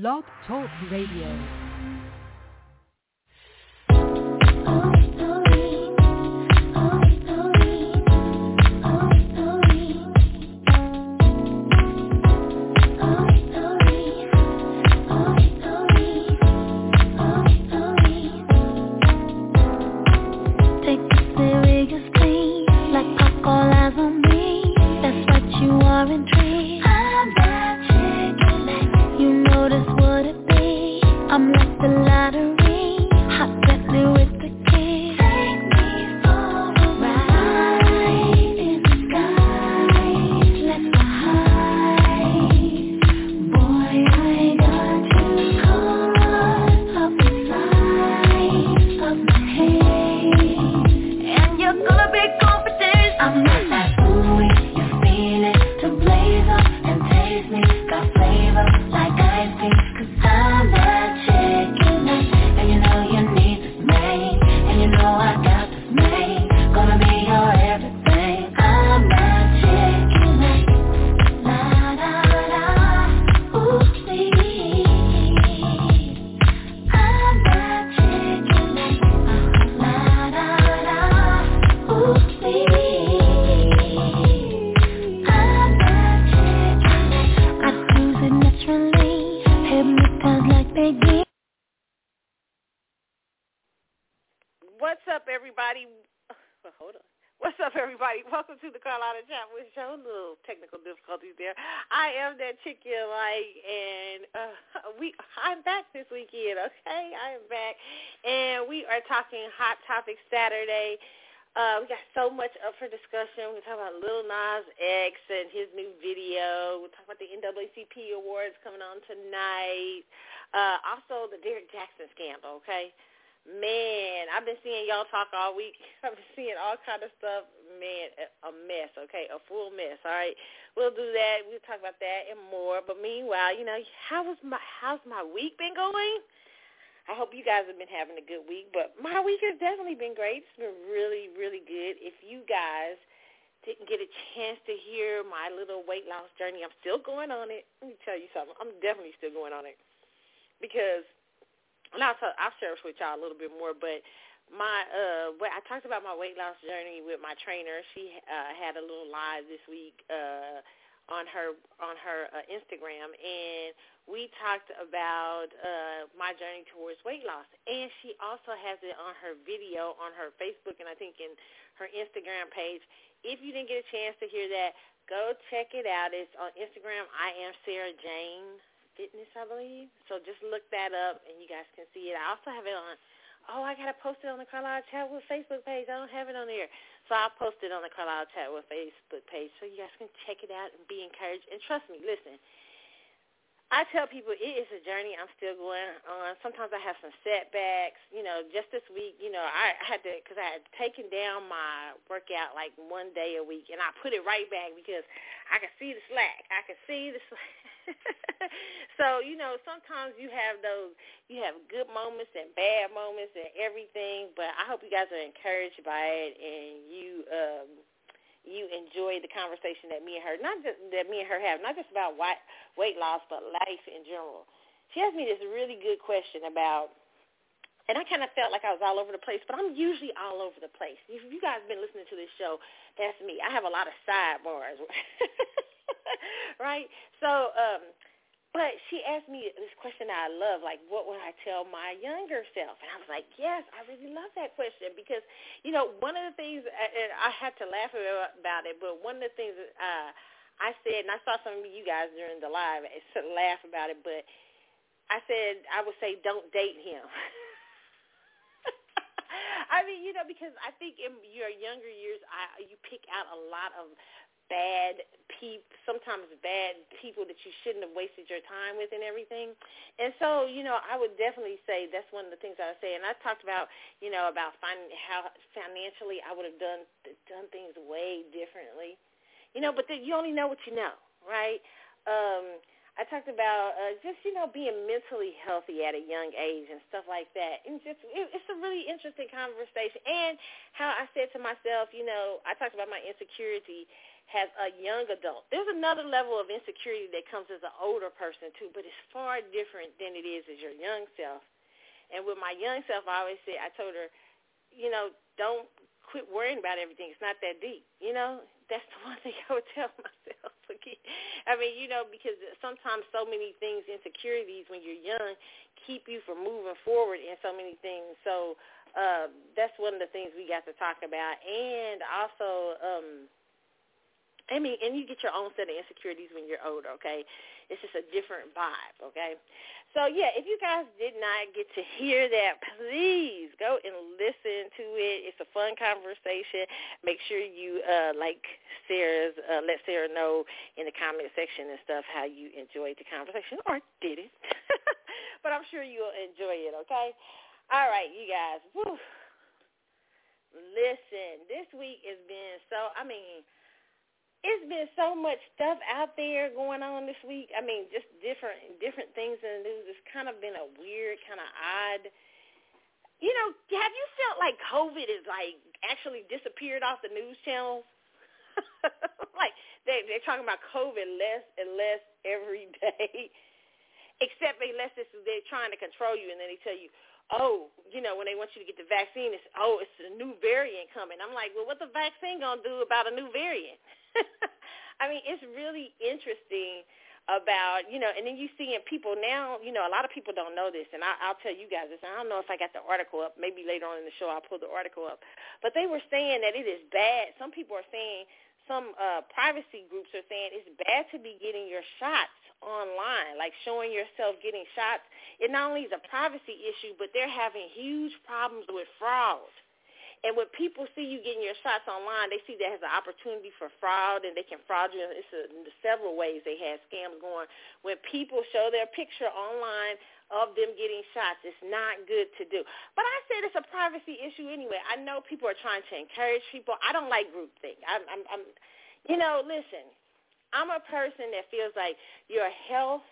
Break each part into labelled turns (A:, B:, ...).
A: Blog Talk Radio.
B: Uh, we got so much up for discussion. We talk about Lil Nas X and his new video. We talk about the NAACP awards coming on tonight. Uh, also, the Derrick Jaxsn scandal. Okay. Man, I've been seeing y'all talk all week. I've been seeing all kind of stuff. Man, a mess, okay? A full mess, all right? We'll do that. We'll talk about that and more. But meanwhile, you know, how was my how's my week been going? I hope you guys have been having a good week. But my week has definitely been great. It's been really, really good. If you guys didn't get a chance to hear my little weight loss journey, I'm still going on it. Let me tell you something. I'm definitely still going on it because and I'll, I'll share this with y'all a little bit more, but my uh I talked about my weight loss journey with my trainer. She uh had a little live this week uh on her on her uh, Instagram and we talked about uh my journey towards weight loss. And she also has it on her video on her Facebook and I think in her Instagram page. If you didn't get a chance to hear that, go check it out. It's on Instagram. I am Sarah Jane Fitness, I believe. So just look that up, and you guys can see it. I also have it on. Oh, I gotta post it on the Carlisle Chatwood Facebook page. I don't have it on there, so I'll post it on the Carlisle Chatwood Facebook page, so you guys can check it out and be encouraged. And trust me, listen. I tell people it is a journey I'm still going on. Sometimes I have some setbacks. You know, just this week, you know, I had to because I had taken down my workout like one day a week, and I put it right back because I could see the slack. I could see the slack. so you know, sometimes you have those, you have good moments and bad moments and everything. But I hope you guys are encouraged by it and you. um you enjoy the conversation that me and her, not just that me and her have, not just about weight weight loss, but life in general. She asked me this really good question about, and I kind of felt like I was all over the place, but I'm usually all over the place. If you guys have been listening to this show, that's me. I have a lot of sidebars, right? So, um, but she asked me this question that I love, like, what would I tell my younger self? And I was like, yes, I really love that question because, you know, one of the things, and I had to laugh about it, but one of the things uh, I said, and I saw some of you guys during the live to laugh about it, but I said I would say don't date him. I mean, you know, because I think in your younger years, I you pick out a lot of bad people, sometimes bad people that you shouldn't have wasted your time with and everything. And so, you know, I would definitely say that's one of the things I say. And I talked about, you know, about finding how financially I would have done done things way differently. You know, but the, you only know what you know, right? Um, I talked about uh, just you know being mentally healthy at a young age and stuff like that, and just it, it's a really interesting conversation. And how I said to myself, you know, I talked about my insecurity as a young adult. There's another level of insecurity that comes as an older person too, but it's far different than it is as your young self. And with my young self, I always say, I told her, you know, don't quit worrying about everything. It's not that deep. You know, that's the one thing I would tell myself. I mean, you know, because sometimes so many things, insecurities when you're young, keep you from moving forward in so many things. So uh, that's one of the things we got to talk about. And also, um, I mean, and you get your own set of insecurities when you're older, okay? It's just a different vibe, okay? So, yeah, if you guys did not get to hear that, please go and listen to it. It's a fun conversation. Make sure you, uh, like Sarah's, uh, let Sarah know in the comment section and stuff how you enjoyed the conversation or did it. but I'm sure you'll enjoy it, okay? All right, you guys. Whew. Listen, this week has been so, I mean, it's been so much stuff out there going on this week. I mean, just different different things in the news. It's kind of been a weird, kind of odd. You know, have you felt like COVID is like actually disappeared off the news channels? like they they're talking about COVID less and less every day. Except unless it's, they're trying to control you, and then they tell you, oh, you know, when they want you to get the vaccine, it's oh, it's a new variant coming. I'm like, well, what the vaccine gonna do about a new variant? I mean, it's really interesting about, you know, and then you see in people now, you know, a lot of people don't know this, and I, I'll tell you guys this. I don't know if I got the article up. Maybe later on in the show I'll pull the article up. But they were saying that it is bad. Some people are saying, some uh, privacy groups are saying it's bad to be getting your shots online, like showing yourself getting shots. It not only is a privacy issue, but they're having huge problems with fraud. And when people see you getting your shots online, they see that as an opportunity for fraud, and they can fraud you. It's a, several ways they have scams going. When people show their picture online of them getting shots, it's not good to do. But I said it's a privacy issue anyway. I know people are trying to encourage people. I don't like groupthink. I'm, I'm, I'm, you know, listen. I'm a person that feels like your health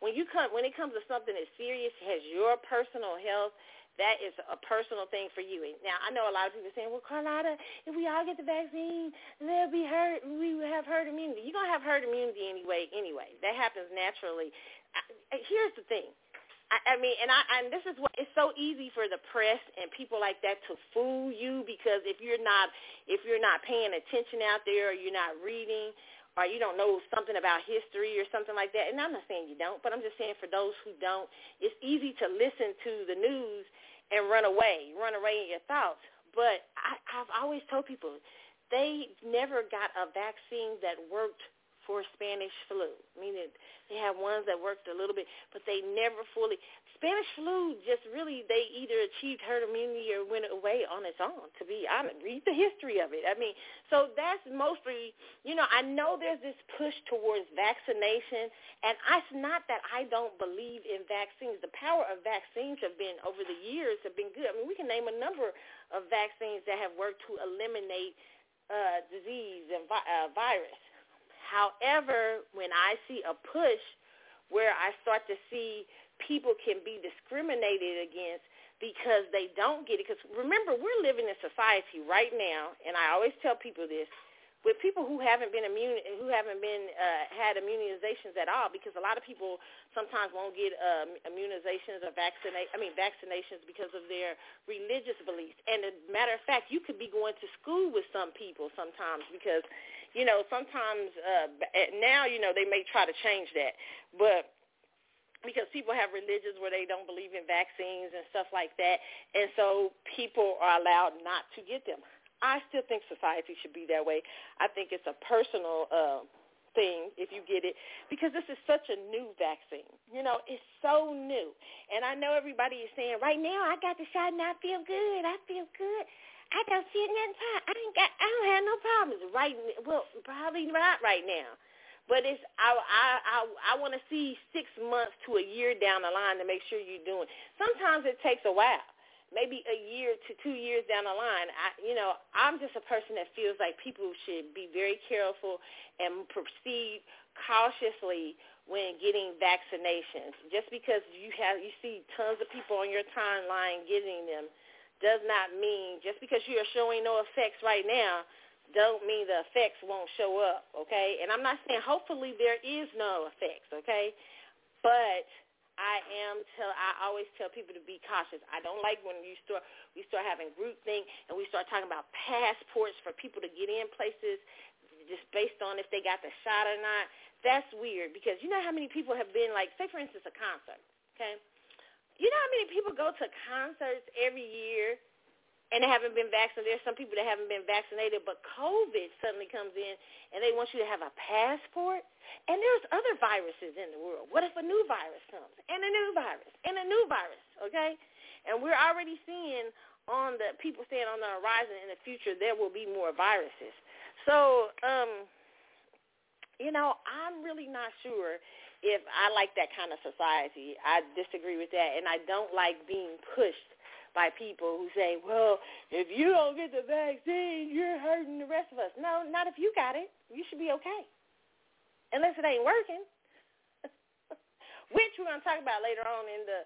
B: when you come when it comes to something as serious as your personal health that is a personal thing for you. Now, I know a lot of people saying, well, Carlotta, if we all get the vaccine, they'll be hurt. We will have herd immunity. You're to have herd immunity anyway. Anyway, that happens naturally. Here's the thing. I, I mean, and I and this is what it's so easy for the press and people like that to fool you because if you're not if you're not paying attention out there or you're not reading or you don't know something about history or something like that. And I'm not saying you don't, but I'm just saying for those who don't, it's easy to listen to the news and run away, run away in your thoughts. But I, I've always told people they never got a vaccine that worked for Spanish flu, meaning they have ones that worked a little bit, but they never fully. Spanish flu just really they either achieved herd immunity or went away on its own. To be honest, read the history of it. I mean, so that's mostly, you know, I know there's this push towards vaccination, and it's not that I don't believe in vaccines. The power of vaccines have been over the years have been good. I mean, we can name a number of vaccines that have worked to eliminate uh, disease and vi- uh, virus. However, when I see a push where I start to see people can be discriminated against because they don't get it. Because remember, we're living in society right now, and I always tell people this, with people who haven't been immune, who haven't been uh, had immunizations at all, because a lot of people sometimes won't get um, immunizations or vaccinate. I mean vaccinations because of their religious beliefs. And as a matter of fact, you could be going to school with some people sometimes because, you know, sometimes uh, now you know they may try to change that, but because people have religions where they don't believe in vaccines and stuff like that, and so people are allowed not to get them. I still think society should be that way. I think it's a personal uh, thing if you get it because this is such a new vaccine. You know, it's so new, and I know everybody is saying right now I got the shot and I feel good. I feel good. I don't feel nothing. I ain't got. I don't have no problems. Right? Well, probably not right now. But it's I I I, I want to see six months to a year down the line to make sure you're doing. Sometimes it takes a while, maybe a year to two years down the line. I you know I'm just a person that feels like people should be very careful and proceed cautiously when getting vaccinations. Just because you have you see tons of people on your timeline getting them does not mean just because you are showing no effects right now don't mean the effects won't show up, okay? And I'm not saying hopefully there is no effects, okay? But I am tell I always tell people to be cautious. I don't like when you start we start having group think and we start talking about passports for people to get in places just based on if they got the shot or not that's weird because you know how many people have been like, say for instance, a concert, okay? You know how many people go to concerts every year and they haven't been vaccinated. There's some people that haven't been vaccinated, but COVID suddenly comes in and they want you to have a passport. And there's other viruses in the world. What if a new virus comes and a new virus and a new virus, okay? And we're already seeing on the people saying on the horizon in the future there will be more viruses. So, um, you know, I'm really not sure if I like that kind of society. I disagree with that, and I don't like being pushed by people who say, well, if you don't get the vaccine, you're hurting the rest of us. No, not if you got it. You should be okay, unless it ain't working. Which we're to talk about later on in the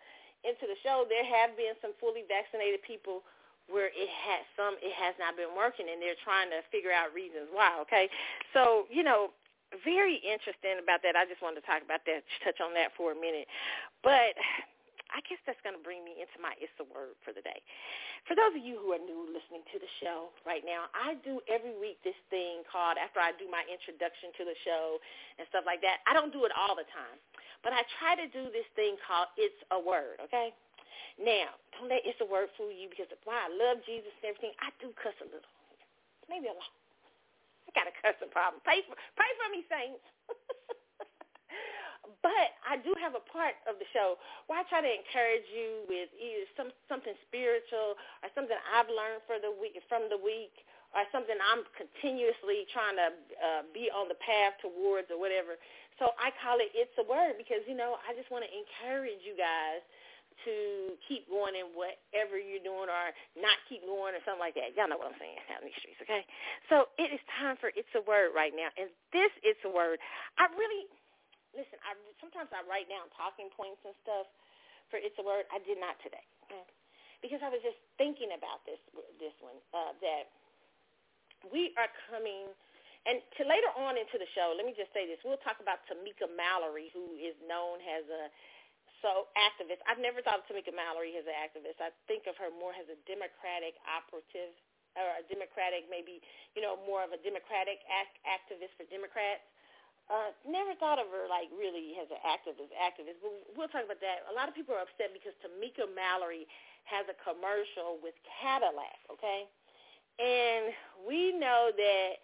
B: into the show. There have been some fully vaccinated people where it has some it has not been working and they're trying to figure out reasons why okay so you know very interesting about that. I just wanted to talk about that, touch on that for a minute. But I guess that's going to bring me into my It's a Word for the day. For those of you who are new listening to the show right now, I do every week this thing called, after I do my introduction to the show and stuff like that, I don't do it all the time. But I try to do this thing called It's a Word, okay? Now, don't let It's a Word fool you because while I love Jesus and everything, I do cuss a little. Maybe a lot got a cussing problem. Pray for, pray for me, saints. but I do have a part of the show where I try to encourage you with either some something spiritual or something I've learned for the week from the week or something I'm continuously trying to uh, be on the path towards or whatever. So I call it "It's a Word" because you know I just want to encourage you guys to keep going in whatever you're doing or not keep going or something like that. Y'all know what I'm saying out in these streets, okay? So it is time for It's a Word right now. And this It's a Word, I really, listen, I sometimes I write down talking points and stuff for It's a Word. I did not today, okay? Because I was just thinking about this this one, uh, that we are coming – and to later on into the show, let me just say this. We'll talk about Tamika Mallory, who is known as a so activist. I've never thought of Tamika Mallory as an activist. I think of her more as a Democratic operative or a Democratic, maybe, you know, more of a Democratic act- activist for Democrats. Uh, never thought of her like really as an activist, activist, but we'll talk about that. A lot of people are upset because Tamika Mallory has a commercial with Cadillac, okay? And we know that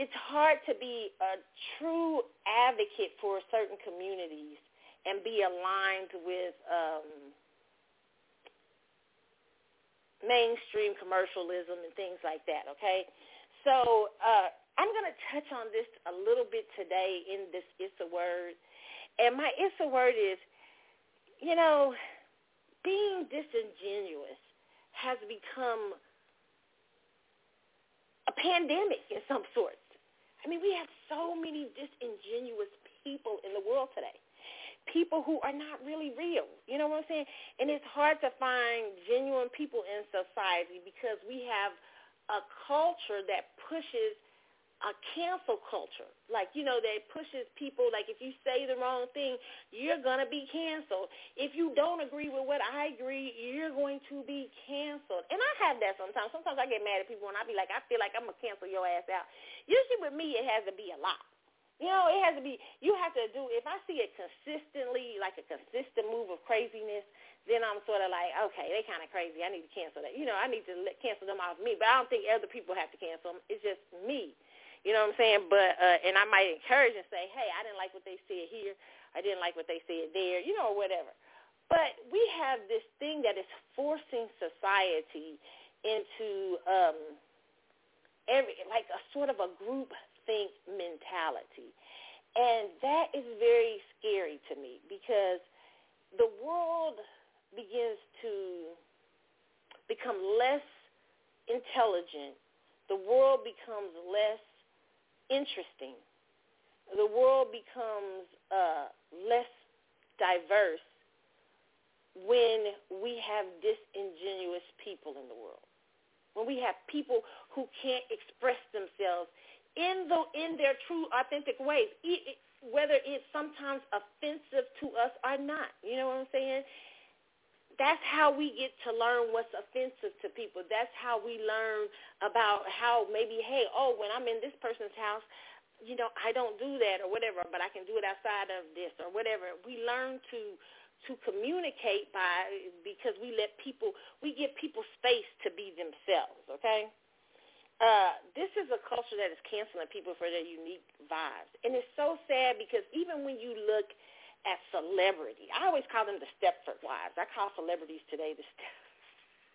B: it's hard to be a true advocate for certain communities and be aligned with um, mainstream commercialism and things like that, okay? So uh, I'm going to touch on this a little bit today in this It's a Word. And my It's a Word is, you know, being disingenuous has become a pandemic in some sorts. I mean, we have so many disingenuous people in the world today people who are not really real. You know what I'm saying? And it's hard to find genuine people in society because we have a culture that pushes a cancel culture. Like, you know, that pushes people, like if you say the wrong thing, you're going to be canceled. If you don't agree with what I agree, you're going to be canceled. And I have that sometimes. Sometimes I get mad at people and I be like, I feel like I'm going to cancel your ass out. Usually with me, it has to be a lot. You know, it has to be, you have to do, if I see it consistently, like a consistent move of craziness, then I'm sort of like, okay, they kind of crazy. I need to cancel that. You know, I need to let, cancel them off me. But I don't think other people have to cancel them. It's just me. You know what I'm saying? But, uh, and I might encourage and say, hey, I didn't like what they said here. I didn't like what they said there, you know, or whatever. But we have this thing that is forcing society into um, every, like a sort of a group think mentality. And that is very scary to me because the world begins to become less intelligent. The world becomes less interesting the world becomes uh, less diverse when we have disingenuous people in the world. When we have people who can't express themselves in the in their true authentic ways, whether it's sometimes offensive to us or not. You know what I'm saying? That's how we get to learn what's offensive to people. That's how we learn about how maybe, hey, oh, when I'm in this person's house, you know, I don't do that or whatever, but I can do it outside of this or whatever. We learn to to communicate by because we let people we give people space to be themselves, okay? Uh, this is a culture that is canceling people for their unique vibes. And it's so sad because even when you look at celebrity, I always call them the Stepford wives. I call celebrities today the Step.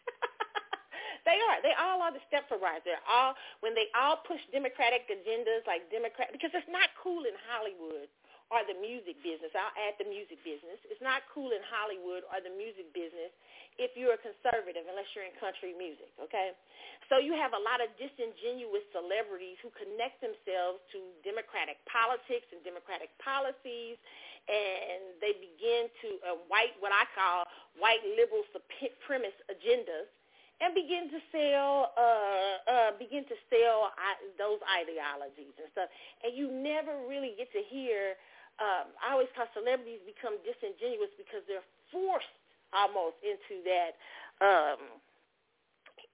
B: they are. They all are the Stepford wives. They're all when they all push democratic agendas like Democrat because it's not cool in Hollywood or the music business. I'll add the music business. It's not cool in Hollywood or the music business if you're a conservative unless you're in country music, okay? So you have a lot of disingenuous celebrities who connect themselves to democratic politics and democratic policies and they begin to uh, white what I call white liberal supremacist agendas and begin to sell uh, uh, begin to sell uh, those ideologies and stuff. And you never really get to hear um, I always call celebrities become disingenuous because they're forced almost into that um,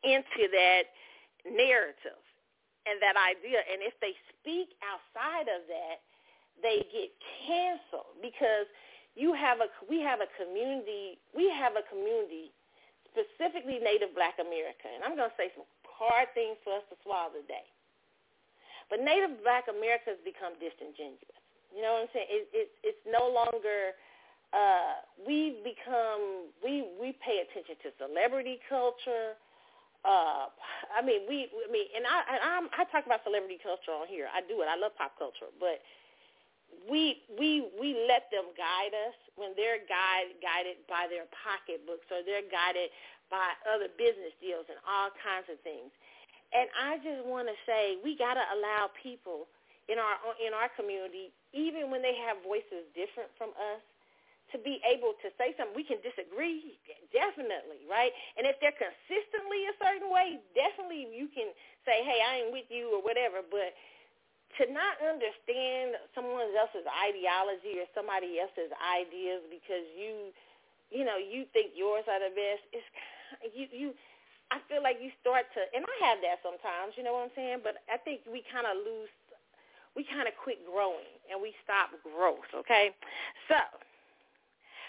B: into that narrative and that idea. And if they speak outside of that, they get canceled because you have a we have a community we have a community specifically Native Black America, and I'm going to say some hard things for us to swallow today. But Native Black America has become disingenuous. You know what I'm saying? It, it, it's no longer uh, we become we we pay attention to celebrity culture. Uh, I mean, we I mean, and I and I'm, I talk about celebrity culture on here. I do it. I love pop culture, but we we we let them guide us when they're guide, guided by their pocketbooks or they're guided by other business deals and all kinds of things. And I just want to say we got to allow people in our in our community, even when they have voices different from us, to be able to say something. We can disagree, definitely, right? And if they're consistently a certain way, definitely you can say, hey, I ain't with you or whatever. But to not understand someone else's ideology or somebody else's ideas because you, you know, you think yours are the best, it's you you. I feel like you start to, and I have that sometimes, you know what I'm saying? But I think we kind of lose we kind of quit growing and we stop growth, okay? So,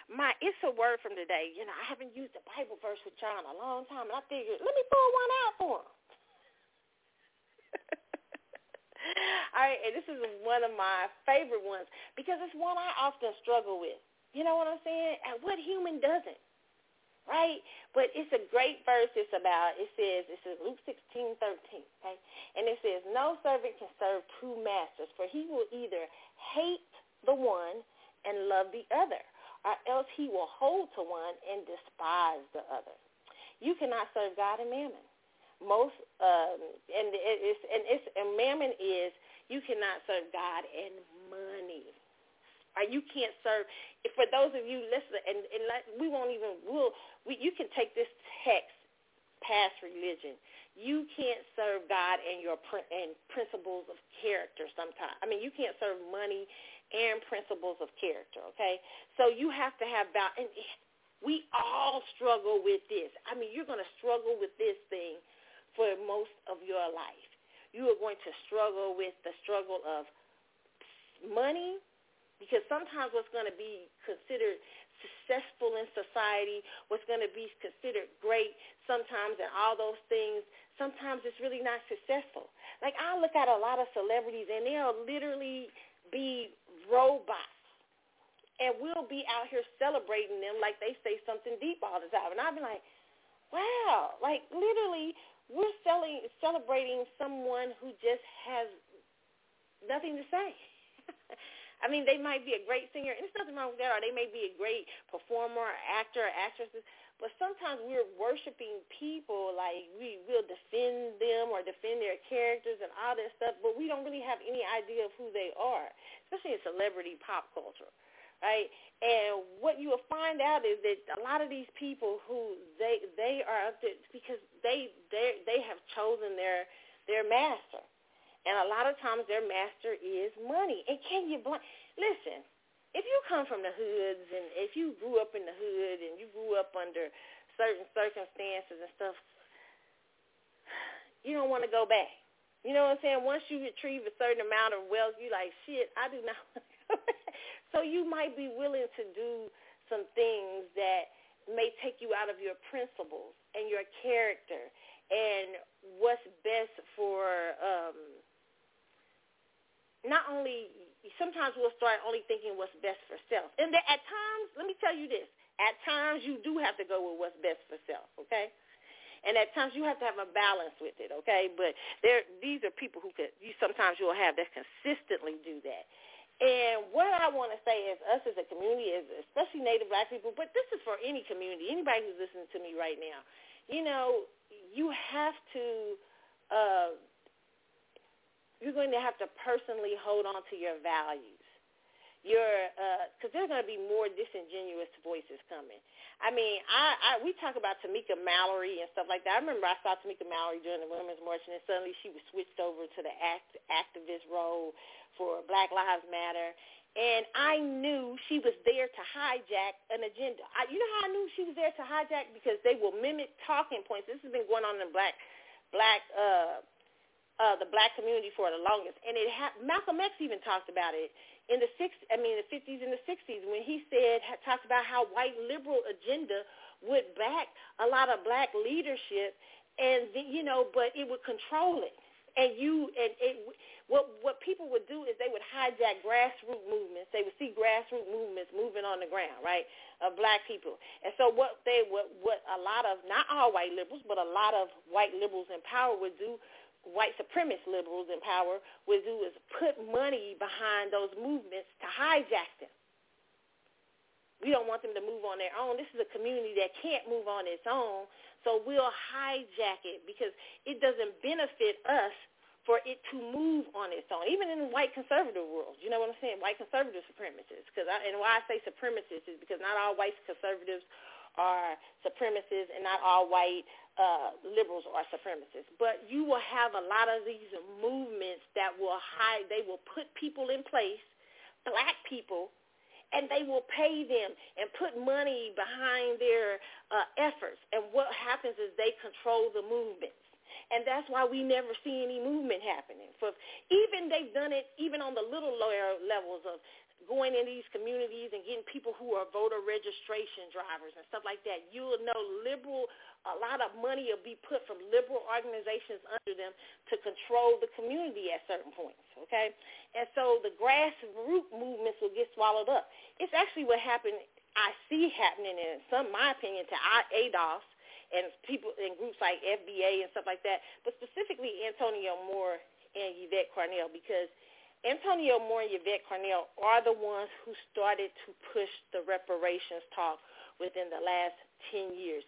B: my it's a word from today. You know, I haven't used a Bible verse with John in a long time, and I figured, let me pull one out for him. All right, and this is one of my favorite ones because it's one I often struggle with. You know what I'm saying? And what human doesn't? Right? But it's a great verse. It's about, it says, it says Luke 16, 13, okay? And it says, no servant can serve two masters, for he will either hate the one and love the other, or else he will hold to one and despise the other. You cannot serve God and mammon. Most, um, and it's, and it's, and mammon is, you cannot serve God and money or you can't serve. For those of you listening, and, and like, we won't even we'll we, you can take this text past religion. You can't serve God and your and principles of character. Sometimes, I mean, you can't serve money and principles of character. Okay, so you have to have about and we all struggle with this. I mean, you're going to struggle with this thing for most of your life. You are going to struggle with the struggle of money, because sometimes what's going to be considered successful in society, what's going to be considered great sometimes and all those things, sometimes it's really not successful. Like I look at a lot of celebrities and they'll literally be robots. And we'll be out here celebrating them like they say something deep all the time. And I'll be like, wow, like literally we're selling, celebrating someone who just has nothing to say. I mean, they might be a great singer, and there's nothing wrong with that, or they may be a great performer, or actor, or actresses. But sometimes we're worshiping people like we will defend them or defend their characters and all that stuff, but we don't really have any idea of who they are, especially in celebrity pop culture right? And what you will find out is that a lot of these people who they they are up there because they they they have chosen their their master, and a lot of times their master is money. And can you blame? Listen, if you come from the hoods and if you grew up in the hood and you grew up under certain circumstances and stuff, you don't want to go back. You know what I'm saying? Once you retrieve a certain amount of wealth, you like, shit, I do not So you might be willing to do some things that may take you out of your principles and your character and what's best for um not only sometimes we'll start only thinking what's best for self. And at times, let me tell you this, at times you do have to go with what's best for self, okay? And at times you have to have a balance with it, okay? But there these are people who could you sometimes you'll have that consistently do that. And what I want to say is us as a community, is especially Native Black people, but this is for any community, anybody who's listening to me right now, you know, you have to, uh, you're going to have to personally hold on to your values. Your, because uh, there's going to be more disingenuous voices coming. I mean, I, I we talk about Tamika Mallory and stuff like that. I remember I saw Tamika Mallory during the Women's March, and then suddenly she was switched over to the act, activist role for Black Lives Matter. And I knew she was there to hijack an agenda. I, you know how I knew she was there to hijack? Because they will mimic talking points. This has been going on in black, black, uh, uh, the black community for the longest. And it ha- Malcolm X even talked about it in the six, I mean the 50s and the 60s when he said talked about how white liberal agenda would back a lot of black leadership, and the, you know, but it would control it and you and it, what what people would do is they would hijack grassroots movements. They would see grassroots movements moving on the ground, right, of black people. And so what they what what a lot of not all white liberals, but a lot of white liberals in power would do, white supremacist liberals in power would do is put money behind those movements to hijack them. We don't want them to move on their own. This is a community that can't move on its own. So we'll hijack it because it doesn't benefit us for it to move on its own, even in the white conservative world. You know what I'm saying? White conservative supremacists. Because and why I say supremacists is because not all white conservatives are supremacists and not all white uh, liberals are supremacists. But you will have a lot of these movements that will hide. They will put people in place, black people, and they will pay them and put money behind their uh, efforts. And what happens is they control the movements. And that's why we never see any movement happening. For even they've done it even on the little lower levels of going in these communities and getting people who are voter registration drivers and stuff like that. You'll know liberal a lot of money will be put from liberal organizations under them to control the community at certain points, okay? And so the grassroots movements will get swallowed up. It's actually what happened, I see happening in some, my opinion, to ADOS and people in groups like FBA and stuff like that, but specifically Antonio Moore and Yvette Carnell because Antonio Moore and Yvette Carnell are the ones who started to push the reparations talk within the last 10 years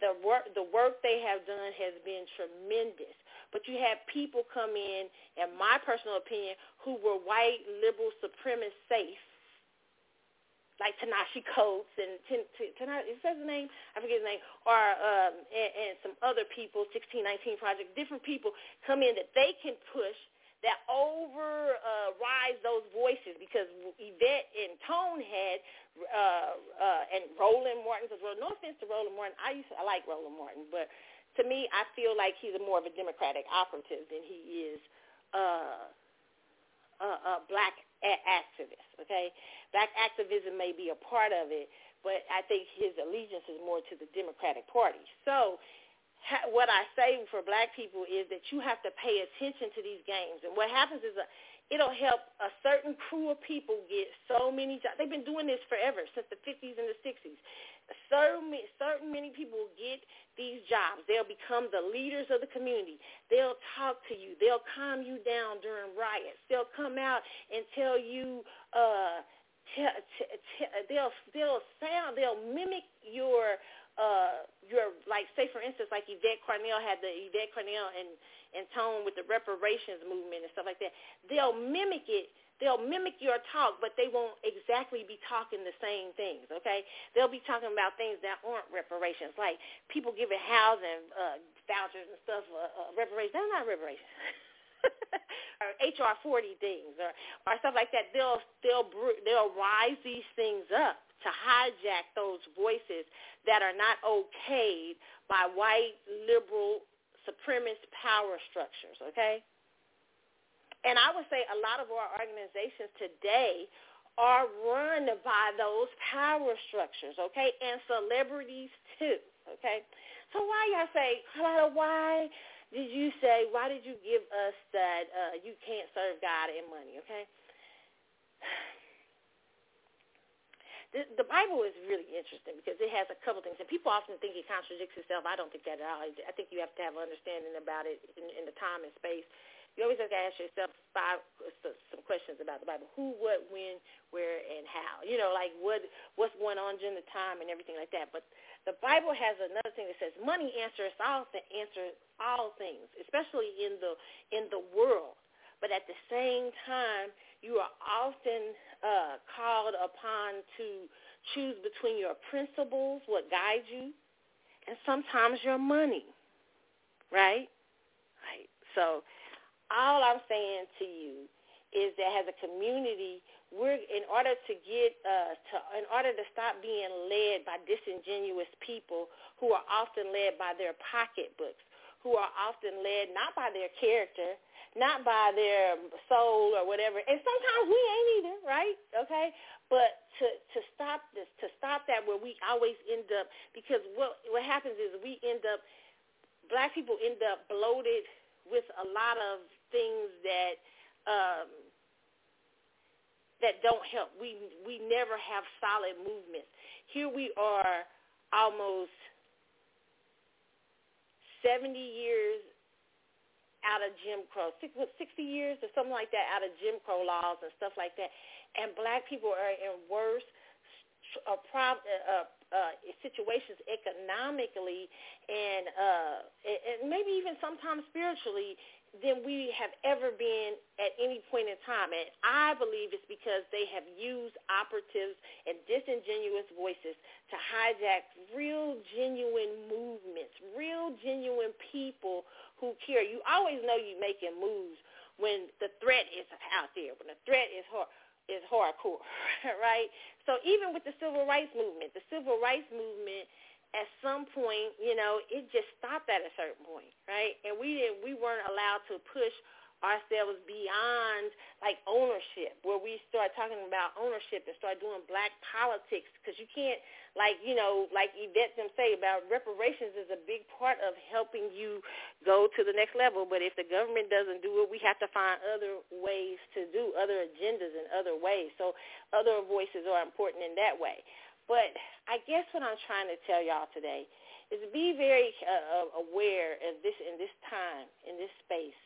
B: the work the work they have done has been tremendous. But you have people come in, in my personal opinion, who were white liberal supremacist safe, like Ta-Nehisi Coates and Tanashi, is that his name? I forget his name. Or um, and, and some other people, 1619 Project, different people come in that they can push that override uh, those voices because Yvette and Tone had uh, uh, and Roland Martin. Because well, no offense to Roland Martin, I used to, I like Roland Martin, but to me, I feel like he's a more of a Democratic operative than he is uh, a, a black a- activist. Okay, black activism may be a part of it, but I think his allegiance is more to the Democratic Party. So what I say for black people is that you have to pay attention to these games. And what happens is a, it'll help a certain crew of people get so many jobs. They've been doing this forever, since the 50s and the 60s. certain certain many people get these jobs. They'll become the leaders of the community. They'll talk to you. They'll calm you down during riots. They'll come out and tell you. uh t- t- t- they'll they'll sound they'll mimic your uh your like say for instance like Yvette Carnell had the Yvette Carnell and and tone with the reparations movement and stuff like that. They'll mimic it they'll mimic your talk, but they won't exactly be talking the same things, okay? They'll be talking about things that aren't reparations, like people giving housing uh, vouchers and stuff, uh, uh, reparations. That's not reparations. or HR 40 things or, or stuff like that. They'll, they'll, they'll rise these things up to hijack those voices that are not okayed by white liberal supremacist power structures, okay? And I would say a lot of our organizations today are run by those power structures, okay, and celebrities too, okay. So why y'all say, Carlotta, why did you say, why did you give us that uh, you can't serve God and money, okay? The, Bible is really interesting because it has a couple things, and people often think it contradicts itself. I don't think that at all. I think you have to have an understanding about it in, in the time and space you always have to ask yourself five some questions about the Bible: who, what, when, where, and how. You know, like what what's going on during the time and everything like that. But the Bible has another thing that says money answers all th- answers all things, especially in the in the world. But at the same time, you are often uh, called upon to choose between your principles, what guides you, and sometimes your money. Right? Right. So all I'm saying to you is that as a community, we're in order to get uh, to in order to stop being led by disingenuous people who are often led by their pocketbooks, who are often led not by their character, not by their soul or whatever. And sometimes we ain't either, right? Okay, but to to stop this, to stop that, where we always end up because what what happens is we end up black people end up bloated with a lot of things that um, that don't help. We we never have solid movements. Here we are, almost seventy years out of Jim Crow, 60 years or something like that out of Jim Crow laws and stuff like that, and black people are in worse uh, prob- uh, uh, situations economically and uh, and maybe even sometimes spiritually than we have ever been at any point in time. And I believe it's because they have used operatives and disingenuous voices to hijack real genuine movements, real genuine people who care. You always know you're making moves when the threat is out there, when the threat is hard is hardcore, right? So even with the civil rights movement, the civil rights movement at some point, you know, it just stopped at a certain point, right? And we didn't we weren't allowed to push ourselves beyond like ownership where we start talking about ownership and start doing black politics because you can't like you know like Yvette them say about reparations is a big part of helping you go to the next level. But if the government doesn't do it we have to find other ways to do other agendas in other ways. So other voices are important in that way but I guess what I'm trying to tell y'all today is be very uh, aware of this in this time in this space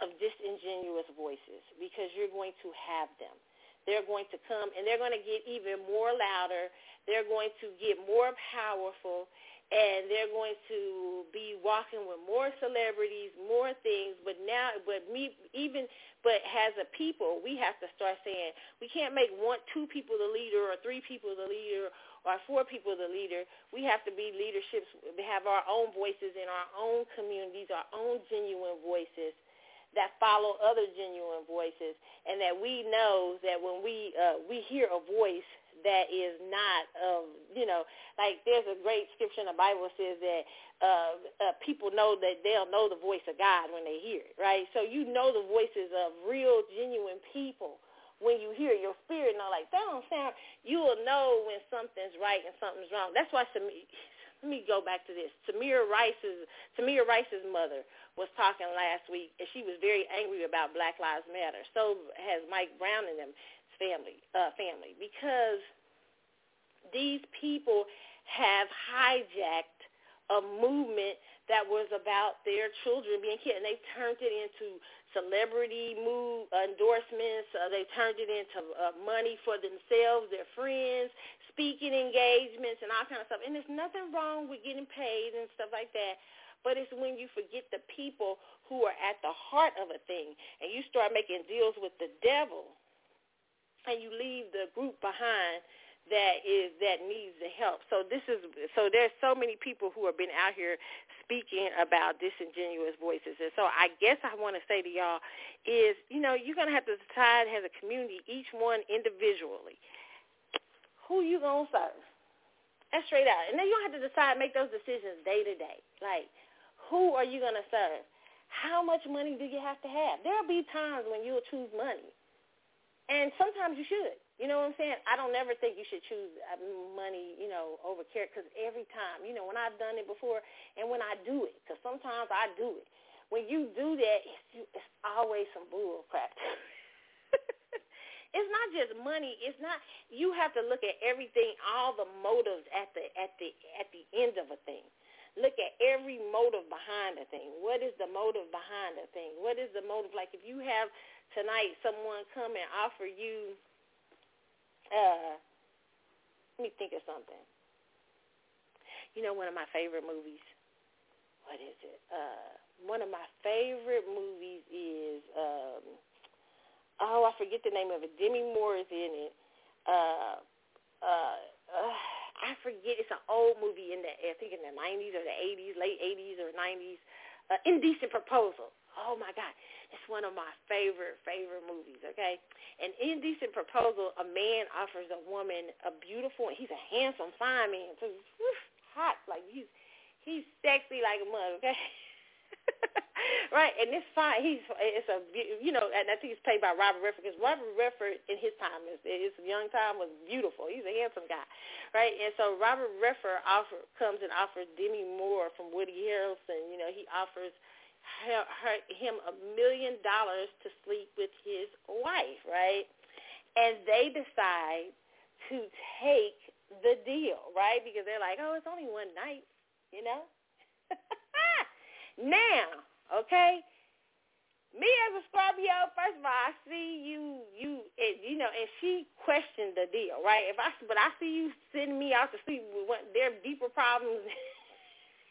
B: of disingenuous voices because you're going to have them. They're going to come and they're going to get even more louder. They're going to get more powerful and they're going to be walking with more celebrities, more things. But now, but me, even, but as a people, we have to start saying we can't make one, two people the leader, or three people the leader, or four people the leader. We have to be leaderships. Have our own voices in our own communities, our own genuine voices that follow other genuine voices and that we know that when we uh, we hear a voice that is not um you know like there's a great scripture in the bible says that uh, uh people know that they'll know the voice of god when they hear it right so you know the voices of real genuine people when you hear your spirit know like that don't sound you will know when something's right and something's wrong that's why some let me go back to this. Tamir Rice's Tamir Rice's mother was talking last week, and she was very angry about Black Lives Matter. So has Mike Brown and them family uh, family because these people have hijacked a movement that was about their children being killed, and they turned it into celebrity move endorsements. Uh, they turned it into uh, money for themselves, their friends, speaking engagements, and all kind of stuff. And there's nothing wrong with getting paid and stuff like that. But it's when you forget the people who are at the heart of a thing, and you start making deals with the devil, and you leave the group behind that is that needs the help. So this is so there's so many people who have been out here speaking about disingenuous voices. And so I guess I want to say to y'all is, you know, you're going to have to decide as a community, each one individually, who you going to serve. That's straight out. And then you don't have to decide, make those decisions day to day. Like, who are you going to serve? How much money do you have to have? There'll be times when you'll choose money. And sometimes you should. You know what I'm saying? I don't never think you should choose uh, money, you know, over care because every time, you know, when I've done it before and when I do it, because sometimes I do it. When you do that, it's, it's always some bull crap. it's not just money. It's not. You have to look at everything, all the motives at the at the at the end of a thing. Look at every motive behind a thing. What is the motive behind a thing? What is the motive? Like if you have tonight someone come and offer you uh, let me think of something. You know, one of my favorite movies. What is it? Uh, one of my favorite movies is um, oh, I forget the name of it. Demi Moore is in it. Uh, uh, uh, I forget. It's an old movie in the I think in the nineties or the eighties, late eighties or nineties. Uh, Indecent Proposal. Oh my God, it's one of my favorite favorite movies. Okay, an indecent proposal. A man offers a woman a beautiful. He's a handsome, fine man, so whew, hot like he's he's sexy like a mother. Okay. right, and it's fine. He's it's a you know, and I think it's played by Robert Redford because Robert Redford in his time, his, his young time, was beautiful. He's a handsome guy, right? And so Robert Redford offer comes and offers Demi Moore from Woody Harrelson. You know, he offers her, her, him a million dollars to sleep with his wife, right? And they decide to take the deal, right? Because they're like, oh, it's only one night, you know? now, okay, me as a Scorpio, first of all, I see you, you, and, you know, and she questioned the deal, right? If I, but I see you sending me out to sleep with there are deeper problems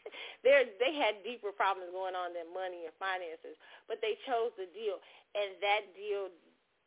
B: they they had deeper problems going on than money and finances, but they chose the deal, and that deal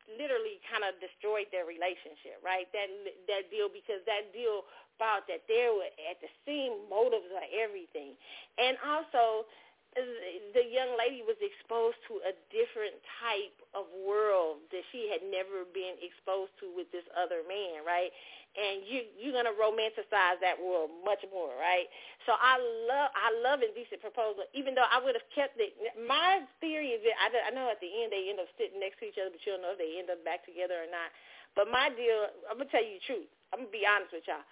B: literally kind of destroyed their relationship, right? That that deal because that deal thought that they were at the same motives of everything, and also the young lady was exposed to a different type of world that she had never been exposed to with this other man, right? and you you're gonna romanticize that world much more, right? So I love I love indecent proposal, even though I would have kept it. My theory is that I, I know at the end they end up sitting next to each other, but you don't know if they end up back together or not. But my deal, I'm gonna tell you the truth. I'm gonna be honest with y'all.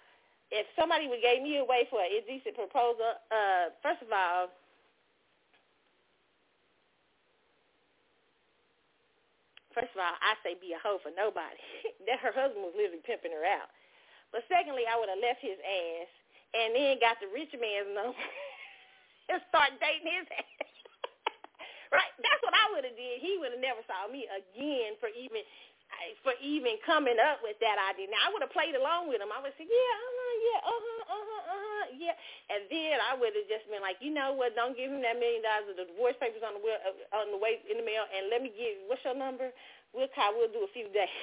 B: If somebody would gave me away for an indecent proposal, uh, first of all. First of all, I say be a hoe for nobody. that her husband was literally pimping her out. But secondly, I would have left his ass and then got the rich man's number and start dating his ass. right? That's what I would have did. He would have never saw me again for even for even coming up with that idea. Now I would have played along with him. I would say, yeah, uh-huh, yeah, uh-huh, uh-huh, uh-huh, yeah. And then I would have just been like, you know what? Don't give him that million dollars of the divorce papers on the way, uh, on the way in the mail, and let me give. What's your number? We'll call. We'll do a few days.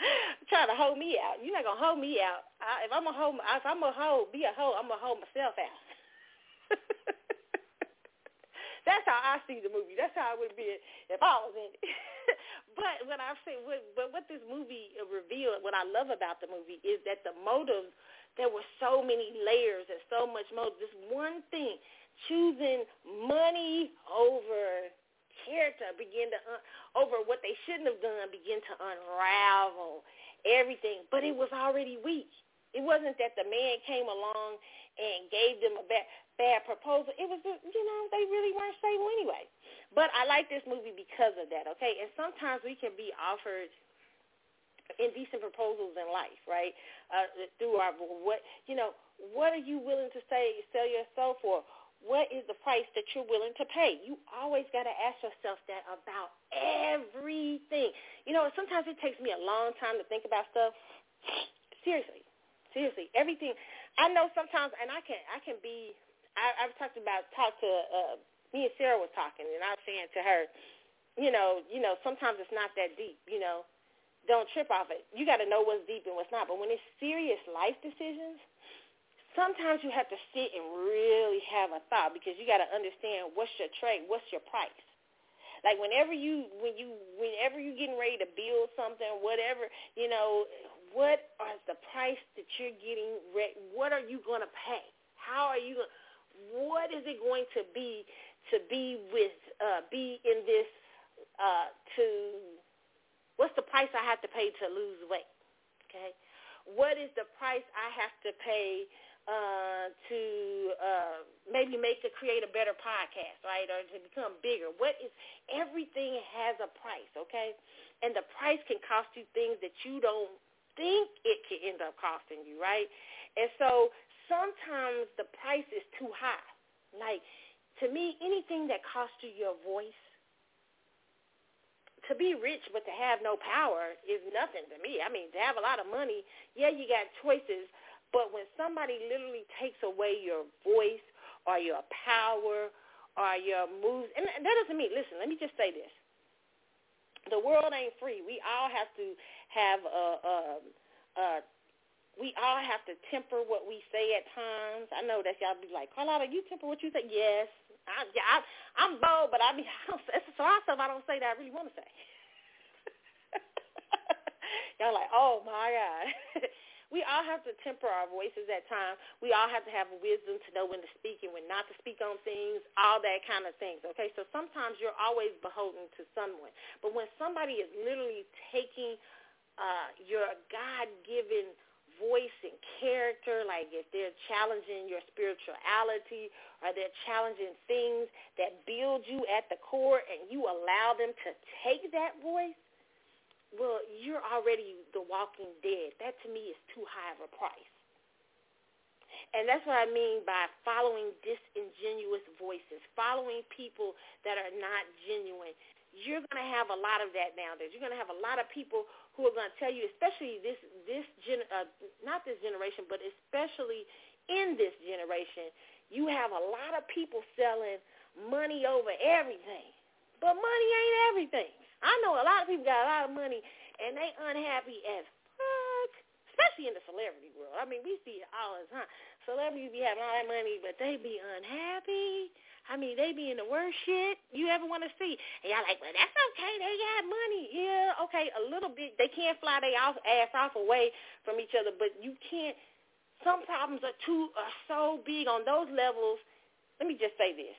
B: trying to hold me out. You're not gonna hold me out. I, if I'm a hold, if I'm a hold, be a hold. I'm gonna hold myself out. That's how I see the movie. That's how it would be if I was in it. but what I say, what, but what this movie revealed, what I love about the movie is that the motives, there were so many layers and so much motive. This one thing, choosing money over character begin to un- over what they shouldn't have done begin to unravel everything. But it was already weak. It wasn't that the man came along and gave them a bad, bad proposal. It was, you know, they really weren't stable anyway. But I like this movie because of that, okay? And sometimes we can be offered indecent proposals in life, right? Uh, through our what you know, what are you willing to say sell your soul for? What is the price that you're willing to pay? You always got to ask yourself that about everything. You know, sometimes it takes me a long time to think about stuff. Seriously, seriously, everything. I know sometimes, and I can, I can be. I, I've talked about talk to uh, me and Sarah was talking, and I was saying to her, you know, you know, sometimes it's not that deep. You know, don't trip off it. You got to know what's deep and what's not. But when it's serious life decisions, sometimes you have to sit and really have a thought because you got to understand what's your trade, what's your price. Like whenever you when you whenever you getting ready to build something, whatever you know, what is the price that you're getting? What are you going to pay? How are you? What is it going to be to be with uh, be in this uh, to? What's the price I have to pay to lose weight? Okay, what is the price I have to pay uh, to uh, maybe make to create a better podcast, right, or to become bigger. What is everything has a price, okay? And the price can cost you things that you don't think it can end up costing you, right? And so sometimes the price is too high. Like to me, anything that costs you your voice. To be rich but to have no power is nothing to me. I mean, to have a lot of money, yeah, you got choices, but when somebody literally takes away your voice or your power or your moves, and that doesn't mean, listen, let me just say this. The world ain't free. We all have to have a, a, a we all have to temper what we say at times. I know that y'all be like, Carlotta, you temper what you say? Yes. I, I, I'm bold, but I mean, I don't, it's a lot of stuff I don't say that I really want to say. y'all like, oh my God. we all have to temper our voices at times. We all have to have wisdom to know when to speak and when not to speak on things, all that kind of things. Okay, so sometimes you're always beholden to someone. But when somebody is literally taking uh, your God-given voice and character, like if they're challenging your spirituality or they're challenging things that build you at the core and you allow them to take that voice, well, you're already the walking dead. That to me is too high of a price. And that's what I mean by following disingenuous voices, following people that are not genuine. You're going to have a lot of that nowadays. You're going to have a lot of people who are going to tell you, especially this this gen, uh, not this generation, but especially in this generation, you have a lot of people selling money over everything. But money ain't everything. I know a lot of people got a lot of money and they unhappy as fuck, especially in the celebrity world. I mean, we see it all the time. Celebrities be having all that money, but they be unhappy. I mean, they be in the worst shit you ever want to see. And y'all like, well, that's okay. They got money. Yeah, okay, a little bit. They can't fly their ass off away from each other, but you can't. Some problems are too are so big on those levels. Let me just say this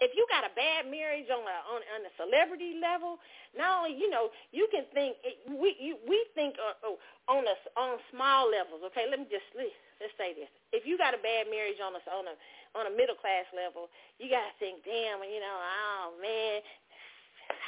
B: if you got a bad marriage on a on, on a celebrity level, not only you know you can think it, we you, we think uh, oh, on a on small levels. Okay, let me just let's say this: if you got a bad marriage on a on a on a middle class level, you gotta think, damn, you know, oh man,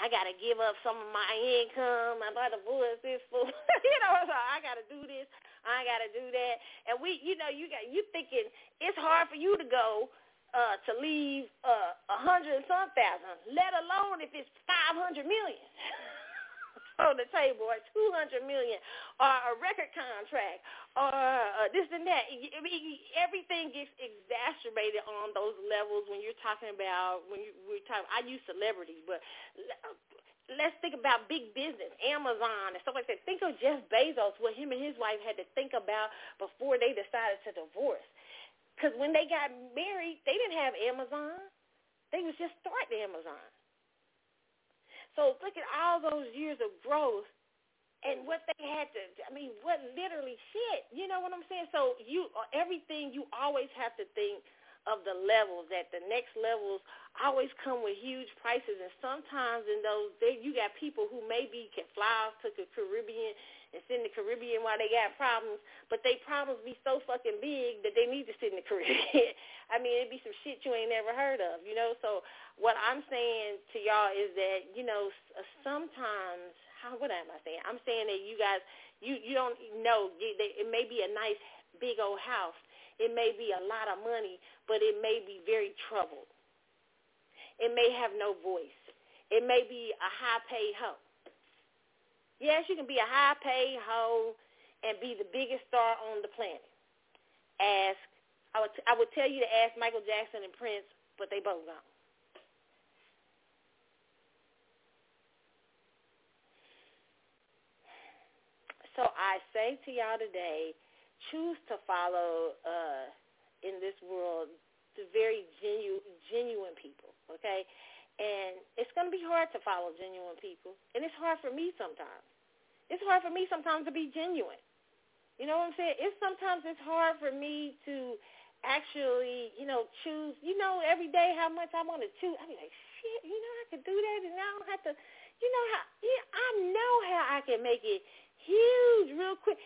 B: I gotta give up some of my income. I'm about to divorce this fool. you know, so I gotta do this. I gotta do that. And we, you know, you got you thinking it's hard for you to go uh, to leave uh, a uh, hundred and some thousand, let alone if it's five hundred million on the table or two hundred million or a record contract or uh, this and that. I mean, everything gets exacerbated on those levels when you're talking about when you we're talking. I use celebrity, but let's think about big business, Amazon and stuff like that. Think of Jeff Bezos, what him and his wife had to think about before they decided to divorce. Because when they got married, they didn't have Amazon. They was just starting Amazon. So look at all those years of growth and what they had to, I mean, what literally shit. You know what I'm saying? So you, everything you always have to think of the levels. That the next levels always come with huge prices, and sometimes in those, they, you got people who maybe can fly off to the Caribbean and sit in the Caribbean while they got problems, but they problems be so fucking big that they need to sit in the Caribbean. I mean, it'd be some shit you ain't never heard of, you know? So what I'm saying to y'all is that, you know, uh, sometimes how what am I saying? I'm saying that you guys you you don't know it may be a nice big old house. It may be a lot of money, but it may be very troubled. It may have no voice. It may be a high paid hoe. Yes, you can be a high paid hoe and be the biggest star on the planet. Ask I would t- I would tell you to ask Michael Jackson and Prince, but they both gone. So I say to y'all today, choose to follow uh, in this world the very genuine, genuine people, okay? And it's going to be hard to follow genuine people, and it's hard for me sometimes. It's hard for me sometimes to be genuine. You know what I'm saying? It's sometimes it's hard for me to actually, you know, choose. You know, every day how much I want to choose. I be like, shit, you know, I could do that, and I don't have to. You know how? Yeah, I know how I can make it huge real quick.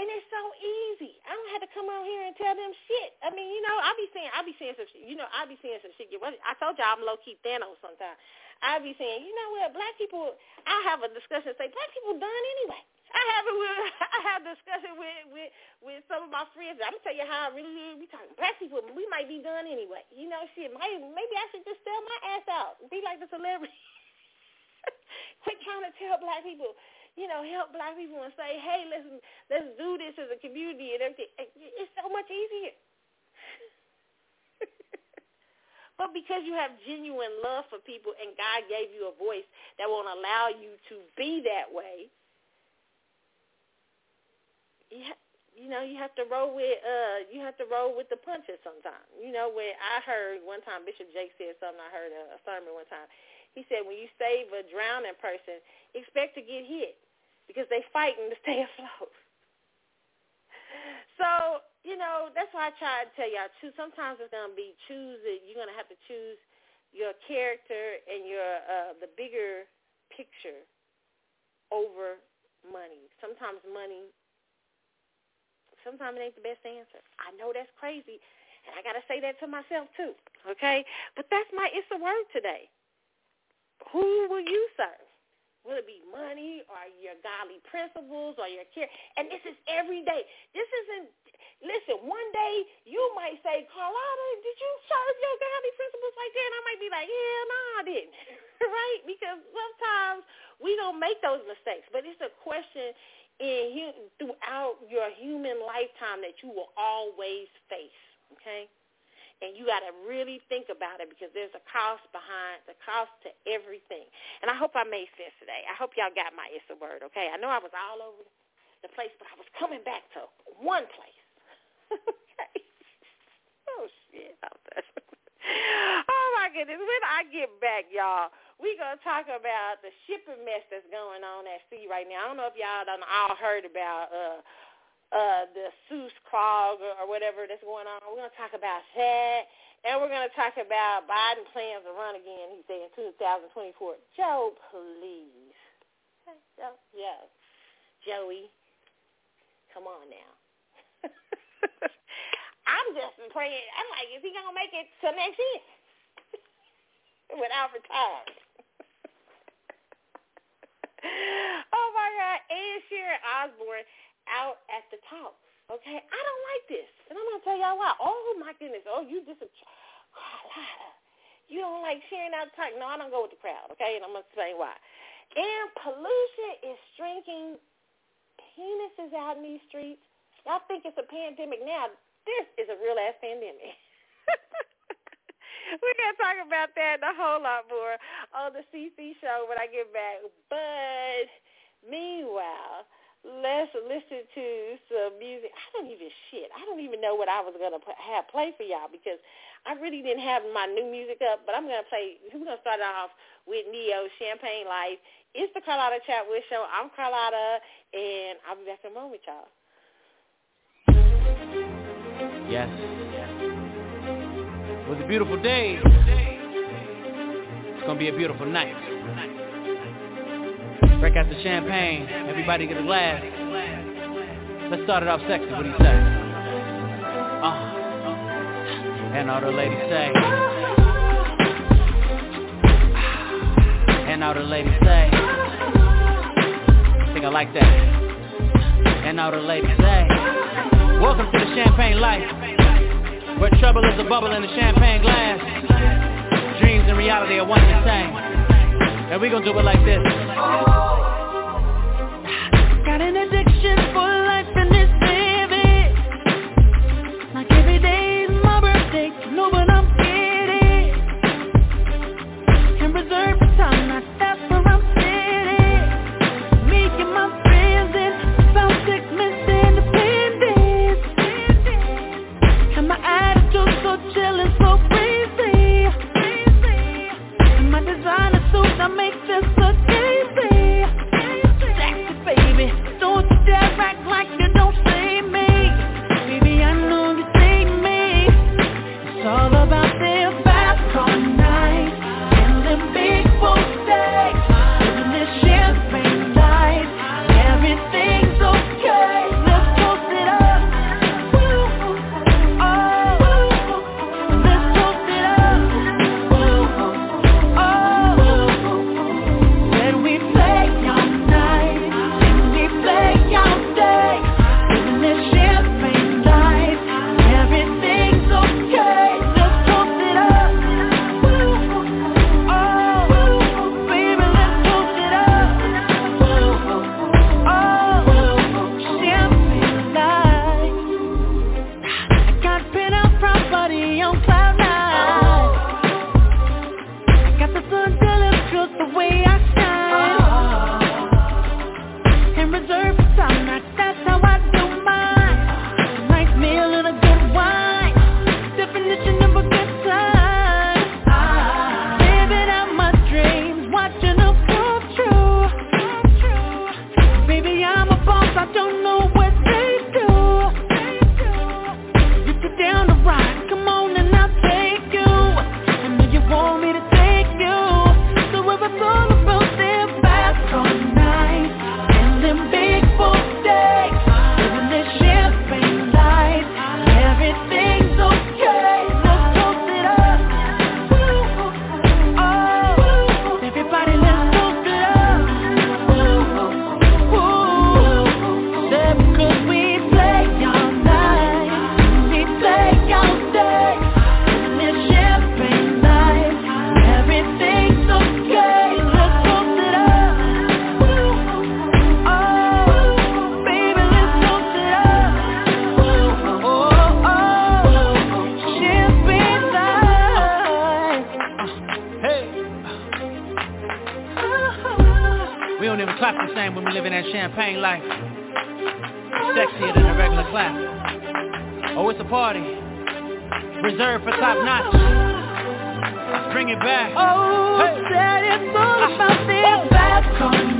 B: And it's so easy. I don't have to come out here and tell them shit. I mean, you know, I be saying, I be saying some shit. You know, I be saying some shit. I told y'all I'm low key Thanos sometimes. I be saying, you know what, black people. I have a discussion say black people done anyway. I have it I have discussion with with with some of my friends. I'm gonna tell you how I really is. We talking black people. We might be done anyway. You know, shit. Might, maybe I should just sell my ass out. Be like the celebrity. Quit trying to tell black people you know, help black people and say, hey, let's let's do this as a community and everything. It's so much easier. but because you have genuine love for people and God gave you a voice that won't allow you to be that way, you, ha- you know, you have to roll with uh you have to roll with the punches sometimes. You know, when I heard one time Bishop Jakes said something, I heard a, a sermon one time. He said, when you save a drowning person, expect to get hit because they fighting to stay afloat. So, you know, that's why I try to tell y'all, choose, sometimes it's going to be choose. You're going to have to choose your character and your uh, the bigger picture over money. Sometimes money, sometimes it ain't the best answer. I know that's crazy, and I got to say that to myself too, okay? But that's my, it's a word today. Who will you serve? Will it be money or your godly principles or your care? And this is every day. This isn't, listen, one day you might say, Carlotta, did you serve your godly principles like that? And I might be like, yeah, no, I didn't. right? Because sometimes we don't make those mistakes. But it's a question in throughout your human lifetime that you will always face. Okay? And you got to really think about it because there's a cost behind the cost to everything. And I hope I made sense today. I hope y'all got my it's a word, okay? I know I was all over the place, but I was coming back to one place. okay. Oh shit. oh my goodness. When I get back, y'all, we gonna talk about the shipping mess that's going on at sea right now. I don't know if y'all done all heard about uh uh, the Seuss Krog or, whatever that's going on. We're going to talk about that. And we're going to talk about Biden plans to run again, he said, in 2024. Joe, please. Joe, Joe. Joey, come on now. I'm just praying. I'm like, is he going to make it to next year without retiring? oh, my God. And Sharon Osbourne out at the Talk. Okay, I don't like this, and I'm gonna tell y'all why. Oh my goodness! Oh, you just you don't like Sharon out the talk. No, I don't go with the crowd. Okay, and I'm gonna explain why. And pollution is shrinking penises out in these streets. Y'all think it's a pandemic now? This is a real ass pandemic. We're going to talk about that and a whole lot more on the CC show when I get back. But meanwhile, let's listen to some music. I don't even shit. I don't even know what I was gonna have play for y'all because I really didn't have my new music up. But I'm gonna play. We're gonna start off with Ne-Yo Champagne Life. It's the Carlotta Chatwood Show. I'm Carlotta, and I'll be back in a moment, y'all.
A: Yes. It was a beautiful day. It's gonna be a beautiful night. Break out the champagne. Everybody get a glass. Let's start it off sexy. What do you say? Uh, and all the ladies say. And all the ladies say. I think I like that. And all the ladies say. Welcome to the champagne life. Where trouble is a bubble in a champagne glass. Dreams and reality are one and the same. And we gonna do it like this.
C: Oh, got an addiction for don't
A: even clap the same when we living that champagne life. Sexier than a regular clap. Oh, it's a party. Reserved for top notch. Let's bring it back.
C: Oh,
A: hey.
C: set it
D: my
B: thing back on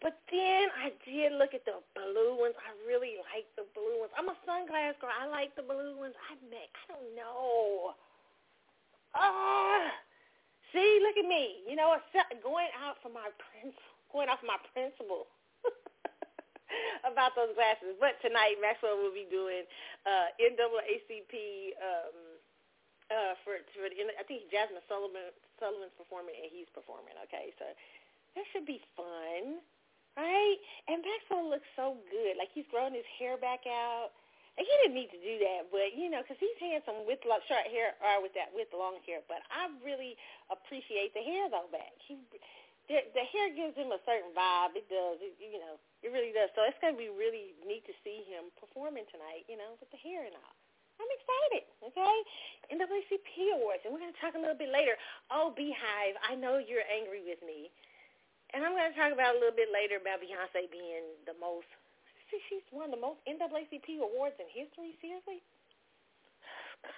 B: But then I did look at the blue ones. I really like the blue ones. I'm a sunglass girl. I like the blue ones. I may, I don't know. Ah, see, look at me. You know, going out for my prince, going off my principle. about those glasses. But tonight, Maxwell will be doing uh, NAACP um, uh, for, for the, I think Jazmine Sullivan Sullivan's performing and he's performing. Okay, so that should be fun, right? And Maxwell looks so good. Like he's growing his hair back out. And he didn't need to do that, but you know, because he's handsome with short hair or with that with long hair. But I really appreciate the hair though back. He the, the hair gives him a certain vibe. It does. It, you know, it really does. So it's to be really neat to see him performing tonight, you know, with the hair and all. I'm excited, okay? NAACP Awards, and we're going to talk a little bit later. Oh, BeyHive, I know you're angry with me. And I'm going to talk about a little bit later about Beyonce being the most, see, she's won the most NAACP awards in history, seriously? God.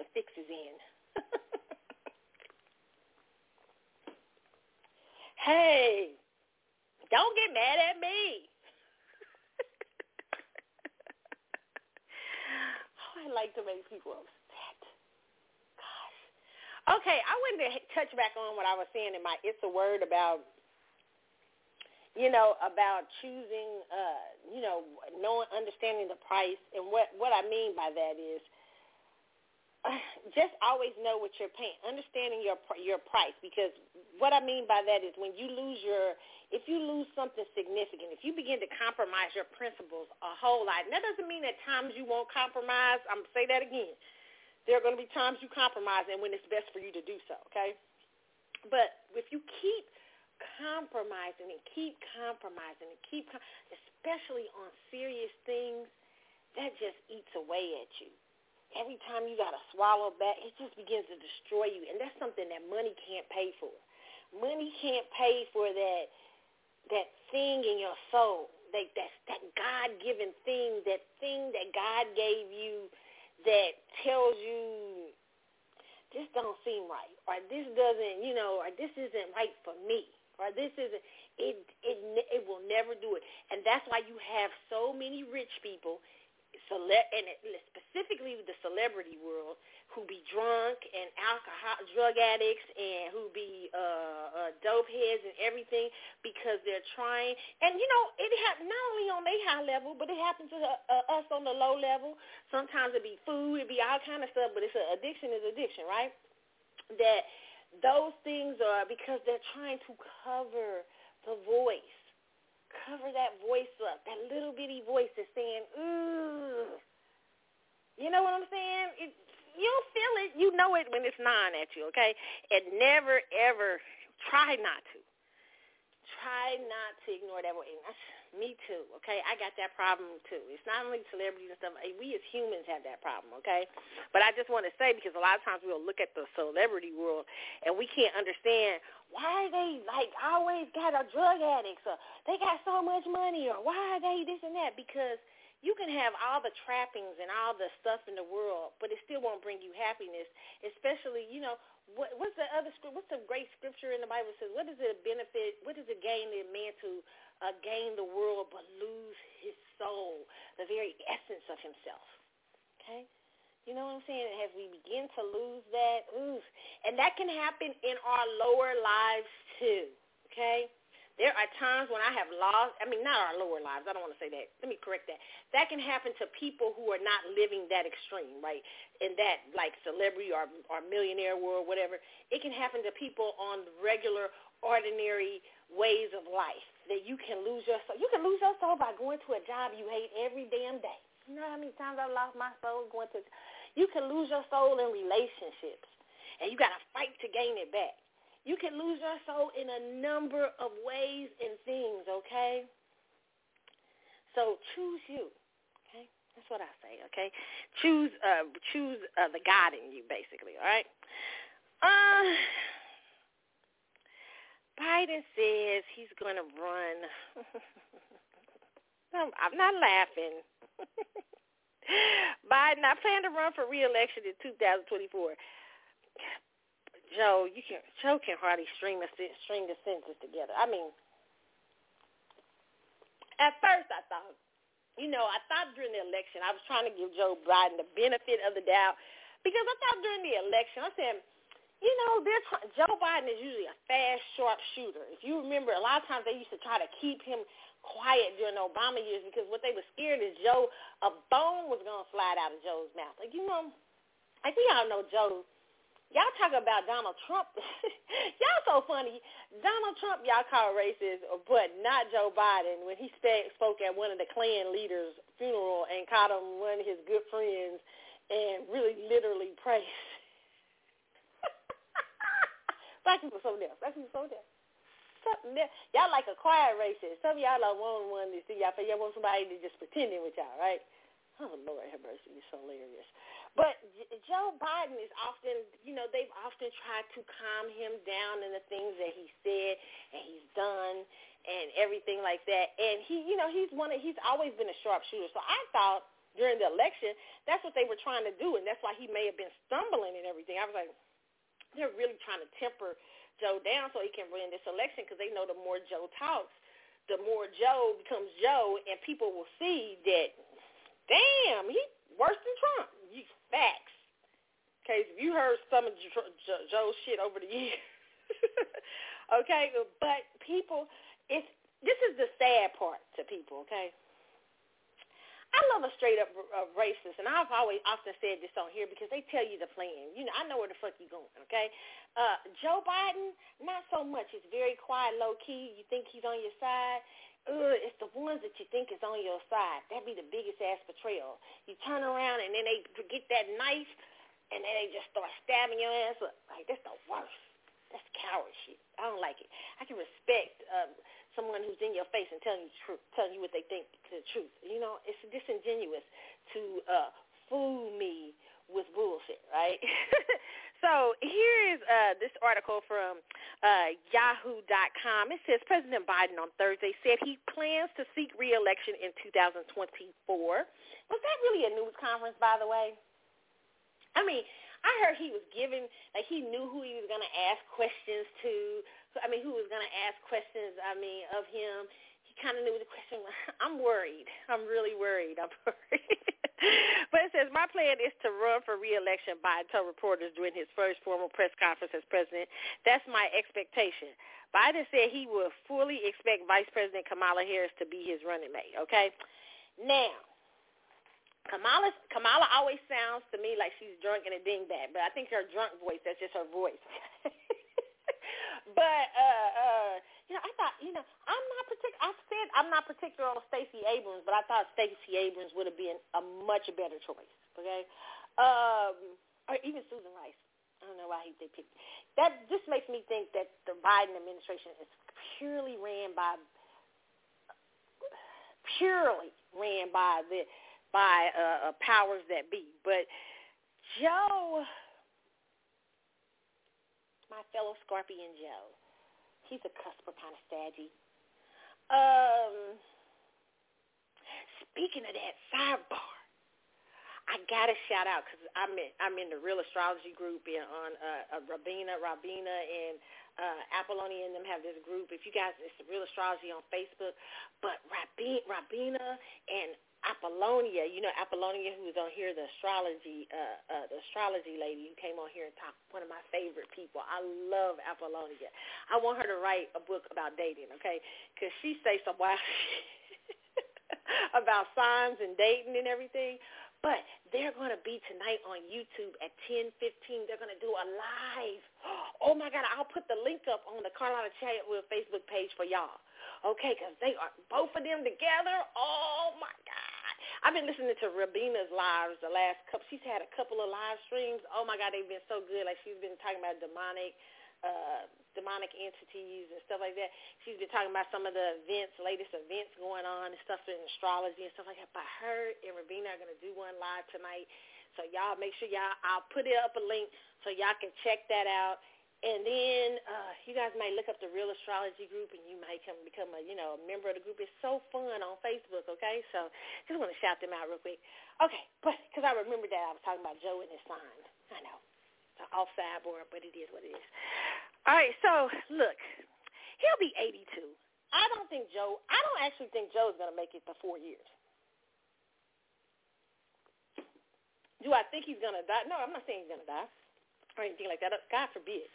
B: The fix is in. hey, don't get mad at me. oh, I like to make people upset. Okay, I wanted to touch back on what I was saying in my It's a Word about, you know, about choosing, uh, you know, knowing, understanding the price. And what, what I mean by that is just always know what you're paying, understanding your your price. Because what I mean by that is when you lose your, if you lose something significant, if you begin to compromise your principles a whole lot, and that doesn't mean at times you won't compromise. I'm say that again. There are going to be times you compromise, and when it's best for you to do so. Okay, but if you keep compromising and keep compromising and keep, especially on serious things, that just eats away at you. Every time you got to swallow that, it just begins to destroy you. And that's something that money can't pay for. Money can't pay for that that thing in your soul, that that, that God-given thing, that thing that God gave you that tells you this don't seem right, or this doesn't, you know, or this isn't right for me, or this isn't. It it it will never do it, and that's why you have so many rich people cele- and specifically the celebrity world who be drunk and alcohol drug addicts and who be uh, uh dope heads and everything because they're trying and you know it happens not only on their high level but it happens to uh, us on the low level sometimes it be food it be all kind of stuff but it's a, addiction is addiction right that those things are because they're trying to cover the voice cover that voice up, that little bitty voice that's saying, ooh. You know what I'm saying? It, you'll feel it. You know it when it's gnawing at you, okay? And never, ever try not to. Try not to ignore that voice. Me too, okay? I got that problem too. It's not only celebrities and stuff. We as humans have that problem, okay? But I just want to say because a lot of times we'll look at the celebrity world and we can't understand why they like always got a drug addicts or they got so much money or why are they this and that because you can have all the trappings and all the stuff in the world, but it still won't bring you happiness. Especially, you know, what, what's the other what's the great scripture in the Bible says? What does it benefit? What does it gain the man to uh, gain the world but lose his soul, the very essence of himself? Okay. You know what I'm saying? As we begin to lose that, ooh, and that can happen in our lower lives too. Okay, there are times when I have lost. I mean, not our lower lives. I don't want to say that. Let me correct that. That can happen to people who are not living that extreme, right? In that like celebrity or or millionaire world, whatever. It can happen to people on regular, ordinary ways of life that you can lose your soul. You can lose your soul by going to a job you hate every damn day. You know how many times I've lost my soul going to you can lose your soul in relationships, and you got to fight to gain it back. You can lose your soul in a number of ways and things, okay? So choose you, okay? That's what I say, okay? Choose uh, choose uh, the God in you, basically, all right? Uh, Biden says he's going to run. I'm not laughing. Biden, I plan to run for reelection in 2024. Joe, you can Joe can hardly string the string the sentences together. I mean, at first I thought, you know, I thought during the election I was trying to give Joe Biden the benefit of the doubt because I thought during the election I said, you know, try- Joe Biden is usually a fast, sharp shooter. If you remember, a lot of times they used to try to keep him quiet during the Obama years because what they were scared is Joe, a bone was going to slide out of Joe's mouth. Like, you know, like we all know Joe. Y'all talk about Donald Trump. y'all so funny. Donald Trump, y'all call racist, but not Joe Biden when he sp- spoke at one of the Klan leaders' funeral and called him one of his good friends and really literally praised. Black people so deaf. Black people so deaf something there. Y'all like a quiet racist. Some of y'all are want one to see y'all. Y'all want somebody to just pretending with y'all, right? Oh Lord, have mercy, it's hilarious. But Joe Biden is often, you know, they've often tried to calm him down in the things that he said and he's done and everything like that. And he, you know, he's one of, he's always been a sharpshooter. So I thought during the election that's what they were trying to do, and that's why he may have been stumbling and everything. I was like, they're really trying to temper Joe down so he can win this election because they know the more Joe talks, the more Joe becomes Joe, and people will see that, damn, he worse than Trump. You facts. Okay, if you heard some of Joe's shit over the years, okay, but people, it's this is the sad part to people. Okay, I love a straight up uh, racist, and I've always often said this on here because they tell you the plan. You know, I know where the fuck you going. Okay, uh, Joe Biden, not so much. He's very quiet, low key. You think he's on your side. Ugh, it's the ones that you think is on your side. That'd be the biggest ass betrayal. You turn around and then they get that knife, and then they just start stabbing your ass up. Like that's the worst. that's coward shit. I don't like it. I can respect um, someone who's in your face and telling you the truth, telling you what they think the truth. You know, it's disingenuous to uh, fool me with bullshit, right? so here is uh, this article from uh, Yahoo.com. It says President Biden on Thursday said he plans to seek reelection in 2024. Was that really a news conference, by the way? I mean, I heard he was giving, like he knew who he was going to ask questions to. I mean, who was going to ask questions, I mean, of him. He kind of knew the question. I'm worried. I'm really worried. I'm worried. but it says, my plan is to run for reelection, Biden told reporters during his first formal press conference as president. That's my expectation. Biden said he will fully expect Vice President Kamala Harris to be his running mate, okay? Now, Kamala Kamala always sounds to me like she's drunk and a dingbat, but I think her drunk voice, that's just her voice. but uh uh you know, I thought, you know, I'm not particular I said I'm not particular on Stacey Abrams, but I thought Stacey Abrams would have been a much better choice, okay? Um or even Susan Rice. I don't know why he, they picked that. Just makes me think that the Biden administration is purely ran by, purely ran by the by uh, uh, powers that be. But Joe, my fellow Scorpion Joe, he's a cusper kind of staggy. Um, speaking of that sidebar, I gotta shout out because I'm in I'm in the real astrology group in, on uh, uh, Rabina, Rabina, and uh, Apollonia and them have this group. If you guys, it's real astrology on Facebook. But Rabina, Rabina and Apollonia, you know Apollonia, who was on here, the astrology, uh, uh, the astrology lady who came on here and talked. One of my favorite people. I love Apollonia. I want her to write a book about dating, okay? Because she says some wild about signs and dating and everything. But they're going to be tonight on YouTube at 10:15. They're going to do a live. Oh my God! I'll put the link up on the Carlotta Chatwell Facebook page for y'all. Okay, because they are both of them together. Oh my God! I've been listening to Rabina's lives the last couple. She's had a couple of live streams. Oh my God, they've been so good. Like she's been talking about demonic, uh, demonic entities and stuff like that. She's been talking about some of the events, latest events going on and stuff in astrology and stuff like that. But her and Rabina are gonna do one live tonight. So y'all make sure y'all. I'll put it up a link so y'all can check that out. And then uh, you guys might look up the Real Astrology Group, and you might come become a you know a member of the group. It's so fun on Facebook. Okay, so just want to shout them out real quick. Okay, but because I remember that I was talking about Joe and his sign. I know, it's off sidebar, but it is what it is. All right, so look, he'll be 82. I don't think Joe. I don't actually think Joe's going to make it to four years. Do I think he's going to die? No, I'm not saying he's going to die or anything like that. God forbid.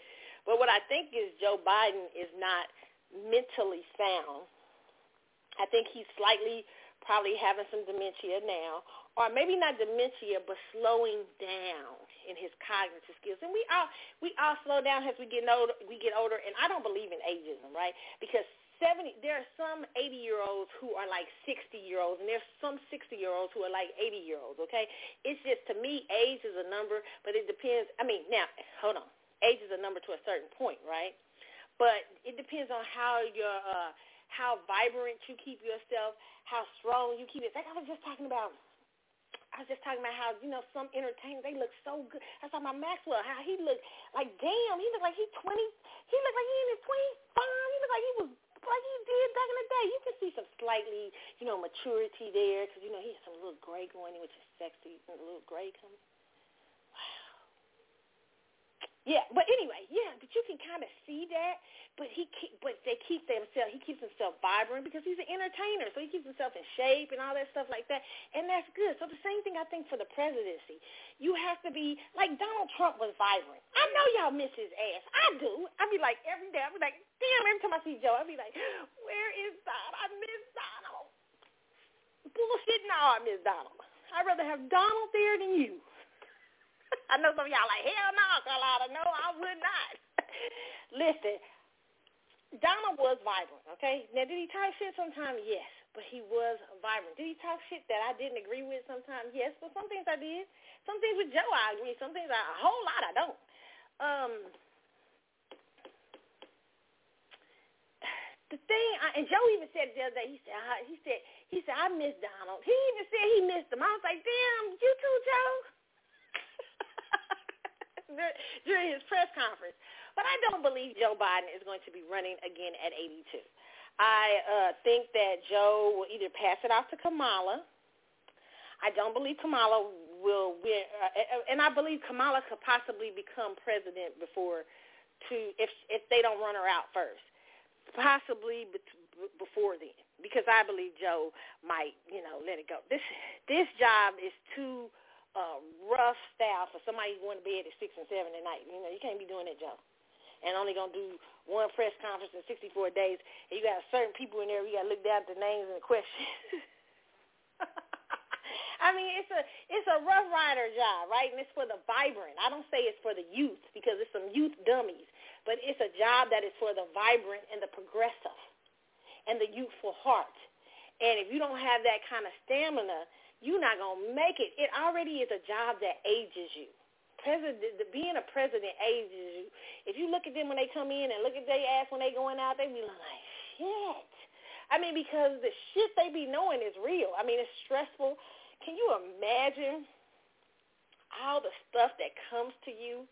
B: But what I think is Joe Biden is not mentally sound. I think he's slightly probably having some dementia now, or maybe not dementia, but slowing down in his cognitive skills. And we all we all slow down as we get older. We get older, and I don't believe in ageism, right? Because 70 there are some 80 year olds who are like 60 year olds and there's some 60 year olds who are like 80 year olds okay it's just to me age is a number but it depends i mean now hold on age is a number to a certain point, right? But it depends on how your uh, how vibrant you keep yourself, how strong you keep it. Like I was just talking about. I was just talking about how you know some entertainers they look so good. That's why my Maxwell, how he looked like damn, he looked like he twenty. He looked like he in his twenty five. He looked like he was like he did back in the day. You can see some slightly, you know, maturity there because you know he has some little gray going in, which is sexy. and A little gray coming. Yeah, but anyway, yeah, but you can kind of see that. But he, keep, but they keep themselves. He keeps himself vibrant because he's an entertainer, so he keeps himself in shape and all that stuff like that, and that's good. So the same thing I think for the presidency, you have to be like Donald Trump was vibrant. I know y'all miss his ass. I do. I be like every day. I be like, damn. Every time I see Joe, I be like, where is Donald? I miss Donald. Bullshit. No, I miss Donald. I'd rather have Donald there than you. I know some of y'all like, hell no, Carlotta. No, I would not. Listen, Donald was vibrant, okay? Now, did he talk shit sometimes? Yes. But he was vibrant. Did he talk shit that I didn't agree with sometimes? Yes. But some things I did. Some things with Joe I agree. Some things I, a whole lot I don't. Um, the thing, I, and Joe even said the other day. He said, I, he said, he said, I miss Donald. He even said he missed him. I was like, damn, you too, Joe. During his press conference, but I don't believe Joe Biden is going to be running again at 82. I uh, think that Joe will either pass it off to Kamala. I don't believe Kamala will win, uh, and I believe Kamala could possibly become president before to if if they don't run her out first possibly before then because I believe Joe might, you know, let it go. This this job is too uh, rough style for somebody went to bed at six and seven at night. You know, you can't be doing that, Joe. And only gonna do one press conference in 64 days, and you got certain people in there. You got to look down at the names and the questions. I mean, it's a it's a rough rider job, right? And it's for the vibrant. I don't say it's for the youth because it's some youth dummies but it's a job that is for the vibrant and the progressive and the youthful heart. And if you don't have that kind of stamina, you're not going to make it. It already is a job that ages you. President, being a president ages you. If you look at them when they come in and look at their ass when they going out, they be like, shit. I mean, because the shit they be knowing is real. I mean, it's stressful. Can you imagine all the stuff that comes to you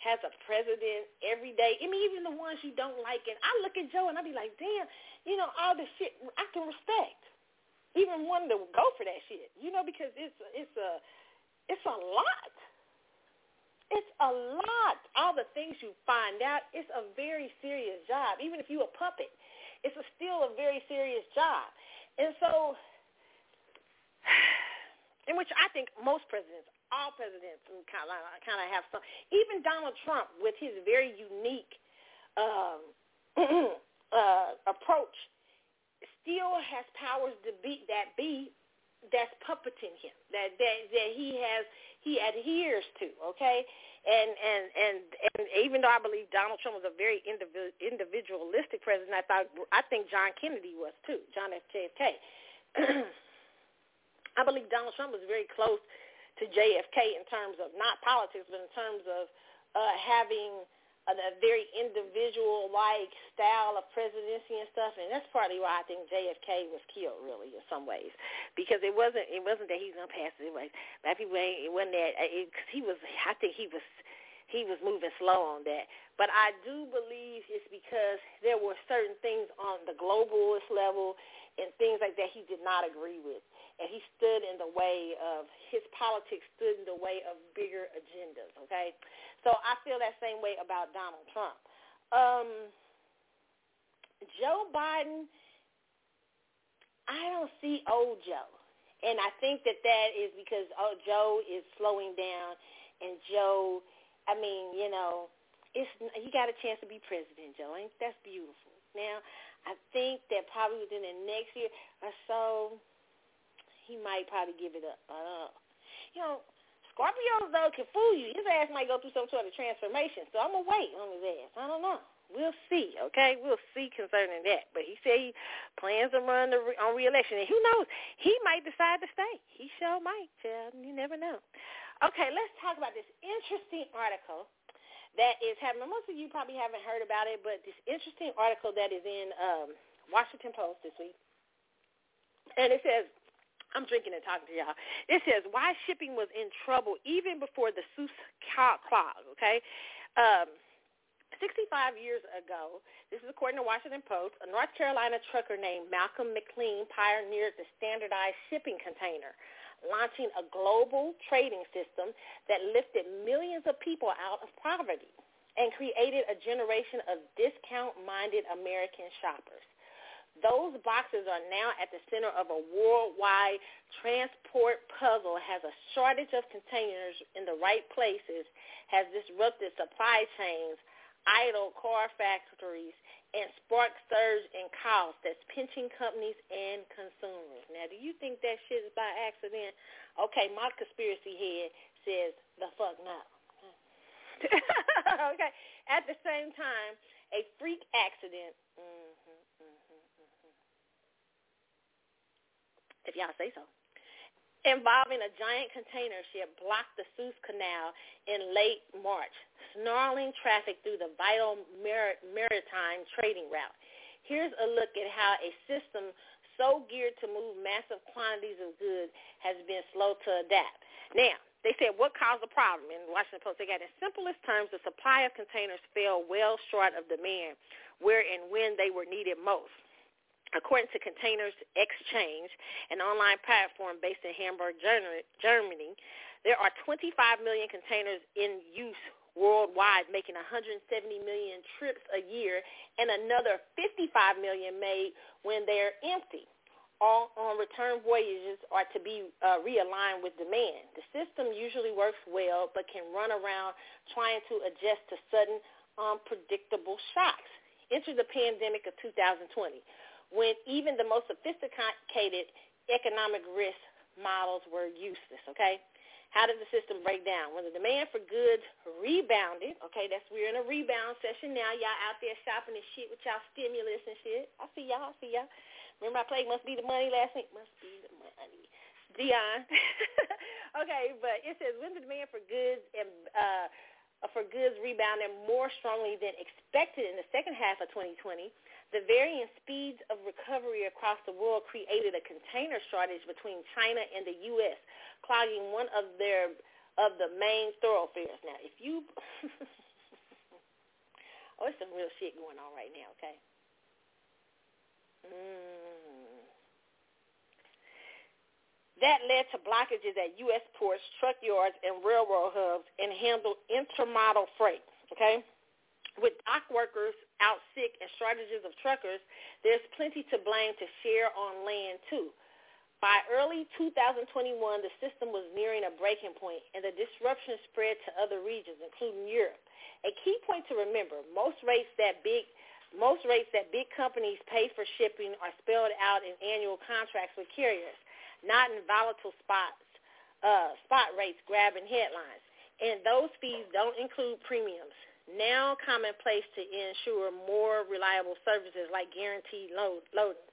B: has a president every day. I mean, even the ones you don't like. And I look at Joe and I be like, damn, you know, all the shit I can respect. Even wanting to go for that shit, you know, because it's it's a it's a lot. It's a lot. All the things you find out, it's a very serious job. Even if you a puppet, it's a, still a very serious job. And so, in which I think most presidents all presidents kind of kind of have some. Even Donald Trump, with his very unique um, uh, approach, still has powers to be that be that's puppeting him that that that he has he adheres to. Okay, and and and and even though I believe Donald Trump was a very individual, individualistic president, I thought I think John Kennedy was too. John F. JFK. I believe Donald Trump was very close to JFK in terms of not politics, but in terms of uh, having a, a very individual-like style of presidency and stuff, and that's partly why I think JFK was killed, really, in some ways, because it wasn't it wasn't that he's gonna pass it. It was black people ain't, it wasn't that uh, it, cause he was. I think he was he was moving slow on that. But I do believe it's because there were certain things on the globalist level and things like that he did not agree with and he stood in the way of his politics stood in the way of bigger agendas. Okay, so I feel that same way about Donald Trump. Um, Joe Biden, I don't see old Joe, and I think that that is because oh Joe is slowing down, and Joe, I mean you know, it's he got a chance to be president. Joe, ain't that's beautiful. Now I think that probably within the next year or so he might probably give it up. Uh, you know, Scorpios though can fool you. His ass might go through some sort of transformation. So I'm gonna wait on his ass. I don't know. We'll see. Okay, we'll see concerning that. But he said he plans to run the, on reelection, and who knows? He might decide to stay. He sure might. Child. You never know. Okay, let's talk about this interesting article that is happening. Most of you probably haven't heard about it, but this interesting article that is in um, Washington Post this week, and it says I'm drinking and talking to y'all. It says why shipping was in trouble even before the Suez clog. Okay. Um, 65 years ago, this is according to Washington Post, a North Carolina trucker named Malcolm McLean pioneered the standardized shipping container, launching a global trading system that lifted millions of people out of poverty and created a generation of discount-minded American shoppers. Those boxes are now at the center of a worldwide transport puzzle, has a shortage of containers in the right places, has disrupted supply chains, idle car factories, and sparked surge in costs that's pinching companies and consumers. Now, do you think that shit is by accident? Okay, my conspiracy head says the fuck no. okay. At the same time, a freak accident. Mm-hmm if y'all say so, involving a giant container ship blocked the Suez Canal in late March, snarling traffic through the vital maritime trading route. Here's a look at how a system so geared to move massive quantities of goods has been slow to adapt. Now, they said what caused the problem in Washington Post. They got in simplest terms, the supply of containers fell well short of demand where and when they were needed most. According to Containers Exchange, an online platform based in Hamburg, Germany, there are 25 million containers in use worldwide, making 170 million trips a year, and another 55 million made when they're empty all on return voyages are to be uh, realigned with demand. The system usually works well but can run around trying to adjust to sudden unpredictable shocks. Enter the pandemic of 2020 when even the most sophisticated economic risk models were useless, okay? How did the system break down? When the demand for goods rebounded, okay, that's we're in a rebound session now. Y'all out there shopping and shit with y'all stimulus and shit. I see y'all, I see y'all. Remember I played Must Be the Money last week? Must be the money. Deion. okay, but it says when the demand for goods and uh, for goods rebounded more strongly than expected in the second half of 2020, the varying speeds of recovery across the world created a container shortage between China and the U.S., clogging one of their of the main thoroughfares. Now, if you oh, it's some real shit going on right now. Okay. Mm. That led to blockages at U.S. ports, truck yards, and railroad hubs and handled intermodal freight. Okay? With dock workers out sick and shortages of truckers, there's plenty to blame to share on land, too. By early 2021, the system was nearing a breaking point, and the disruption spread to other regions, including Europe. A key point to remember, most rates that big most rates that big companies pay for shipping are spelled out in annual contracts with carriers, not in volatile spots, uh, spot rates grabbing headlines. And those fees don't include premiums, now commonplace to ensure more reliable services like guaranteed load, loading.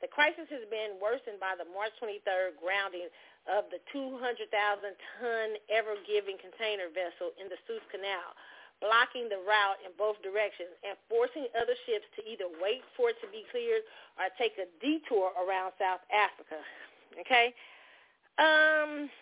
B: The crisis has been worsened by the March 23rd grounding of the 200,000-ton Ever Given container vessel in the Suez Canal, blocking the route in both directions and forcing other ships to either wait for it to be cleared or take a detour around South Africa. Okay? Um,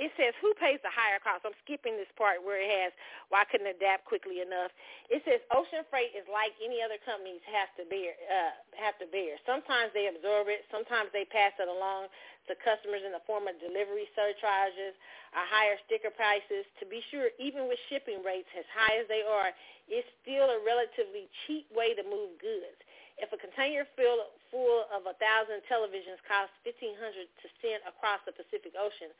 B: it says who pays the higher cost. I'm skipping this part where it has why couldn't adapt quickly enough. It says ocean freight is like any other companies have to bear. Uh, have to bear. Sometimes they absorb it. Sometimes they pass it along to customers in the form of delivery surcharges or higher sticker prices. To be sure, even with shipping rates as high as they are, it's still a relatively cheap way to move goods. If a container full full of a thousand televisions costs fifteen hundred to send across the Pacific Ocean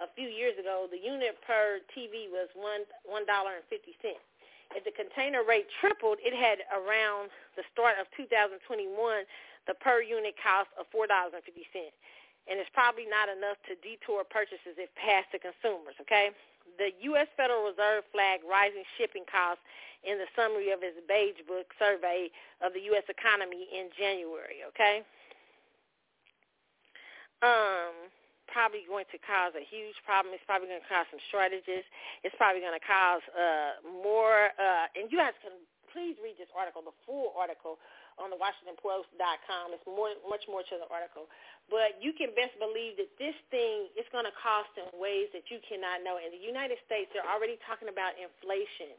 B: a few years ago, the unit per TV was one one dollar and fifty cents. If the container rate tripled, it had around the start of 2021 the per unit cost of four dollars and fifty cents, and it's probably not enough to detour purchases if passed to consumers. Okay, the U.S. Federal Reserve flagged rising shipping costs in the summary of its Beige Book survey of the U.S. economy in January. Okay. Um, probably going to cause a huge problem. It's probably going to cause some shortages. It's probably going to cause uh, more. Uh, and you guys can please read this article, the full article on the WashingtonPost.com. It's more, much more to the article. But you can best believe that this thing is going to cost in ways that you cannot know. In the United States, they're already talking about inflation,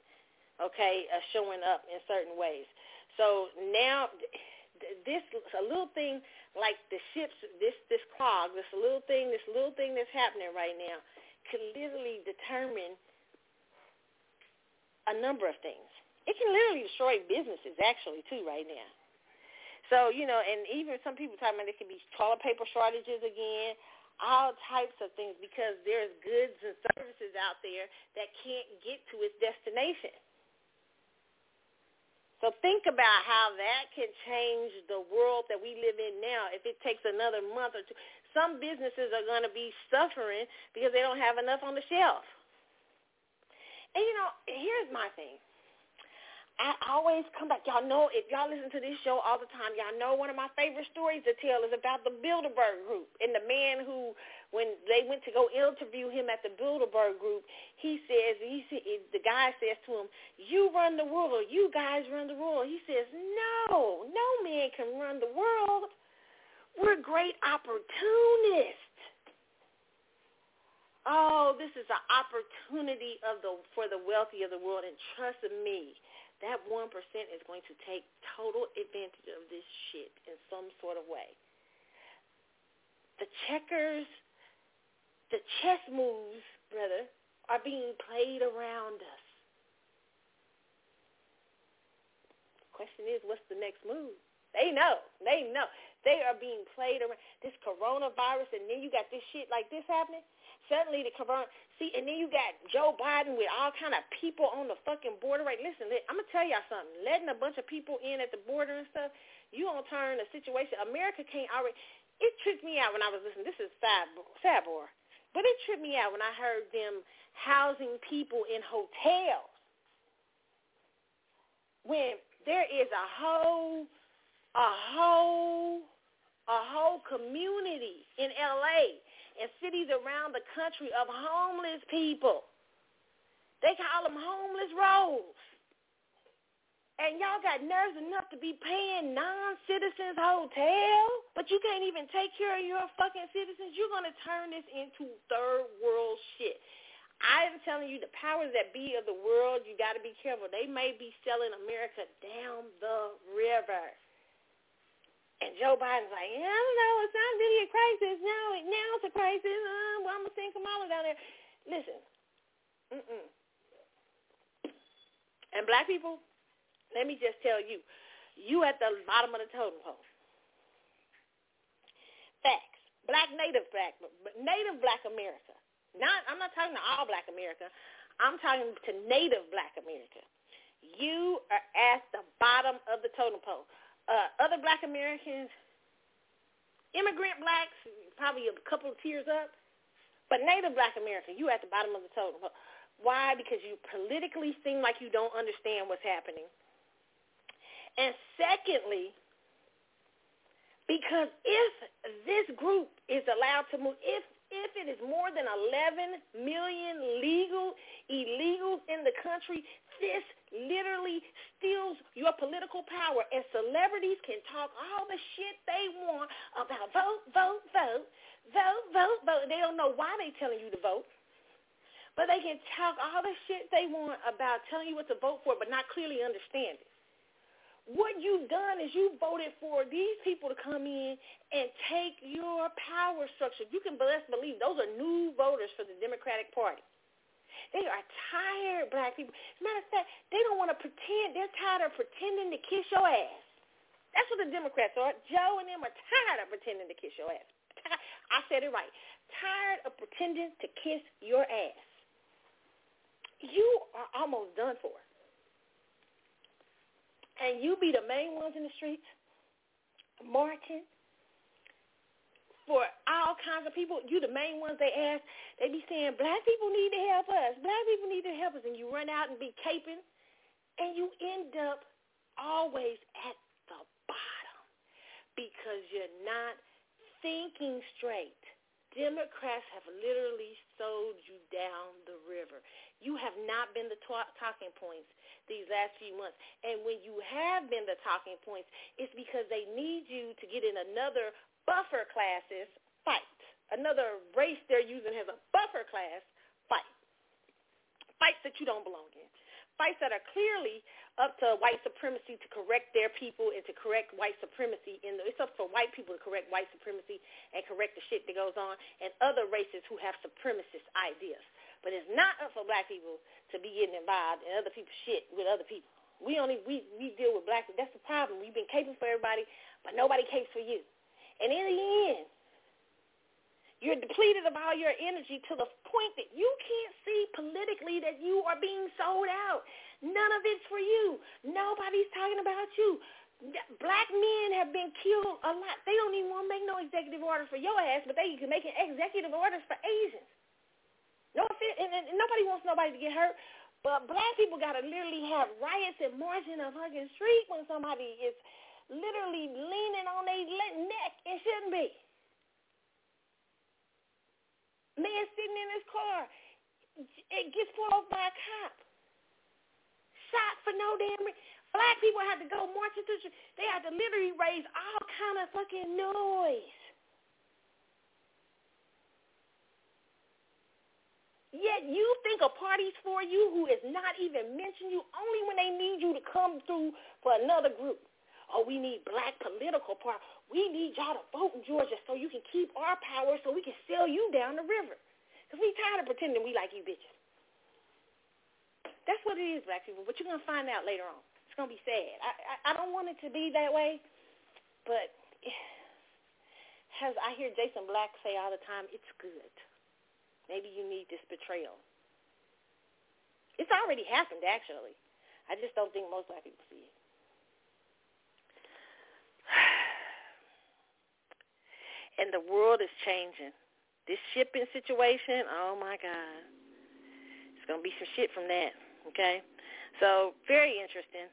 B: okay, uh, showing up in certain ways. So now this a little thing like the ships, this this clog, this little thing, this little thing that's happening right now, can literally determine a number of things. It can literally destroy businesses actually too right now. So you know, and even some people talking about there could be toilet paper shortages again, all types of things because there's goods and services out there that can't get to its destination. So think about how that can change the world that we live in now if it takes another month or two. Some businesses are going to be suffering because they don't have enough on the shelf. And you know, here's my thing. I always come back. Y'all know if y'all listen to this show all the time, y'all know one of my favorite stories to tell is about the Bilderberg group and the man who, when they went to go interview him at the Bilderberg group, he says he the guy says to him, "You run the world, you guys run the world." He says, "No, no man can run the world. We're great opportunists." Oh, this is an opportunity of the for the wealthy of the world, and trust me, that one percent is going to take total advantage of this shit in some sort of way. The checkers, the chess moves, brother, are being played around us. The question is, what's the next move? They know. They know. They are being played around. This coronavirus, and then you got this shit like this happening suddenly the corona. See, and then you got Joe Biden with all kind of people on the fucking border. Right? Listen, I'm gonna tell y'all something. Letting a bunch of people in at the border and stuff, you gonna turn the situation. America can't already. It tripped me out when I was listening. This is sad, sad boy. But it tripped me out when I heard them housing people in hotels when there is a whole, a whole, a whole community in LA and cities around the country of homeless people. They call them homeless rolls. And y'all got nerves enough to be paying non-citizens hotel, but you can't even take care of your fucking citizens. You're going to turn this into third world shit. I am telling you, the powers that be of the world, you got to be careful. They may be selling America down the river. And Joe Biden's like, yeah, I don't know, it's not really a crisis. Now, now it's a crisis. Uh, well, I'm going to send Kamala down there. Listen, mm-mm. And black people, let me just tell you, you at the bottom of the totem pole. Facts. Black native black, native black America. Not, I'm not talking to all black America. I'm talking to native black America. You are at the bottom of the totem pole uh, other black Americans, immigrant blacks, probably a couple of tiers up, but native black American, you at the bottom of the totem. Why? Because you politically seem like you don't understand what's happening. And secondly, because if this group is allowed to move, if if it is more than 11 million legal country, this literally steals your political power. And celebrities can talk all the shit they want about vote, vote, vote, vote, vote, vote. They don't know why they're telling you to vote. But they can talk all the shit they want about telling you what to vote for, but not clearly understand it. What you've done is you voted for these people to come in and take your power structure. You can best believe those are new voters for the Democratic Party. They are tired, black people. Matter of fact, they don't want to pretend. They're tired of pretending to kiss your ass. That's what the Democrats are. Joe and them are tired of pretending to kiss your ass. I said it right. Tired of pretending to kiss your ass. You are almost done for. And you be the main ones in the streets marching, for all kinds of people. You the main ones they ask. They be saying, black people need to help us. Black people need to help us. And you run out and be caping. And you end up always at the bottom because you're not thinking straight. Democrats have literally sold you down the river. You have not been the talking points these last few months. And when you have been the talking points, it's because they need you to get in another buffer classes, fight. Another race they're using as a buffer class, fight. Fights that you don't belong in. Fights that are clearly up to white supremacy to correct their people and to correct white supremacy. In the, it's up for white people to correct white supremacy and correct the shit that goes on and other races who have supremacist ideas. But it's not up for black people to be getting involved in other people's shit with other people. We only we we deal with black. That's the problem. We've been caping for everybody, but nobody capes for you. And in the end, you're depleted of all your energy to the point that you can't see politically that you are being sold out. None of it's for you. Nobody's talking about you. Black men have been killed a lot. They don't even want to make no executive orders for your ass, but they can make an executive orders for Asians. No offense, and, and, nobody wants nobody to get hurt. But black people got to literally have riots and marching a fucking street when somebody is literally leaning on their neck. It shouldn't be. Man sitting in his car. It gets pulled over by a cop. Shot for no damn reason. Black people had to go marching through. They had to literally raise all kind of fucking noise. Yet you think a party's for you who is not even mentioning you only when they need you to come through for another group. Oh, we need black political power. We need y'all to vote in Georgia so you can keep our power so we can sell you down the river. Because we tired of pretending we like you bitches. That's what it is, black people. But you're going to find out later on. It's going to be sad. I, I, I don't want it to be that way, but as I hear Jason Black say all the time, it's good. Maybe you need this betrayal. It's already happened, actually. I just don't think most black people see it. And the world is changing. This shipping situation, oh my God. It's going to be some shit from that, okay? So, very interesting.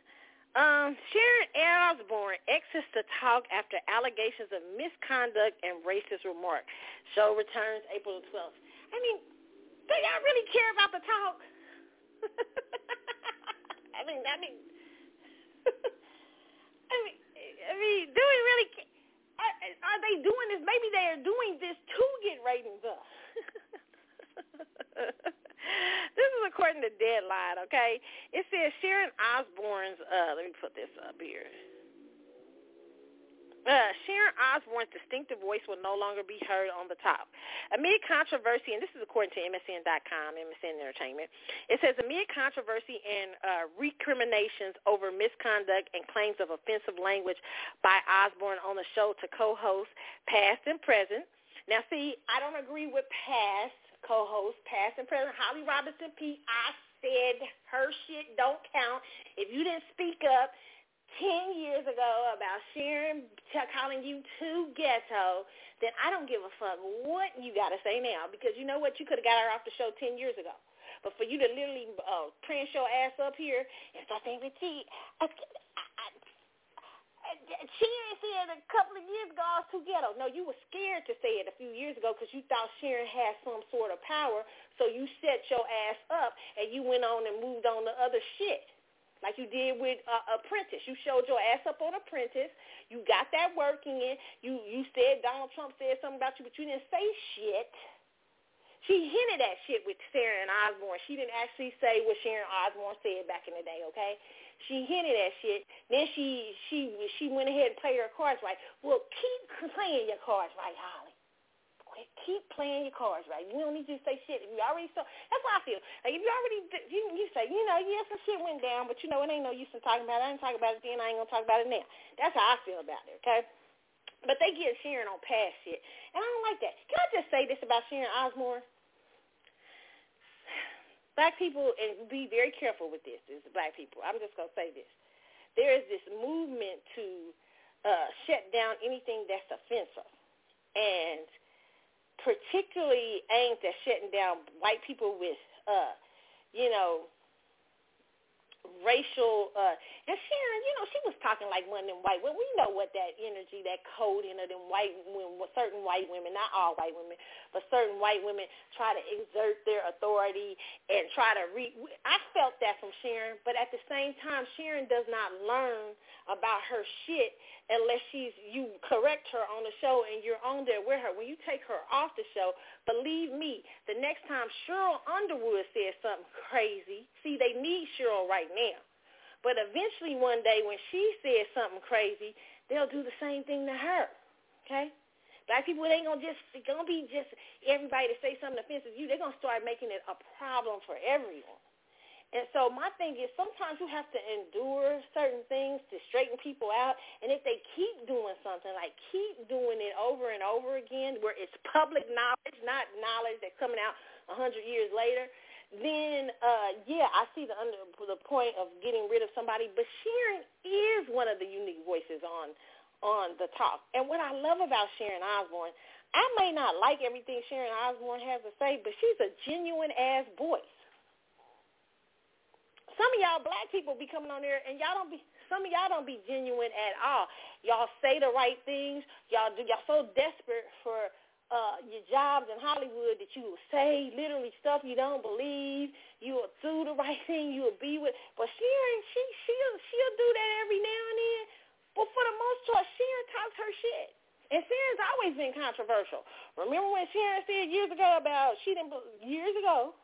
B: Um, Sharon Osbourne exits to talk after allegations of misconduct and racist remark. Show returns April 12th. I mean, do y'all really care about the talk? I mean, I mean, I mean, I mean, do we really? Are, are they doing this? Maybe they are doing this to get ratings up. this is according to Deadline. Okay, it says Sharon Osbourne's. Uh, let me put this up here. Uh, Sharon Osbourne's distinctive voice will no longer be heard on the Talk. Amid controversy, and this is according to MSN.com, MSN Entertainment, it says amid controversy and uh, recriminations over misconduct and claims of offensive language by Osbourne on the show to co-host past and present. Now, see, I don't agree with past co-host, past and present. Holly Robinson Peete, I said her shit don't count. If you didn't speak up, 10 years ago about Sharon calling you too ghetto, then I don't give a fuck what you got to say now because you know what? You could have got her off the show 10 years ago. But for you to literally uh, prance your ass up here and start saying, Richie, Sharon said a couple of years ago I was too ghetto. No, you were scared to say it a few years ago because you thought Sharon had some sort of power. So you set your ass up and you went on and moved on to other shit like you did with uh, Apprentice. You showed your ass up on Apprentice. You got that working in. You you said Donald Trump said something about you, but you didn't say shit. She hinted at shit with Sharon Osbourne. She didn't actually say what Sharon Osbourne said back in the day. Okay, she hinted at shit. Then she she she went ahead and played her cards right. Well, keep playing your cards right, Holly keep playing your cards right. You don't need to say shit. If you already saw, that's how I feel. Like if you already, you, you say, you know, yeah, some shit went down, but you know, it ain't no use in talking about it. I ain't talking about it then. I ain't gonna talk about it now. That's how I feel about it. Okay. But they get Sharon on past shit, and I don't like that. Can I just say this about Sharon Osbourne? Black people, and be very careful with this. Is black people. I'm just gonna say this. There is this movement to uh, shut down anything that's offensive, particularly aimed at shutting down white people with, uh, you know, racial uh and Sharon, you know, she was talking like one of them white women. We know what that energy, that code in of them white women certain white women, not all white women, but certain white women try to exert their authority and try to re I felt that from Sharon, but at the same time Sharon does not learn about her shit unless she's you correct her on the show and you're on there with her. When you take her off the show, believe me, the next time Sheryl Underwood says something crazy, see they need Sheryl right now. But eventually one day when she says something crazy, they'll do the same thing to her. Okay? Black people ain't gonna just it's gonna be just everybody to say something offensive to you. They're gonna start making it a problem for everyone. And so my thing is sometimes you have to endure certain things to straighten people out. And if they keep doing something, like keep doing it over and over again where it's public knowledge, not knowledge that's coming out a hundred years later, then uh, yeah, I see the under the point of getting rid of somebody. But Sharon is one of the unique voices on on the talk. And what I love about Sharon Osbourne, I may not like everything Sharon Osbourne has to say, but she's a genuine ass voice. Some of y'all black people be coming on there and y'all don't be some of y'all don't be genuine at all. Y'all say the right things. Y'all do y'all so desperate for uh, your jobs in Hollywood that you will say literally stuff you don't believe. You will do the right thing. You will be with. But Sharon, she she'll she'll do that every now and then. But for the most part, Sharon talks her shit. And Sharon's always been controversial. Remember when Sharon said years ago about she didn't years ago,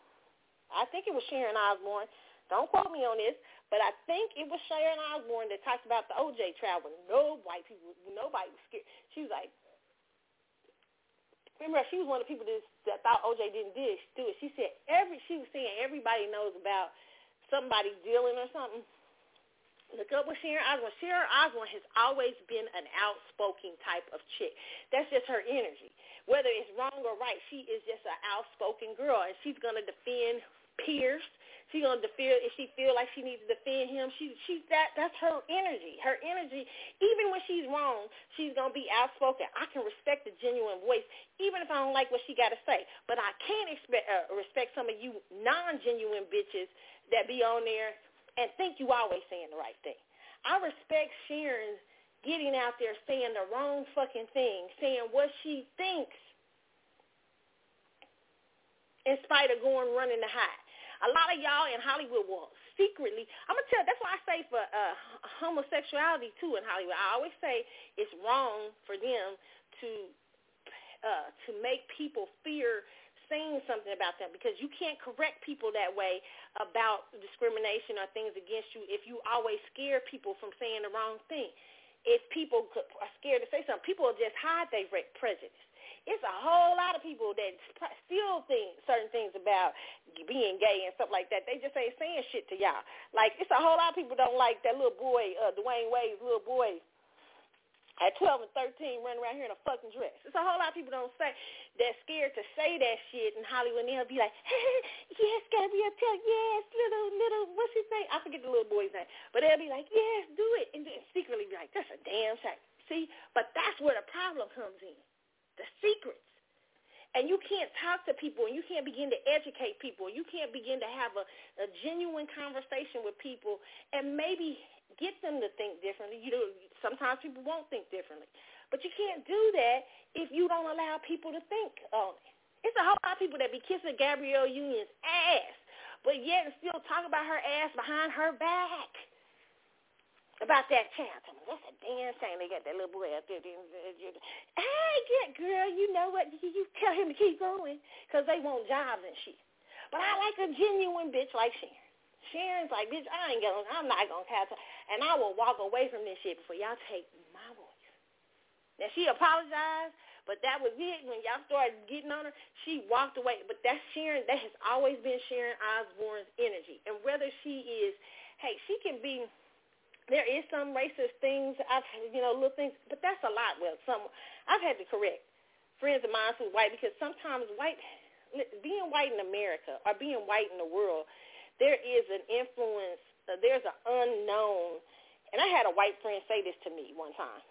B: I think it was Sharon Osbourne. Don't quote me on this, but I think it was Sharon Osbourne that talked about the OJ trial when no white people, nobody was scared. She was like, remember she was one of the people that, that thought OJ didn't do it. She said every she was saying everybody knows about somebody dealing or something. Look up with Sharon Osbourne. Sharon Osbourne has always been an outspoken type of chick. That's just her energy. Whether it's wrong or right, she is just an outspoken girl, and she's gonna defend Piers. She's gonna defend if she feel like she needs to defend him. She she's that that's her energy. Her energy, even when she's wrong, she's gonna be outspoken. I can respect the genuine voice, even if I don't like what she got to say. But I can't expect uh, respect some of you non-genuine bitches that be on there and think you always saying the right thing. I respect Sharon getting out there saying the wrong fucking thing, saying what she thinks in spite of going running to hide. A lot of y'all in Hollywood will secretly, I'm to tell, that's why I say for uh, homosexuality too in Hollywood, I always say it's wrong for them to uh, to make people fear saying something about them because you can't correct people that way about discrimination or things against you if you always scare people from saying the wrong thing. If people are scared to say something, people will just hide their prejudice. It's a whole lot of people that still think certain things about being gay and stuff like that. They just ain't saying shit to y'all. Like it's a whole lot of people don't like that little boy, uh, Dwyane Wade's little boy at 12 and 13 running around here in a fucking dress. It's a whole lot of people don't say they're scared to say that shit in Hollywood. And they'll be like, hey, yes, Gabrielle, tell yes, little little what's his name? I forget the little boy's name, but they'll be like, yes, do it, and then secretly be like, that's a damn shame. See, but that's where the problem comes in, the secrets. And you can't talk to people and you can't begin to educate people. You can't begin to have a, a genuine conversation with people and maybe get them to think differently. You know, sometimes people won't think differently. But you can't do that if you don't allow people to think on it. It's a whole lot of people that be kissing Gabrielle Union's ass, but yet still talk about her ass behind her back. About that child. That's a damn shame they got that little boy out there. Hey, get girl, you know what? You tell him to keep going because they want jobs and shit. But I like a genuine bitch like Sharon. Sharon's like, bitch, I ain't gonna, I'm not gonna catch her. And I will walk away from this shit before y'all take my voice. Now, she apologized, but that was it. When y'all started getting on her, she walked away. But that's Sharon, that has always been Sharon Osbourne's energy. And whether she is, hey, she can be, there is some racist things, I've, you know, little things, but that's a lot. Well, some, I've had to correct friends of mine who's white because sometimes white, being white in America or being white in the world there is an influence, uh, there's an unknown. And I had a white friend say this to me one time.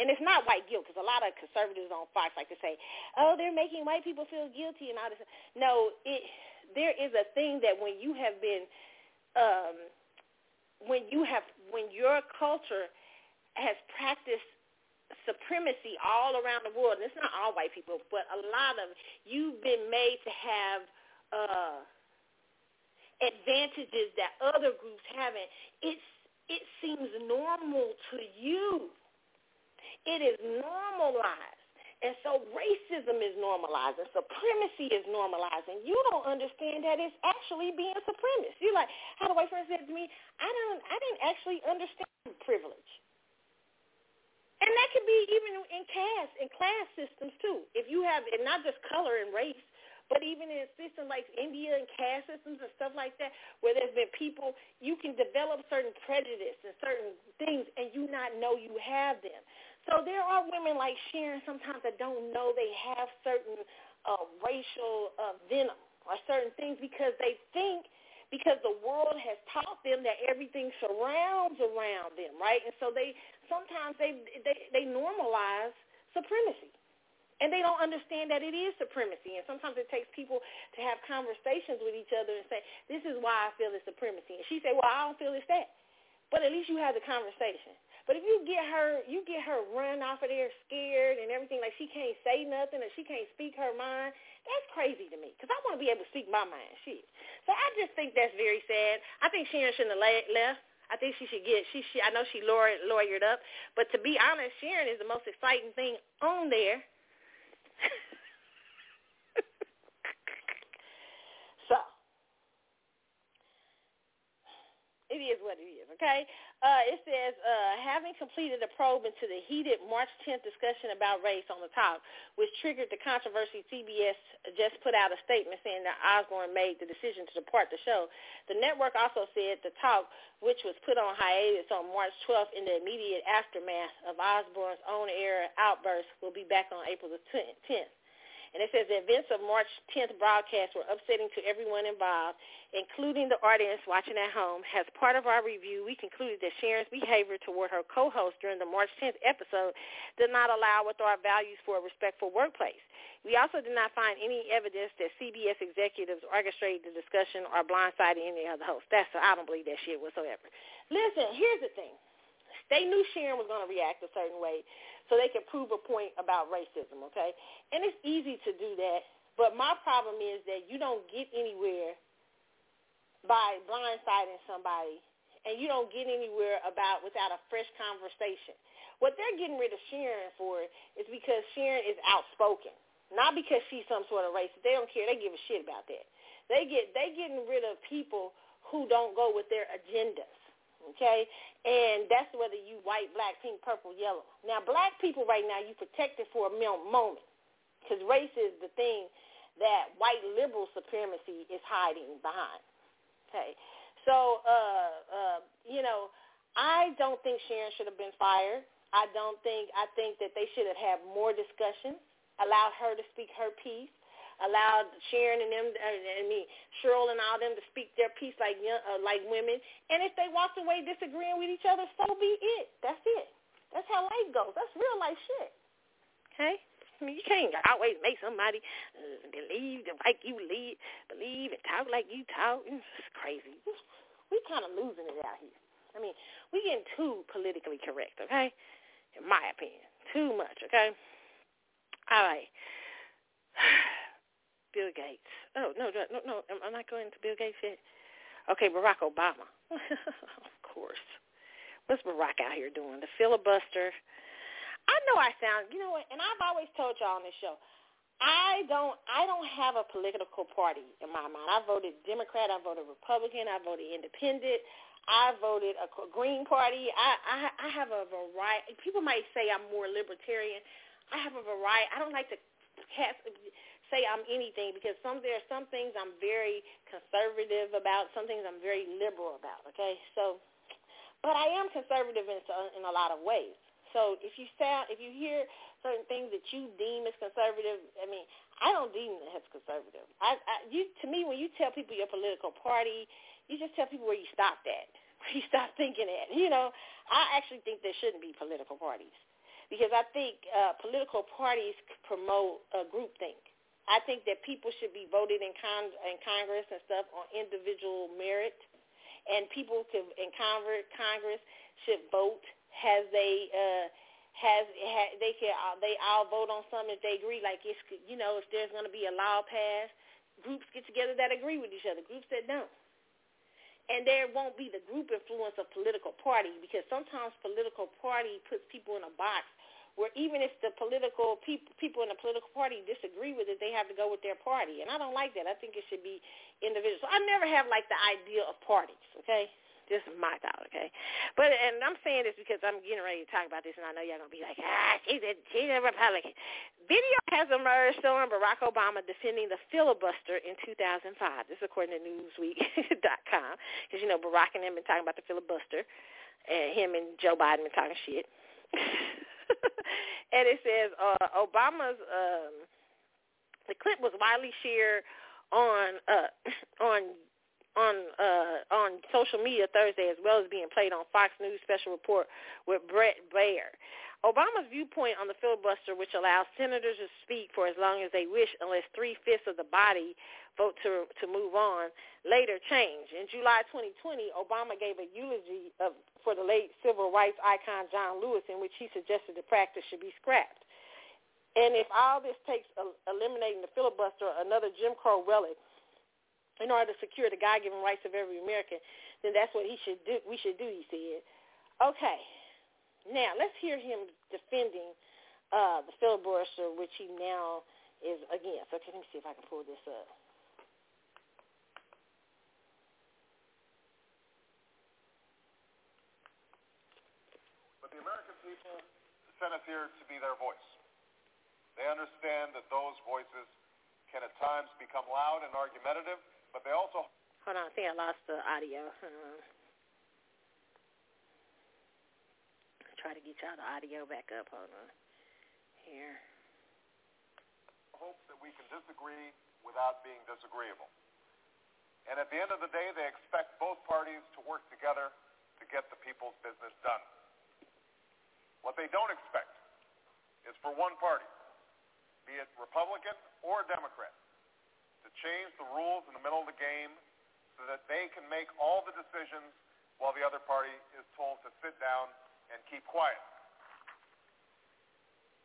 B: And it's not white guilt because a lot of conservatives on Fox like to say, oh, they're making white people feel guilty and all this. No, it, there is a thing that when you have been, um, when you have, when your culture has practiced supremacy all around the world, and it's not all white people, but a lot of you've been made to have uh, advantages that other groups haven't, it's, it seems normal to you. It is normalized. And so racism is normalized and supremacy is normalized. And you don't understand that it's actually being supremacist. You're like, how the white friend said to me, I don't I didn't actually understand privilege. And that could be even in caste and class systems too. If you have and not just color and race, but even in systems like India and caste systems and stuff like that, where there's been people, you can develop certain prejudice and certain things, and you not know you have them. So there are women like Sharon sometimes that don't know they have certain uh, racial uh, venom or certain things because they think because the world has taught them that everything surrounds around them, right? And so they sometimes they they, they normalize supremacy and they don't understand that it is supremacy. And sometimes it takes people to have conversations with each other and say, this is why I feel it's supremacy. And she say, well, I don't feel it's that. But at least you have the conversation. But if you get her, you get her run off of there scared and everything, like she can't say nothing or she can't speak her mind. That's crazy to me because I want to be able to speak my mind. Shit. So I just think that's very sad. I think Sharon shouldn't have left. I think she should get. She, she I know she lawyered, lawyered up, but to be honest, Sharon is the most exciting thing on there. so it is what it is. Okay. Uh, it says, uh, having completed a probe into the heated March 10th discussion about race on the Talk, which triggered the controversy, CBS just put out a statement saying that Osbourne made the decision to depart the show. The network also said the talk, which was put on hiatus on March 12th in the immediate aftermath of Osbourne's own-air outburst, will be back on April the 10th. And it says the events of March 10th broadcast were upsetting to everyone involved, including the audience watching at home. As part of our review, we concluded that Sharon's behavior toward her co-host during the March 10th episode did not allow with our values for a respectful workplace. We also did not find any evidence that CBS executives orchestrated the discussion or blindsided any other host. That's I don't believe that shit whatsoever. Listen, here's the thing. They knew Sharon was going to react a certain way so they can prove a point about racism, okay? And it's easy to do that, but my problem is that you don't get anywhere by blindsiding somebody and you don't get anywhere about without a fresh conversation. What they're getting rid of Sharon for is because Sharon is outspoken, not because she's some sort of racist. They don't care. They give a shit about that. They get they getting rid of people who don't go with their agendas okay? And that's whether you white, black, pink, purple, yellow. Now, black people right now, you protect it for a moment because race is the thing that white liberal supremacy is hiding behind, okay? So, uh, uh, you know, I don't think Sharon should have been fired. I don't think, I think that they should have had more discussion, allowed her to speak her piece allowed Sharon and them, uh, I mean Sheryl and all them to speak their piece like young, uh, like women. And if they walked away disagreeing with each other, so be it. That's it. That's how life goes. That's real life shit. Okay. I mean, you can't always make somebody uh, believe like you lead, believe and talk like you talk. It's crazy. We kind of losing it out here. I mean, we getting too politically correct, okay? In my opinion, too much, okay? All right. Bill Gates. Oh no, no, no, no. Am I not going to Bill Gates yet? Okay, Barack Obama. of course. What's Barack out here doing? The filibuster. I know I sound, you know what, and I've always told y'all on this show, I don't I don't have a political party in my mind. I voted Democrat, I voted Republican, I voted Independent, I voted a Green Party. I I, I have a variety. People might say I'm more libertarian. I have a variety. I don't like to cast say I'm anything because some there are some things I'm very conservative about, some things I'm very liberal about. Okay, so, but I am conservative in in a lot of ways. So if you sound, if you hear certain things that you deem as conservative, I mean, I don't deem it as conservative. I, I you to me when you tell people your political party, you just tell people where you stopped at, where you stop thinking at. You know, I actually think there shouldn't be political parties because I think uh, political parties promote a groupthink. I think that people should be voted in, con- in Congress and stuff on individual merit, and people to, in Congress, Congress should vote as they uh, has, has they can uh, they all vote on something if they agree. Like it's you know if there's going to be a law passed, groups get together that agree with each other, groups that don't. And there won't be the group influence of political party because sometimes political party puts people in a box where even if the political people people in the political party disagree with it, they have to go with their party. And I don't like that. I think it should be individual. So I never have like the idea of parties, okay? This is my thought, okay? But and I'm saying this because I'm getting ready to talk about this, and I know y'all gonna be like, ah, she's a she's a Republican. Video has emerged showing Barack Obama defending the filibuster in 2005. This is according to Newsweek.com, because you know Barack and him been talking about the filibuster, and him and Joe Biden been talking shit. and it says uh, Obama's um, the clip was widely shared on uh, on on uh, on social media Thursday, as well as being played on Fox News special report with Bret Baier. Obama's viewpoint on the filibuster, which allows senators to speak for as long as they wish unless three-fifths of the body vote to, to move on, later changed. In July 2020, Obama gave a eulogy of for the late civil rights icon John Lewis, in which he suggested the practice should be scrapped. And if all this takes eliminating the filibuster, another Jim Crow relic, in order to secure the God-given rights of every American, then that's what he should do. We should do, he said. Okay, now let's hear him defending uh, the filibuster, which he now is against. Okay, let me see if I can pull this up.
E: But the American people sent us here to be their voice. They understand that those voices can at times become loud and argumentative, but they also...
B: Hold on, I think I lost the audio. Try to get y'all the audio back up. Hold on. Here.
E: Hope that we can disagree without being disagreeable. And at the end of the day, they expect both parties to work together to get the people's business done. What they don't expect is for one party, be it Republican or Democrat, to change the rules in the middle of the game so that they can make all the decisions while the other party is told to sit down and keep quiet.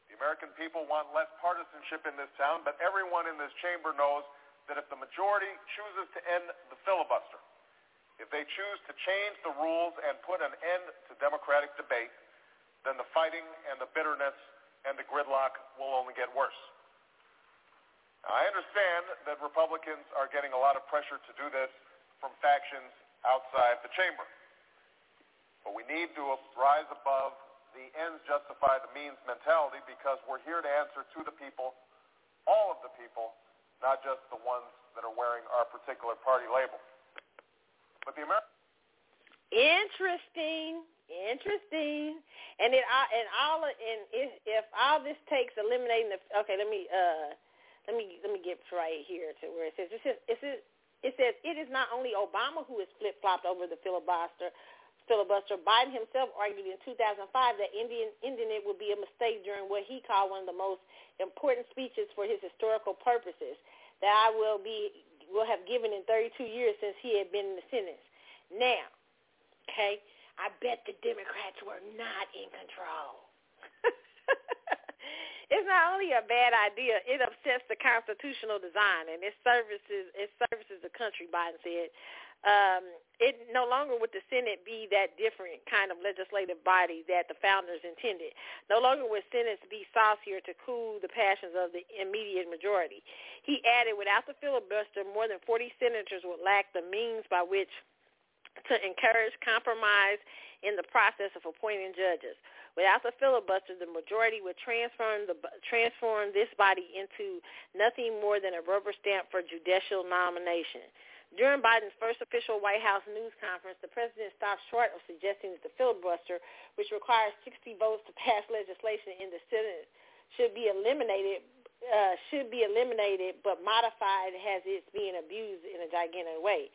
E: The American people want less partisanship in this town, but everyone in this chamber knows that if the majority chooses to end the filibuster, if they choose to change the rules and put an end to democratic debate, then the fighting and the bitterness and the gridlock will only get worse. Now, I understand that Republicans are getting a lot of pressure to do this from factions outside the chamber. But we need to rise above the ends justify the means mentality because we're here to answer to the people, all of the people, not just the ones that are wearing our particular party label. But the American
B: Interesting. Interesting. And it and all and if if all this takes eliminating the okay, let me uh let me let me get right here to where it says it says it says it says it is not only Obama who is flip flopped over the filibuster filibuster. Biden himself argued in 2005 that Indian ending it would be a mistake during what he called one of the most important speeches for his historical purposes that I will be will have given in 32 years since he had been in the Senate. Now, okay, I bet the Democrats were not in control. it's not only a bad idea, it upsets the constitutional design and it services it services the country, Biden said. Um, it no longer would the Senate be that different kind of legislative body that the founders intended. No longer would Senates be saucier to cool the passions of the immediate majority. He added, without the filibuster, more than 40 senators would lack the means by which to encourage compromise in the process of appointing judges. Without the filibuster, the majority would transform the transform this body into nothing more than a rubber stamp for judicial nomination. During Biden's first official White House news conference, the president stopped short of suggesting that the filibuster, which requires 60 votes to pass legislation in the Senate, should be eliminated uh, should be eliminated but modified as it's being abused in a gigantic way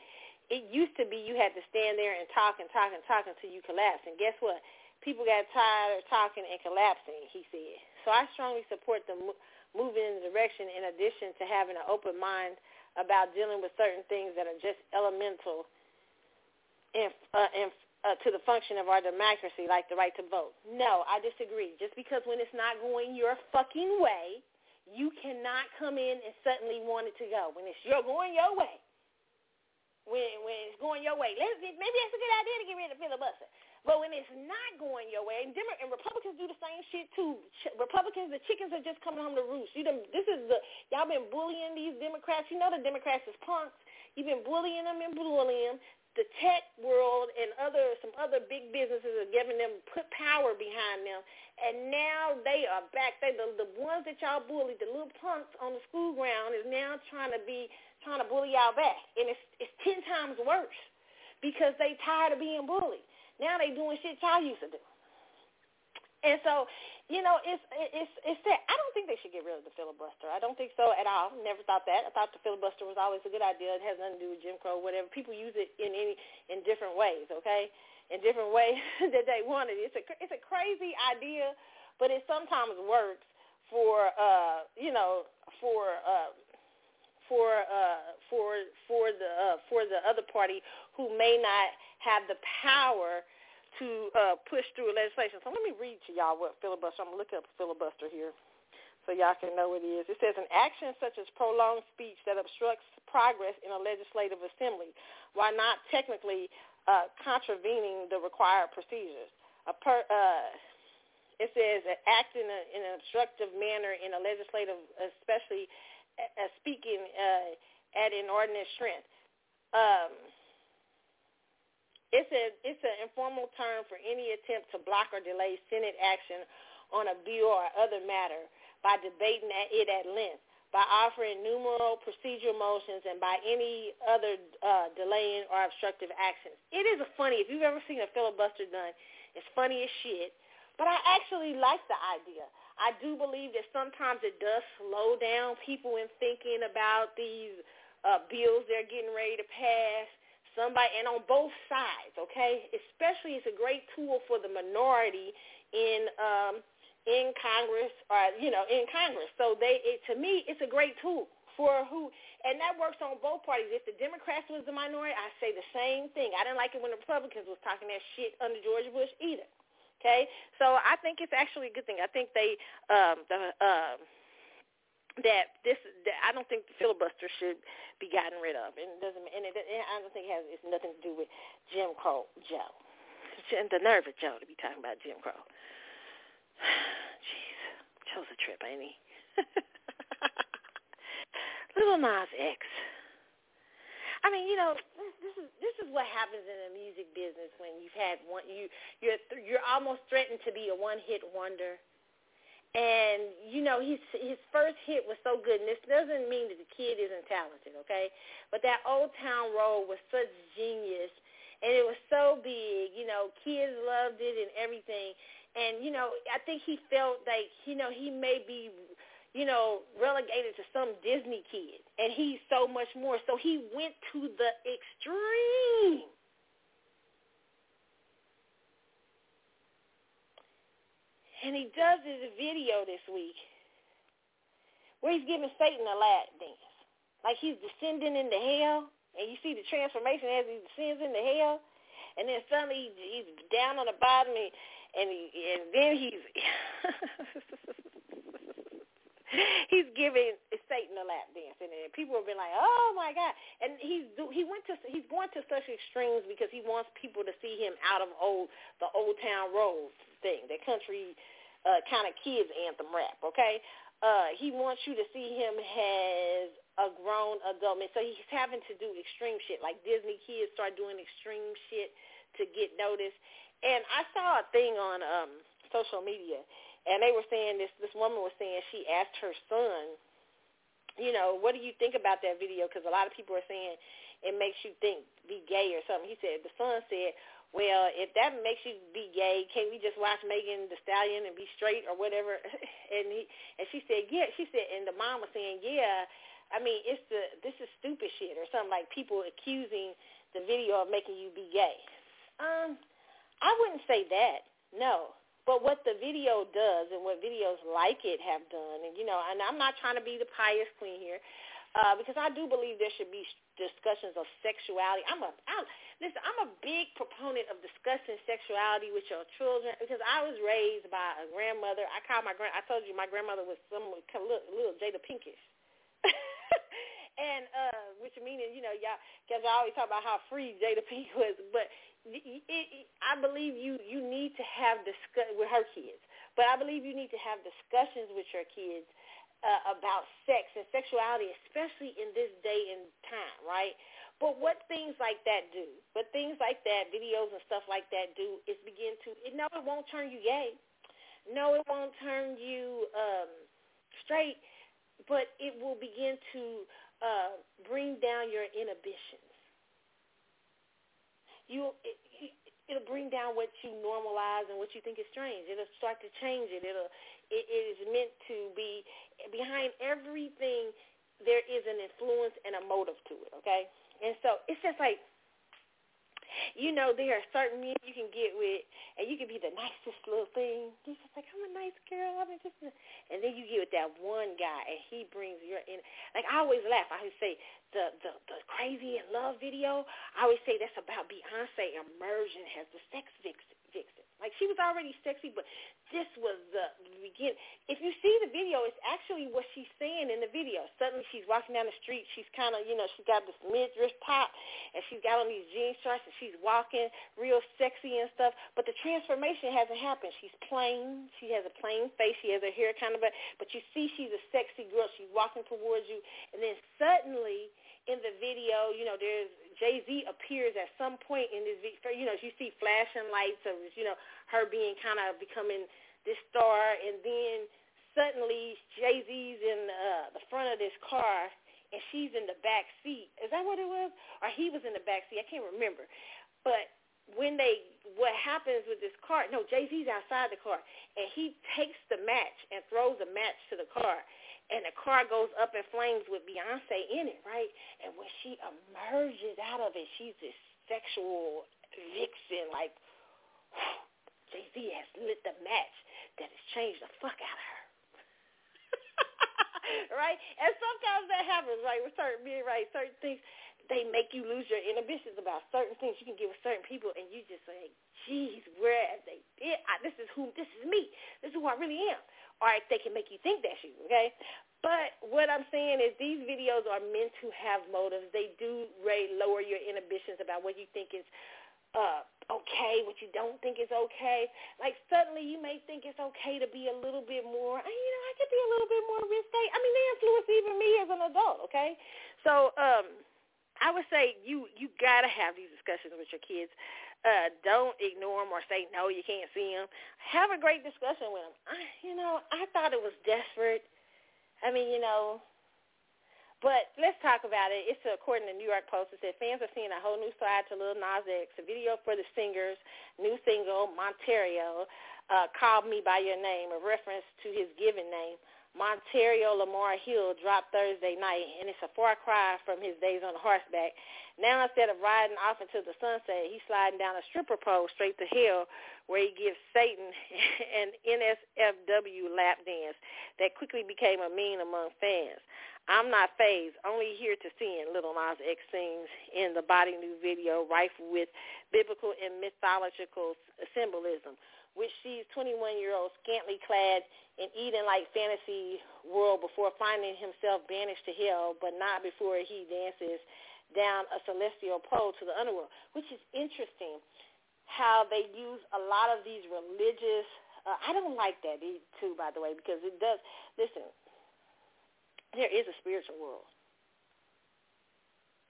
B: it used to be you had to stand there and talk and talk and talk until you collapsed. And guess what? People got tired of talking and collapsing, he said. So I strongly support the mo- moving in the direction in addition to having an open mind about dealing with certain things that are just elemental in, uh, in, uh, to the function of our democracy, like the right to vote. No, I disagree. Just because when it's not going your fucking way, you cannot come in and suddenly want it to go. When it's you're going your way, when when it's going your way. Let's, maybe that's a good idea to get rid of filibuster. But when it's not going your way, and, Demo- and Republicans do the same shit too. Ch- Republicans, the chickens are just coming home to roost. You them, this is the y'all been bullying these Democrats. You know the Democrats is punks. You've been bullying them and bullying them. The tech world and other some other big businesses are giving them put power behind them, and now they are back. They the the ones that y'all bullied, the little punks on the school ground, is now trying to be trying to bully y'all back, and it's it's ten times worse because they tired of being bullied. Now they doing shit y'all used to do. And so, you know, it's it's it's that I don't think they should get rid of the filibuster. I don't think so at all. Never thought that. I thought the filibuster was always a good idea. It has nothing to do with Jim Crow, whatever. People use it in any in different ways, okay? In different ways that they want it. It's a it's a crazy idea, but it sometimes works for uh, you know, for uh for uh, for for the uh, for the other party who may not have the power to uh, push through legislation. So let me read to y'all what filibuster. I'm gonna look up filibuster here so y'all can know what it is. It says an action such as prolonged speech that obstructs progress in a legislative assembly while not technically uh, contravening the required procedures. A per, uh, it says act in, a, in an obstructive manner in a legislative, especially uh, speaking uh, at inordinate strength. Um, it's a it's an informal term for any attempt to block or delay Senate action on a bill or other matter by debating it at length, by offering numerous procedural motions, and by any other uh, delaying or obstructive actions. It is funny. If you've ever seen a filibuster done, it's funny as shit. But I actually like the idea. I do believe that sometimes it does slow down people in thinking about these uh, bills they're getting ready to pass. Somebody and on both sides okay? Especially it's a great tool for the minority in um in congress or you know in congress. So they it, to me it's a great tool for who and that works on both parties. If the democrats was the minority i say the same thing. I didn't like it when the republicans was talking that shit under george bush either okay so i think it's actually a good thing i think they um the um that this that I don't think the filibuster should be gotten rid of, and it doesn't and it, and I don't think it has it's nothing to do with Jim Crow Joe, the nerve of Joe to be talking about Jim Crow. Jeez, Joe's a trip, ain't he? Lil Nas X. I mean, you know, this is this is what happens in the music business when you've had one you you're you're almost threatened to be a one hit wonder. And you know his his first hit was so good and this doesn't mean that the kid isn't talented okay? But that old town road was such genius and it was so big you know kids loved it and everything. And you know i think he felt like you know he may be you know relegated to some disney kid and he's so much more so he went to the extreme And he does this video this week where he's giving Satan a lap dance. Like he's descending into hell. And you see the transformation as he descends into hell. And then suddenly he's down on the bottom and, he, and then he's he's giving Satan a lap dance, and people have been like, "Oh my God!" And he's he went to he's going to such extremes because he wants people to see him out of old the old town road thing, the country uh, kind of kids anthem rap, okay? Uh, he wants you to see him as a grown adult man. So he's having to do extreme shit. Like Disney kids start doing extreme shit to get noticed. And I saw a thing on um social media and they were saying this this woman was saying she asked her son, you know, what do you think about that video? Because a lot of people are saying it makes you think be gay or something. He said the son said, well, if that makes you be gay, can't we just watch Megan Thee Stallion and be straight or whatever? and he and she said, yeah. She said, and the mom was saying, yeah. I mean, it's the this is stupid shit or something like people accusing the video of making you be gay. Um, I wouldn't say that. No. But what the video does and what videos like it have done, and you know, and I'm not trying to be the pious queen here, uh, because I do believe there should be discussions of sexuality. I'm a I'm, listen. I'm a big proponent of discussing sexuality with your children because I was raised by a grandmother. I call my grand. I told you my grandmother was some little, little Jada Pinkett. and uh which meaning you know y'all because I always talk about how free Jada Pink was, but I believe you you need to have discuss with her kids, but I believe you need to have discussions with your kids uh, about sex and sexuality, especially in this day and time, right? But what things like that do, but things like that, videos and stuff like that do, is begin to, no, it won't turn you gay. No, it won't turn you um, straight, but it will begin to uh, bring down your inhibitions. You, it, it'll bring down what you normalize and what you think is strange. It'll start to change it. It'll it, it is meant to be behind everything. There is an influence and a motive to it. Okay, and so it's just like you know, there are certain men you can get with, and you can be the nicest little thing. He's just like, I'm a nice girl. I'm just, and then you get with that one guy, and he brings your in. Like I always laugh. I always say the the the crazy in love video. I always say that's about Beyonce emerging as the sex Like she was already sexy, but this was the beginning. If you see the video, it's actually what she's saying in the video. Suddenly she's walking down the street. She's kind of, you know, she's got this mid-dress top, and she's got on these jean shorts, and she's walking real sexy and stuff. But the transformation hasn't happened. She's plain. She has a plain face. She has her hair kind of, but you see she's a sexy girl. She's walking towards you, and then suddenly in the video, you know, there's Jay Z appears at some point in this video. You know, you see flashing lights of, you know, her being kind of becoming this star, and then suddenly Jay Z's in uh, the front of this car, and she's in the back seat. Is that what it was? Or he was in the back seat? I can't remember. But when they, what happens with this car? No, Jay Z's outside the car, and he takes the match and throws a match to the car, and the car goes up in flames with Beyonce in it, right? And when she emerges out of it, she's this sexual vixen, like Jay Z has lit the match that has changed the fuck out of her. right? And sometimes that happens, right? With certain being right, certain things they make you lose your inhibitions about certain things you can give with certain people, and you just say, "Geez, where have they been? I, this is who, this is me. This is who I really am." Or they can make you think that's you, okay? But what I'm saying is these videos are meant to have motives. They do Ray, lower your inhibitions about what you think is uh, okay, what you don't think is okay. Like suddenly you may think it's okay to be a little bit more, you know, I could be a little bit more risque. I mean, they influence even me as an adult, okay? So um, I would say you you got to have these discussions with your kids. Uh, don't ignore them or say no, you can't see them. Have a great discussion with them. I, you know, I thought it was desperate. I mean, you know, but let's talk about it. It's according to New York Post. It said fans are seeing a whole new side to Lil Nas X. A video for the singer's new single, Montero, uh, "Call Me by Your Name," a reference to his given name. Montero Lamar Hill dropped Thursday night, and it's a far cry from his days on horseback. Now instead of riding off into the sunset, he's sliding down a stripper pole straight to hell, where he gives Satan an NSFW lap dance that quickly became a meme among fans. I'm not phased, only here to see it, Lil Nas X sings in the body new video rife with biblical and mythological symbolism which sees 21-year-old scantily clad in Eden-like fantasy world before finding himself banished to hell, but not before he dances down a celestial pole to the underworld, which is interesting how they use a lot of these religious uh, I don't like that too, by the way, because it does. Listen, there is a spiritual world.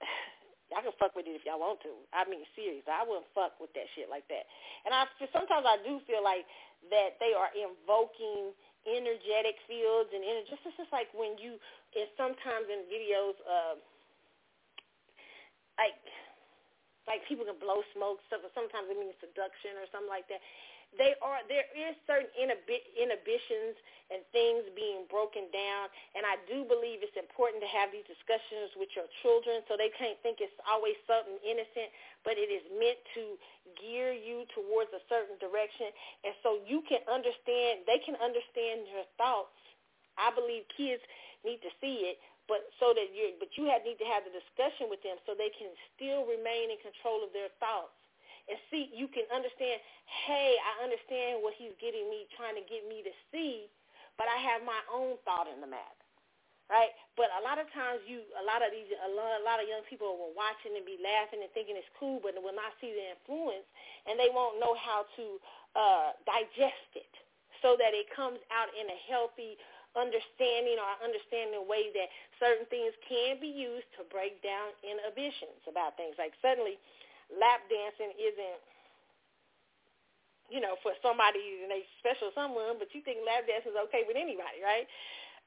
B: Y'all can fuck with it if y'all want to. I mean, serious. I wouldn't fuck with that shit like that. And I sometimes I do feel like that they are invoking energetic fields and energy. Just it's just like when you, and sometimes in videos, uh, like like people can blow smoke stuff. Or sometimes it means seduction or something like that they are there is certain inhibitions and things being broken down and I do believe it's important to have these discussions with your children so they can't think it's always something innocent but it is meant to gear you towards a certain direction. And so you can understand they can understand your thoughts. I believe kids need to see it but so that you but you have, need to have the discussion with them so they can still remain in control of their thoughts and see, you can understand, hey, I understand what he's getting me, trying to get me to see, but I have my own thought in the matter. Right, but a lot of times you, a lot of these, a lot, a lot of young people will watching and be laughing and thinking it's cool, but will not see the influence, and they won't know how to uh, digest it so that it comes out in a healthy understanding or understanding way that certain things can be used to break down inhibitions about things. Like suddenly, lap dancing isn't you know, for somebody and a special someone, but you think lap dancing is okay with anybody, right?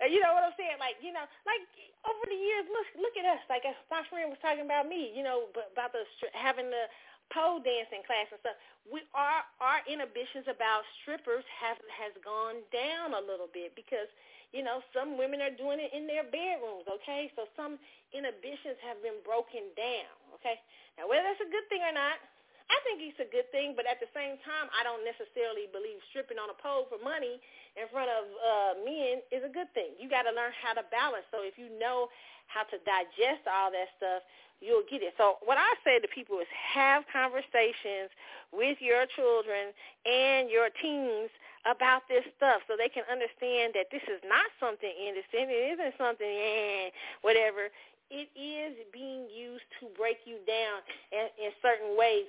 B: Uh, you know what I'm saying? Like, you know, like over the years, look, look at us. Like my friend was talking about me, you know, about the having the pole dancing class and stuff. We our our inhibitions about strippers have has gone down a little bit because you know some women are doing it in their bedrooms. Okay, so some inhibitions have been broken down. Okay, now whether that's a good thing or not, I think it's a good thing, but at the same time, I don't necessarily believe stripping on a pole for money in front of uh, men is a good thing. You got to learn how to balance. So if you know how to digest all that stuff, you'll get it. So what I say to people is have conversations with your children and your teens about this stuff so they can understand that this is not something innocent. It isn't something, eh, whatever. It is being used to break you down in, in certain ways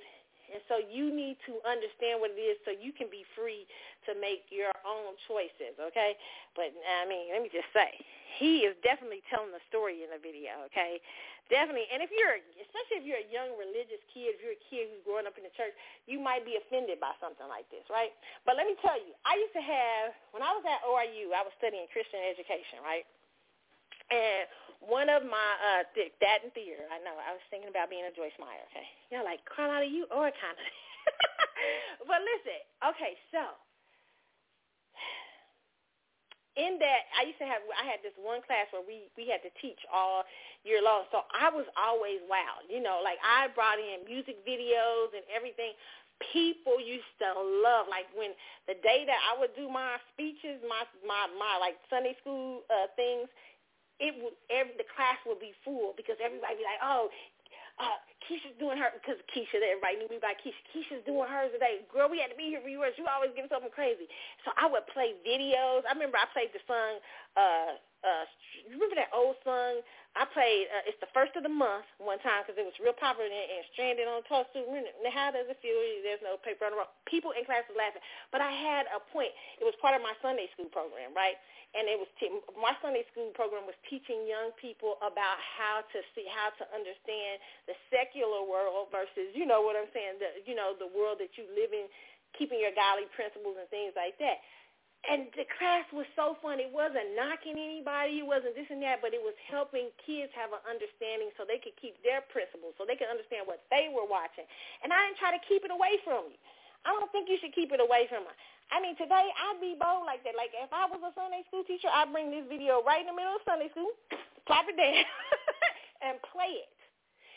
B: and so you need to understand what it is so you can be free to make your own choices, okay? But, I mean, let me just say, he is definitely telling the story in the video, okay? Definitely. And if you're, especially if you're a young religious kid, if you're a kid who's growing up in the church, you might be offended by something like this, right? But let me tell you, I used to have, when I was at ORU, I was studying Christian education, right? And one of my uh th- that and theater. I know. I was thinking about being a Joyce Meyer. Okay, know, like Carlotta, you or kind of. but listen, okay, so in that I used to have I had this one class where we we had to teach all year long. So I was always wild. You know, like I brought in music videos and everything. People used to love like when the day that I would do my speeches, my my my like Sunday school uh things, it would every the class would be full because everybody be like, oh, uh, Keisha's doing her because Keisha, everybody knew me by Keisha. Keisha's doing hers today. Girl, we had to be here for yours. You always give something crazy. So I would play videos. I remember I played the song. Uh, uh, remember that old song? I played. Uh, it's the first of the month one time because it was real popular and, and stranded on toast. How does it feel? There's no paper on the road. People in class were laughing, but I had a point. It was part of my Sunday school program, right? and it was te- my Sunday school program was teaching young people about how to see how to understand the secular world versus you know what I'm saying the you know the world that you live in keeping your godly principles and things like that and the class was so fun it wasn't knocking anybody it wasn't this and that but it was helping kids have an understanding so they could keep their principles so they could understand what they were watching and I didn't try to keep it away from you I don't think you should keep it away from them. I mean, today I'd be bold like that. Like if I was a Sunday school teacher, I'd bring this video right in the middle of Sunday school, plop it down, and play it.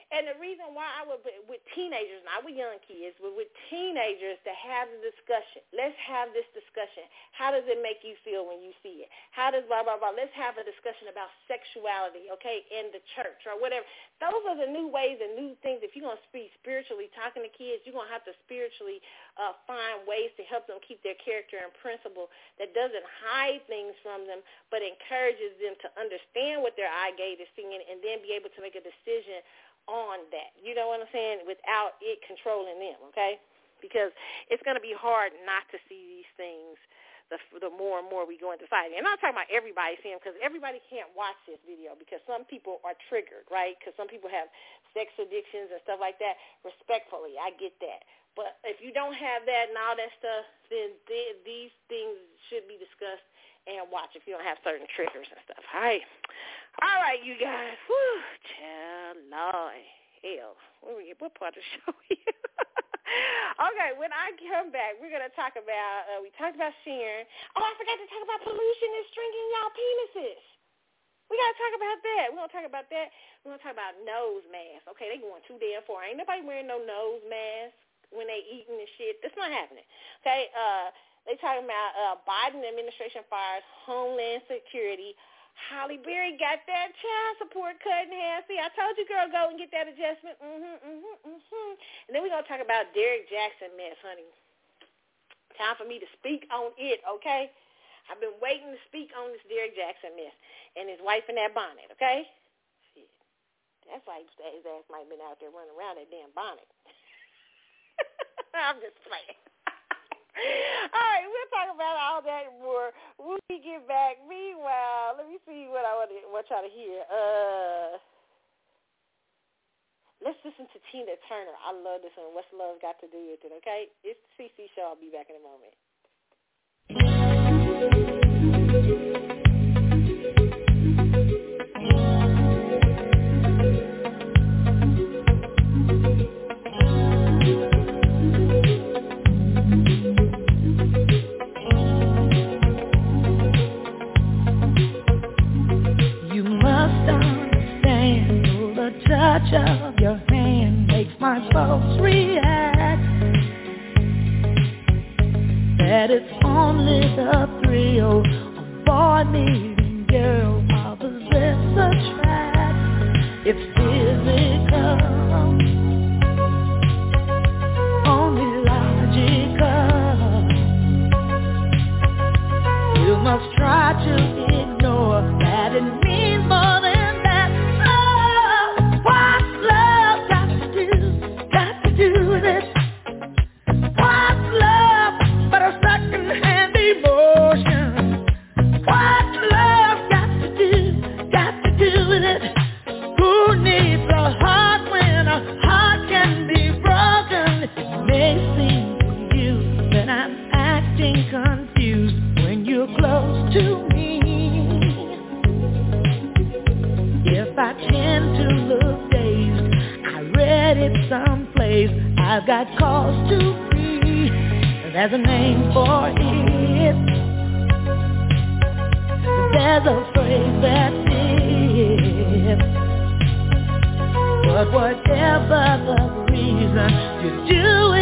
B: And the reason why I would, with teenagers, not with young kids, but with teenagers to have the discussion. Let's have this discussion. How does it make you feel when you see it? How does blah, blah, blah. Let's have a discussion about sexuality, okay, in the church or whatever. Those are the new ways and new things. If you're going to speak spiritually, talking to kids, you're going to have to spiritually uh, find ways to help them keep their character and principle that doesn't hide things from them, but encourages them to understand what their eye gate is seeing and then be able to make a decision on that. You know what I'm saying? Without it controlling them, okay? Because it's going to be hard not to see these things the, the more and more we go into society. And I'm not talking about everybody seeing because everybody can't watch this video because some people are triggered, right? Because some people have sex addictions and stuff like that. Respectfully, I get that. But if you don't have that and all that stuff, then th- these things should be discussed and watch if you don't have certain triggers and stuff. All right. All right, you guys. Whew, child, Lord, hell. What, we, what part of the show okay, when I come back, we're going to talk about, uh, we talked about Sharon. Oh, I forgot to talk about pollution and stringing y'all penises. We got to talk about that. We're going to talk about that. We're going to talk about nose masks. Okay, they going too damn far. Ain't nobody wearing no nose mask when they eating and shit. That's not happening. Okay, uh, they talking about uh, Biden administration fires Homeland Security. Halle Berry got that child support cut in half. See, I told you, girl, go and get that adjustment. Mm-hmm, mm-hmm, mm-hmm. And then we're to talk about Derrick Jaxn mess, honey. Time for me to speak on it, okay? I've been waiting to speak on this Derrick Jaxn mess and his wife in that bonnet, okay? Shit. That's why his ass might have been out there running around that damn bonnet. I'm just playing. all right, we'll talk about all that and more when we get back. Meanwhile, let me see what I want, to, want y'all to hear. Uh, let's listen to Tina Turner. I love this one. What's love got to do with it? Okay, it's the CC show. I'll be back in a moment.
F: touch of your hand makes my pulse react.
C: That it's only the thrill of boy meeting girl while possess track. It's physical. only logical. You must try to has a name for it. There's a phrase that is. But whatever the reason, you do it.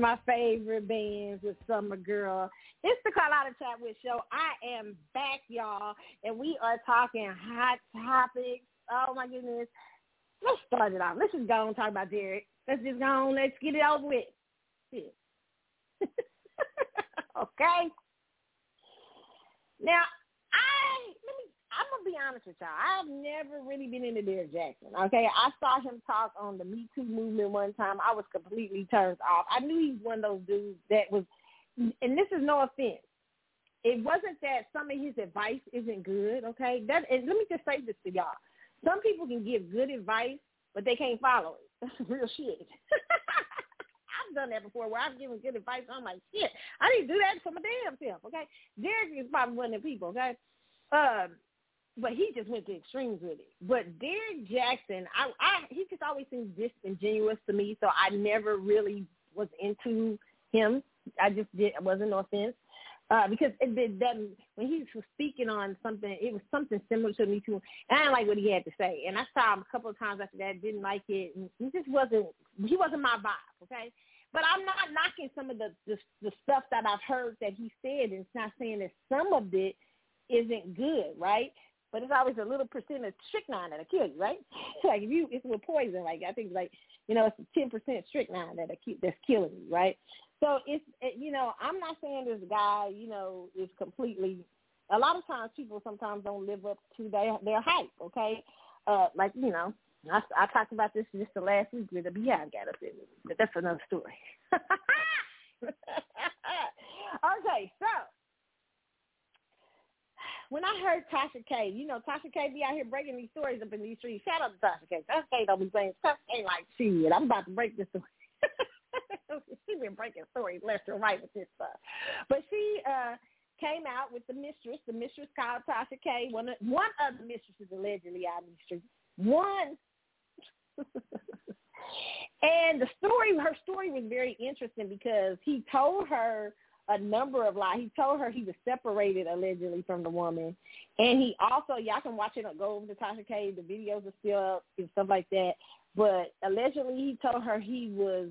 B: My favorite bands with Summer Girl. It's the Carlotta Out Chat with show. I am back, y'all, and we are talking hot topics. Oh my goodness. Let's start it off. Let's just go and talk about Derrick. Let's just go on. Let's get it over with. okay. Now, I let me I'm gonna be honest with y'all. I've never really been into Derrick Jaxn. Okay, I saw him talk on the Me Too movement one time. I was completely turned off. I knew he's one of those dudes that was, and this is no offense. It wasn't that some of his advice isn't good. Okay, that and let me just say this to y'all. Some people can give good advice, but they can't follow it. That's real shit. I've done that before where I've given good advice. I'm like, shit, I to do that for my damn self. Okay, Derrick is probably one of the people. Okay. Um, but he just went to extremes with it. But Derrick Jaxn, I, I he just always seemed disingenuous to me, so I never really was into him. I just did. It wasn't no offense. Uh, because it did that when he was speaking on something, it was something similar to me too, and I didn't like what he had to say. And I saw him a couple of times after that, didn't like it. And he just wasn't. He wasn't my vibe. Okay, but I'm not knocking some of the, the the stuff that I've heard that he said, and it's not saying that some of it isn't good, right? But it's always a little percent of strychnine that'll kill you, right? like if you, it's with poison. Like I think, like you know, it's ten percent strychnine that that's killing you, right? So it's, it, you know, I'm not saying this guy, you know, is completely. A lot of times, people sometimes don't live up to their their hype. Okay, uh, like you know, I, I talked about this just the last week with the BeyHive got us in, but that's another story. okay, so when I heard Tasha K, you know, Tasha K be out here breaking these stories up in these streets. Shout out to Tasha K. Tasha K don't be stuff ain't like shit. I'm about to break this story. she been breaking stories left and right with this stuff. But she uh came out with the mistress. The mistress called Tasha K. One of one of the mistresses allegedly out in the street. One and the story her story was very interesting because he told her a number of lies. He told her he was separated allegedly from the woman, and he also y'all can watch it. Go over to Tasha K. The videos are still up and stuff like that. But allegedly, he told her he was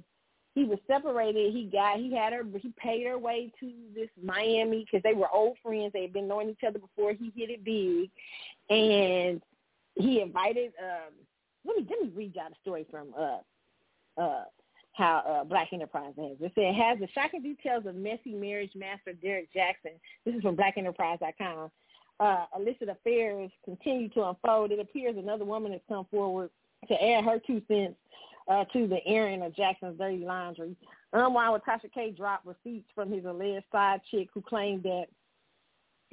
B: he was separated. He got he had her he paid her way to this Miami because they were old friends. They had been knowing each other before he hit it big, and he invited. um Let me let me read y'all the story from uh uh how uh, Black Enterprise has. It said, has the shocking details of messy marriage master Derrick Jaxn. This is from BlackEnterprise.com. Uh, illicit affairs continue to unfold. It appears another woman has come forward to add her two cents uh, to the airing of Jaxn's dirty laundry. Unwind with Tasha K dropped receipts from his alleged side chick who claimed that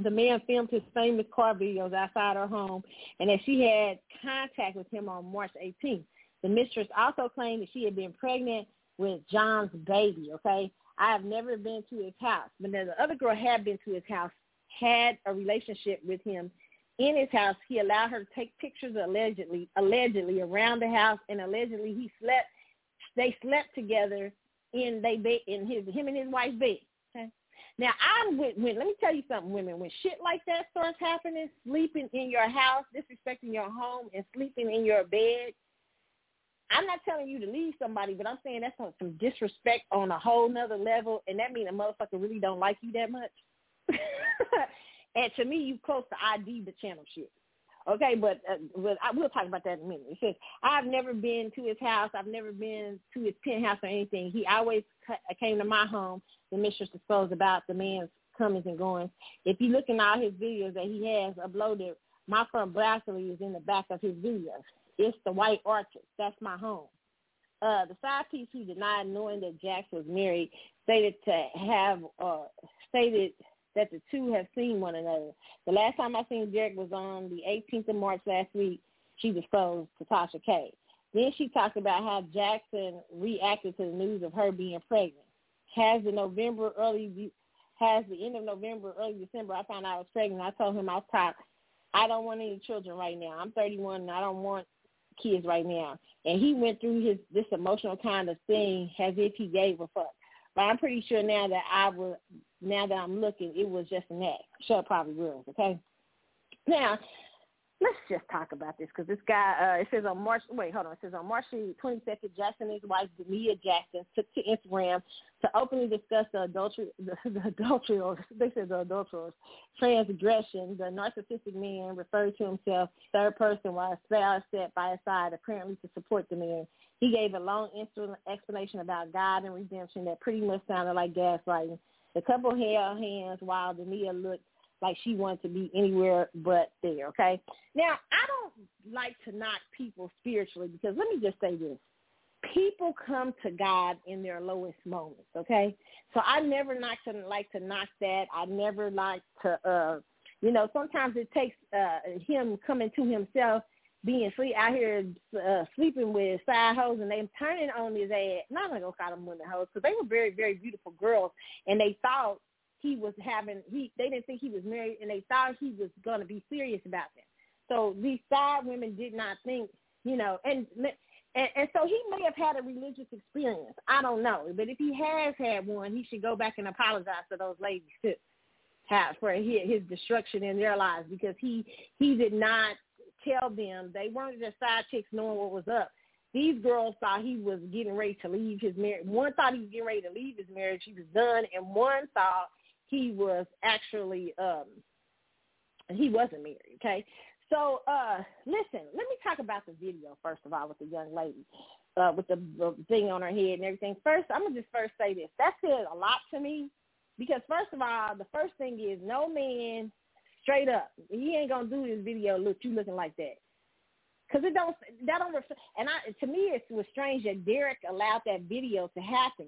B: the man filmed his famous car videos outside her home and that she had contact with him on March 18th. The mistress also claimed that she had been pregnant with John's baby, okay? I have never been to his house. But then the other girl had been to his house, had a relationship with him in his house. He allowed her to take pictures allegedly, allegedly around the house, and allegedly he slept. They slept together in they bed in his him and his wife's bed. Okay. Now I'm with when let me tell you something, women. When shit like that starts happening, sleeping in your house, disrespecting your home, and sleeping in your bed, I'm not telling you to leave somebody, but I'm saying that's some disrespect on a whole nother level, and that means a motherfucker really don't like you that much. and to me, you close to ID the channel shit. Okay, but uh, but I, we'll talk about that in a minute. Says I've never been to his house. I've never been to his penthouse or anything. He always came to my home. The mistress disclosed about the man's comings and goings. If you look in all his videos that he has uploaded, my front balcony is in the back of his videos. It's the White Orchid. That's my home. Uh, the side piece who denied knowing that Jaxn was married stated to have uh, stated that the two have seen one another. The last time I seen Derrick was on the 18th of March last week. She disclosed to Tasha K. Then she talked about how Jaxn reacted to the news of her being pregnant. Has the November early has the end of November, early December, I found out I was pregnant. I told him I was top. I don't want any children right now. I'm 31 and I don't want kids right now. And he went through his this emotional kind of thing as if he gave a fuck. But I'm pretty sure now that I will now that I'm looking, it was just an act. Sure, probably was. Okay. Now, let's just talk about this because this guy, uh, it says on March, wait, hold on. It says on March 22nd, Jaxn and his wife, Da'Naia Jaxn, took to Instagram to openly discuss the adultery, the, the adultery, or they said the adulterers, transgression. The narcissistic man referred to himself third person while a spouse sat by his side, apparently to support the man. He gave a long explanation about God and redemption that pretty much sounded like gaslighting. The couple held hands while Da'Naia looked like she wanted to be anywhere but there, okay? Now, I don't like to knock people spiritually because let me just say this. People come to God in their lowest moments, okay? So I never like to like to knock that. I never like to uh you know, sometimes it takes uh him coming to himself being sleep out here uh, sleeping with side hoes and they turning on his ass. Not gonna call them women hoes because they were very very beautiful girls and they thought he was having he they didn't think he was married and they thought he was going to be serious about them. So these side women did not think, you know, and, and and so he may have had a religious experience. I don't know, but if he has had one, he should go back and apologize to those ladies too, have for his, his destruction in their lives because he he did not tell them they weren't just side chicks knowing what was up. These girls thought he was getting ready to leave his marriage. One thought he was getting ready to leave his marriage. He was done, and one thought he was actually um he wasn't married, okay? So uh listen, let me talk about the video first of all with the young lady. Uh, with the, thing on her head and everything. First, I'm gonna just first say this. That said a lot to me because first of all, the first thing is no man straight up he ain't gonna do this video look you looking like that because it don't that don't refer, and I to me it was strange that Derrick allowed that video to happen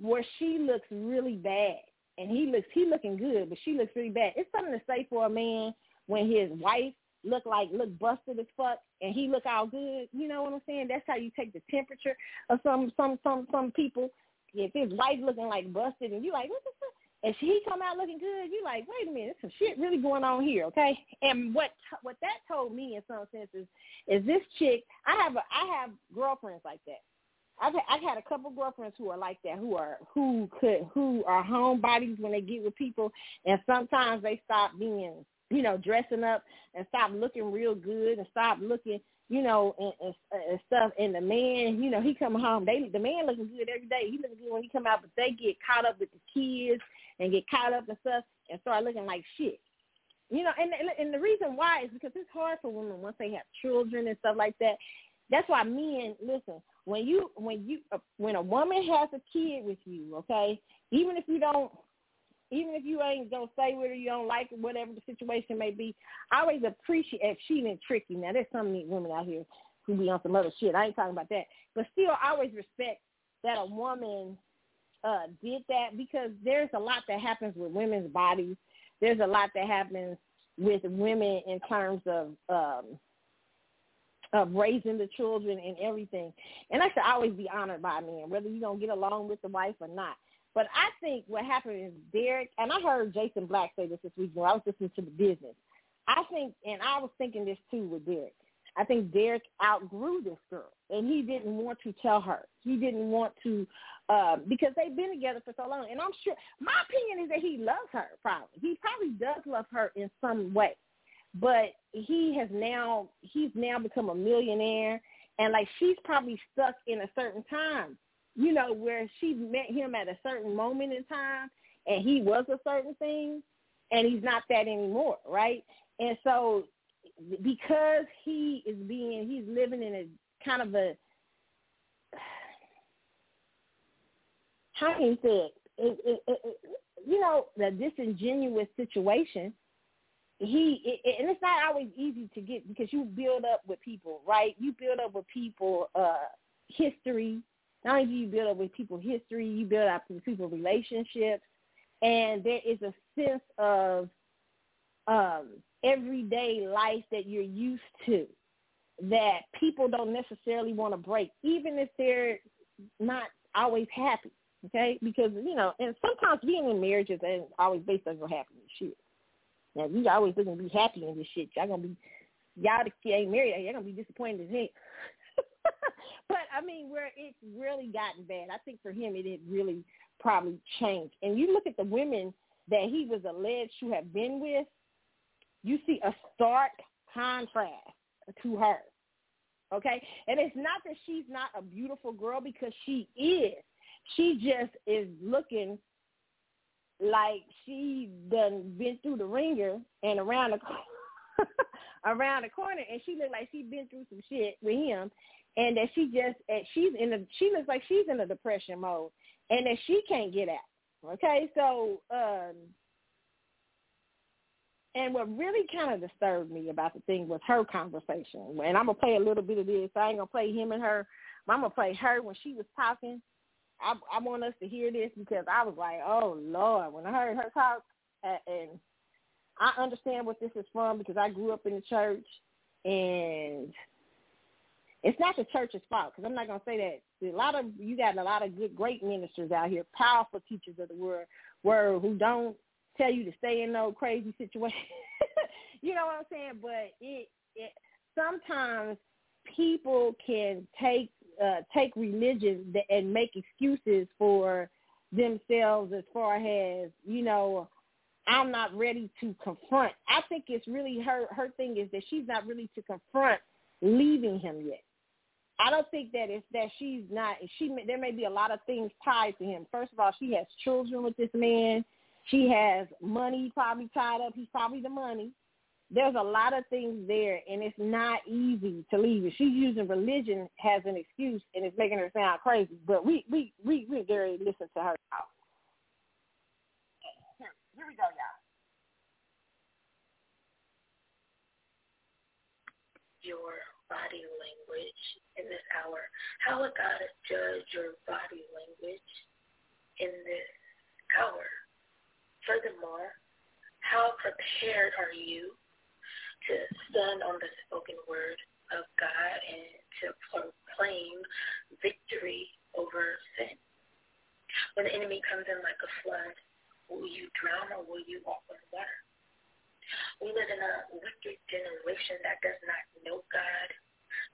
B: where she looks really bad and he looks he looking good, but she looks really bad. It's something to say for a man when his wife look like look busted as fuck and he look all good. You know what I'm saying? That's how you take the temperature of some some some some people. If his wife looking like busted and you like what the fuck, and she come out looking good, you like wait a minute, there's some shit really going on here, okay? And what what that told me in some sense is is this chick. I have a I have girlfriends like that. I've I've had a couple girlfriends who are like that, who are who could who are homebodies when they get with people, and sometimes they stop being, you know, dressing up and stop looking real good and stop looking, you know, and, and, and stuff. And the man, you know, he come home. They the man looking good every day. He looking good when he come out, but they get caught up with the kids and get caught up and stuff and start looking like shit. You know, and and the reason why is because it's hard for women once they have children and stuff like that. That's why men listen. When you when you uh, when a woman has a kid with you, okay, even if you don't even if you ain't gonna stay with her, you don't like her, whatever the situation may be. I always appreciate if she didn't trick you. Now there's some neat women out here who be on some other shit. I ain't talking about that, but still, I always respect that a woman uh did that because there's a lot that happens with women's bodies. There's a lot that happens with women in terms of um of raising the children and everything. And I should always be honored by men, whether you don't get along with the wife or not. But I think what happened is Derrick, and I heard Jason Black say this this week when I was listening to the business. I think, and I was thinking this too with Derrick. I think Derrick outgrew this girl, and he didn't want to tell her. He didn't want to uh, because they've been together for so long. And I'm sure my opinion is that he loves her. Probably he probably does love her in some way, but he has now he's now become a millionaire, and like she's probably stuck in a certain time you know, where she met him at a certain moment in time and he was a certain thing and he's not that anymore, right? And so because he is being, he's living in a kind of a, how can you say it? It, it, it, you know, the disingenuous situation, he it, and it's not always easy to get because you build up with people, right? You build up with people uh history, not only you build up with people history, you build up with people relationships, and there is a sense of um, everyday life that you're used to that people don't necessarily want to break, even if they're not always happy. Okay, because you know, and sometimes being in marriages ain't always based on your happiness. Shit. Now, you always to be happy in this shit. Y'all gonna be y'all that ain't married, y'all gonna be disappointed as hell. but I mean, where it's really gotten bad, I think for him it had really probably changed. And you look at the women that he was alleged to have been with, you see a stark contrast to her. Okay? And it's not that she's not a beautiful girl because she is. She just is looking like she done been through the ringer and around the around the corner and she looked like she been through some shit with him and that she just and she's in a she looks like she's in a depression mode and that she can't get out. Okay, so um and what really kind of disturbed me about the thing was her conversation. And I'm gonna play a little bit of this. I ain't gonna play him and her. I'm gonna play her when she was talking. I, I want us to hear this because I was like, oh Lord, when I heard her talk, and I understand what this is from because I grew up in the church, and it's not the church's fault because I'm not to say that. A lot of you got a lot of good, great ministers out here, powerful teachers of the word, word who don't tell you to stay in no crazy situation. you know what I'm saying? But it, it sometimes people can take uh, take religion and make excuses for themselves as far as you know I'm not ready to confront. I think it's really her her thing is that she's not really to confront leaving him yet. I don't think that it's that she's not. She there may be a lot of things tied to him. First of all, she has children with this man. She has money probably tied up. He's probably the money. There's a lot of things there, and it's not easy to leave it. She's using religion as an excuse, and it's making her sound crazy. But we we we we Gary listen to her. Here, here we go, y'all.
G: Your body language in this hour. How would God judge your body language in this hour? Furthermore, how prepared are you to stand on the spoken word of God and to proclaim victory over sin? When the enemy comes in like a flood, will you drown or will you walk on water? We live in a wicked generation that does not know God,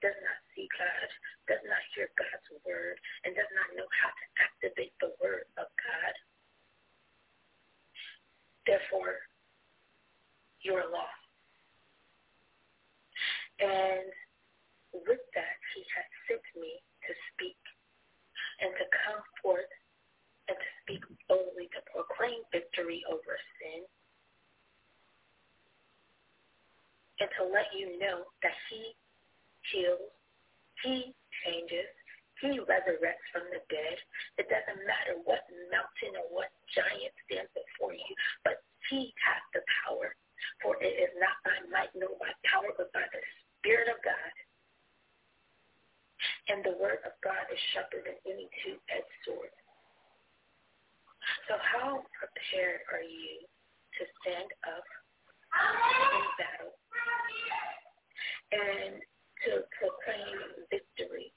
G: does not see God, does not hear God's word, and does not know how to activate the word of God. Therefore, you're lost. And with that he has sent me to speak and to come forth and to speak boldly to proclaim victory over sin and to let you know that he heals, he changes, he resurrects from the dead. It doesn't matter what mountain or what giant stands before you, but he has the power. For it is not by might nor by power, but by the Spirit of God. And the word of God is sharper than any two-edged sword. So how prepared are you to stand up in battle and to proclaim victory?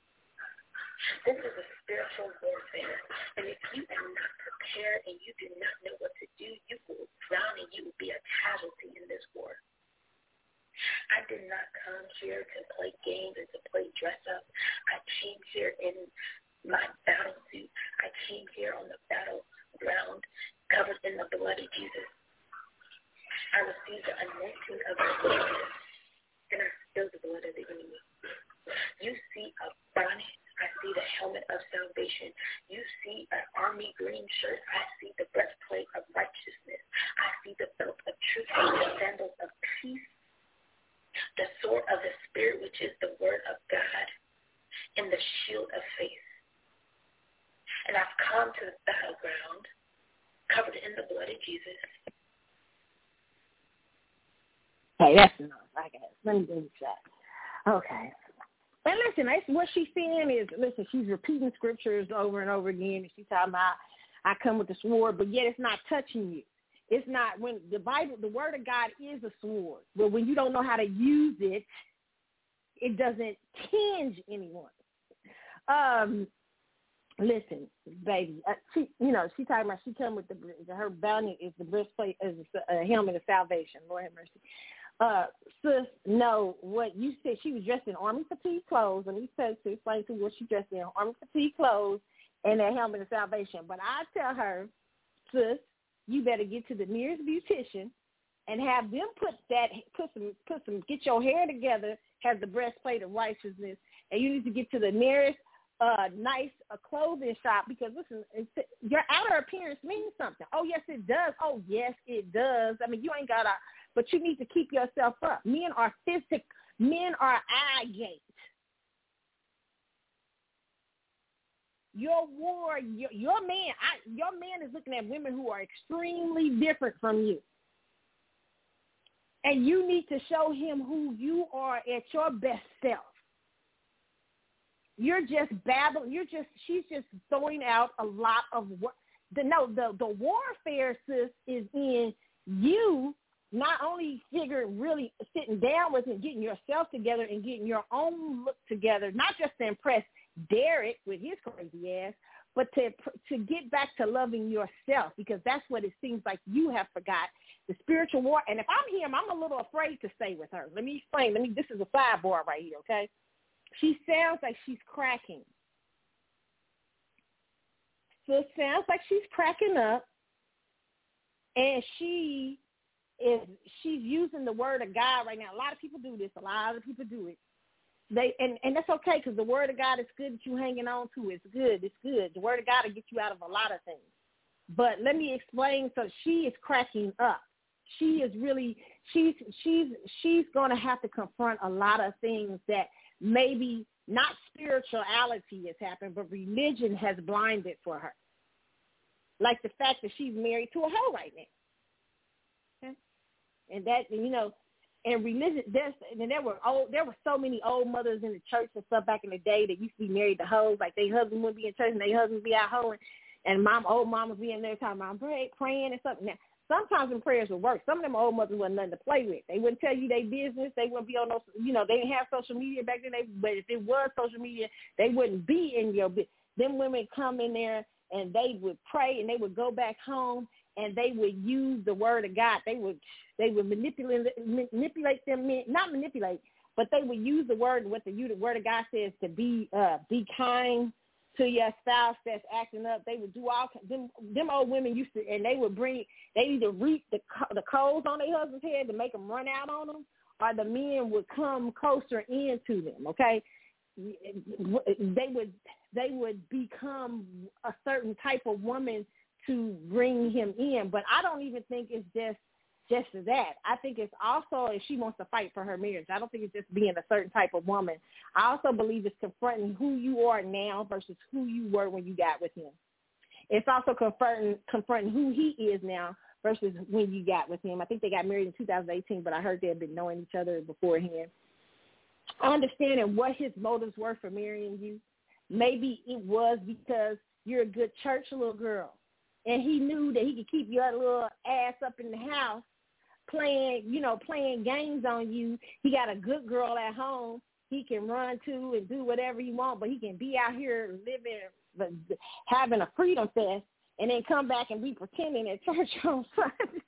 G: This is a spiritual warfare. And if you are not prepared and you do not know what to do, you will drown and you will be a casualty in this war. I did not come here to play games and to play dress up. I came here in my battle suit. I came here on the battleground covered in the blood of Jesus. I received the anointing of the Lord, and I spilled the blood of the enemy. You see a bonnet. I see the helmet of salvation. You see an army green shirt. I see the breastplate of righteousness. I see the belt of truth and the sandals of peace the sword of the Spirit, which is the word of God, and the shield of faith. And I've come to the battleground covered in the blood of Jesus.
B: Hey, that's enough. I guess. Let me do that. Okay. And listen, that's what she's saying is, listen, she's repeating scriptures over and over again, and she's talking about, I come with the sword, but yet it's not touching you. It's not when the Bible, the Word of God is a sword, but when you don't know how to use it, it doesn't tinge anyone. Um, listen, baby, uh, she, you know, she talking about she come with the her bounty is the breastplate is a helmet of salvation. Lord have mercy. Uh, sis, no, what you said she was dressed in army fatigue clothes, and he said to explain to what she dressed in army fatigue clothes and that helmet of salvation. But I tell her, sis, you better get to the nearest beautician and have them put that put some put some get your hair together, have the breastplate of righteousness, and you need to get to the nearest uh nice uh, clothing shop because listen, your outer appearance means something. Oh yes, it does. Oh yes, it does. I mean, you ain't got to, but you need to keep yourself up. Men are physical. Men are eye gate. your war, your, your man, I, your man is looking at women who are extremely different from you. And you need to show him who you are at your best self. You're just babbling. You're just, she's just throwing out a lot of what, the, no, the, the warfare, sis, is in you not only figure really sitting down with and getting yourself together and getting your own look together, not just to impress Derrick with his crazy ass, but to to get back to loving yourself because that's what it seems like you have forgot the spiritual war. And if I'm him, I'm a little afraid to stay with her. Let me explain. Let me. This is a sidebar right here. Okay, she sounds like she's cracking. So it sounds like she's cracking up, and she is she's using the word of God right now. A lot of people do this. A lot of people do it. They and and that's okay because the word of God is good that you're hanging on to. It's good. It's good. The word of God will get you out of a lot of things. But let me explain. So she is cracking up. She is really she's she's she's going to have to confront a lot of things that maybe not spirituality has happened, but religion has blinded for her. Like the fact that she's married to a hoe right now. And that you know, and religion there's and there were old there were so many old mothers in the church and stuff back in the day that used to be married to hoes like their husband would be in church and their husband would be out hoeing and mom old would be in there talking about pray, praying and something now sometimes them prayers would work some of them old mothers wasn't nothing to play with. They wouldn't tell you their business. They wouldn't be on those you know they didn't have social media back then. They but if it was social media they wouldn't be in your business them women come in there and they would pray and they would go back home and they would use the word of God. They would they would manipulate manipulate them, not manipulate, but they would use the word what the, the word of God says to be uh, be kind to your spouse that's acting up. They would do all them them old women used to, and they would bring they either reap the the coals on their husband's head to make them run out on them, or the men would come closer into them. Okay, they would they would become a certain type of woman to bring him in. But I don't even think it's just just that. I think it's also if she wants to fight for her marriage. I don't think it's just being a certain type of woman. I also believe it's confronting who you are now versus who you were when you got with him. It's also confronting confronting who he is now versus when you got with him. I think they got married in 2018, but I heard they had been knowing each other beforehand. Understanding what his motives were for marrying you. Maybe it was because you're a good church little girl, and he knew that he could keep your little ass up in the house playing, you know, playing games on you. He got a good girl at home. He can run to and do whatever he wants, but he can be out here living, having a freedom fest, and then come back and be pretending at church on Sunday.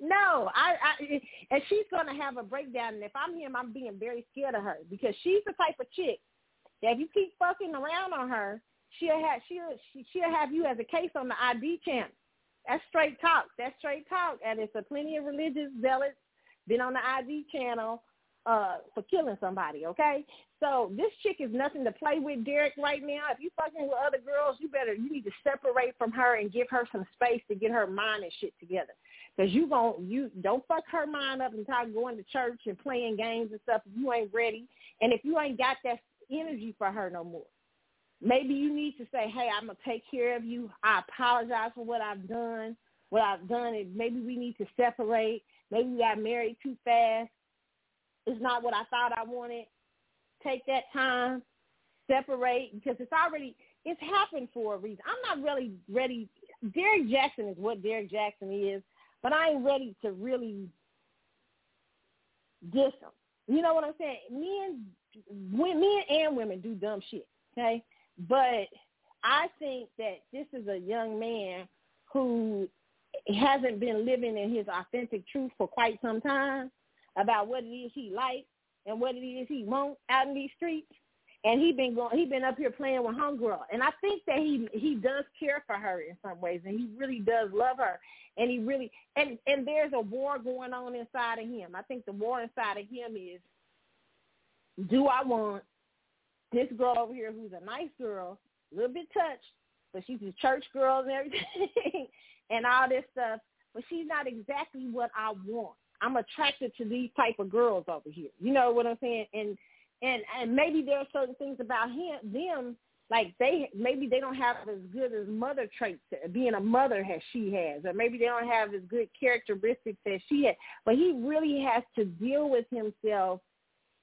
B: no, I, I, and she's gonna have a breakdown. And if I'm him, I'm being very scared of her because she's the type of chick that if you keep fucking around on her, she'll have she'll she'll have you as a case on the ID channel. That's straight talk. That's straight talk. And it's a plenty of religious zealots been on the ID channel uh for killing somebody, okay? So this chick is nothing to play with, Derrick, right now. If you fucking with other girls, you better you need to separate from her and give her some space to get her mind and shit together. Cause you gon' you don't fuck her mind up and start going to church and playing games and stuff if you ain't ready. And if you ain't got that energy for her no more. Maybe you need to say, hey, I'm going to take care of you. I apologize for what I've done. What I've done is maybe we need to separate. Maybe we got married too fast. It's not what I thought I wanted. Take that time, separate, because it's already, it's happened for a reason. I'm not really ready. Derrick Jaxn is what Derrick Jaxn is, but I ain't ready to really diss him. You know what I'm saying? Men, men and women do dumb shit. Okay, but I think that this is a young man who hasn't been living in his authentic truth for quite some time about what it is he likes and what it is he wants out in these streets. And he been going he been up here playing with homegirl. And I think that he he does care for her in some ways and he really does love her. And he really and and there's a war going on inside of him. I think the war inside of him is do I want this girl over here who's a nice girl, a little bit touched, but she's a church girl and everything and all this stuff, but she's not exactly what I want. I'm attracted to these type of girls over here. You know what I'm saying? And and and maybe there are certain things about him them like they maybe they don't have as good as mother traits being a mother as she has or maybe they don't have as good characteristics as she has but he really has to deal with himself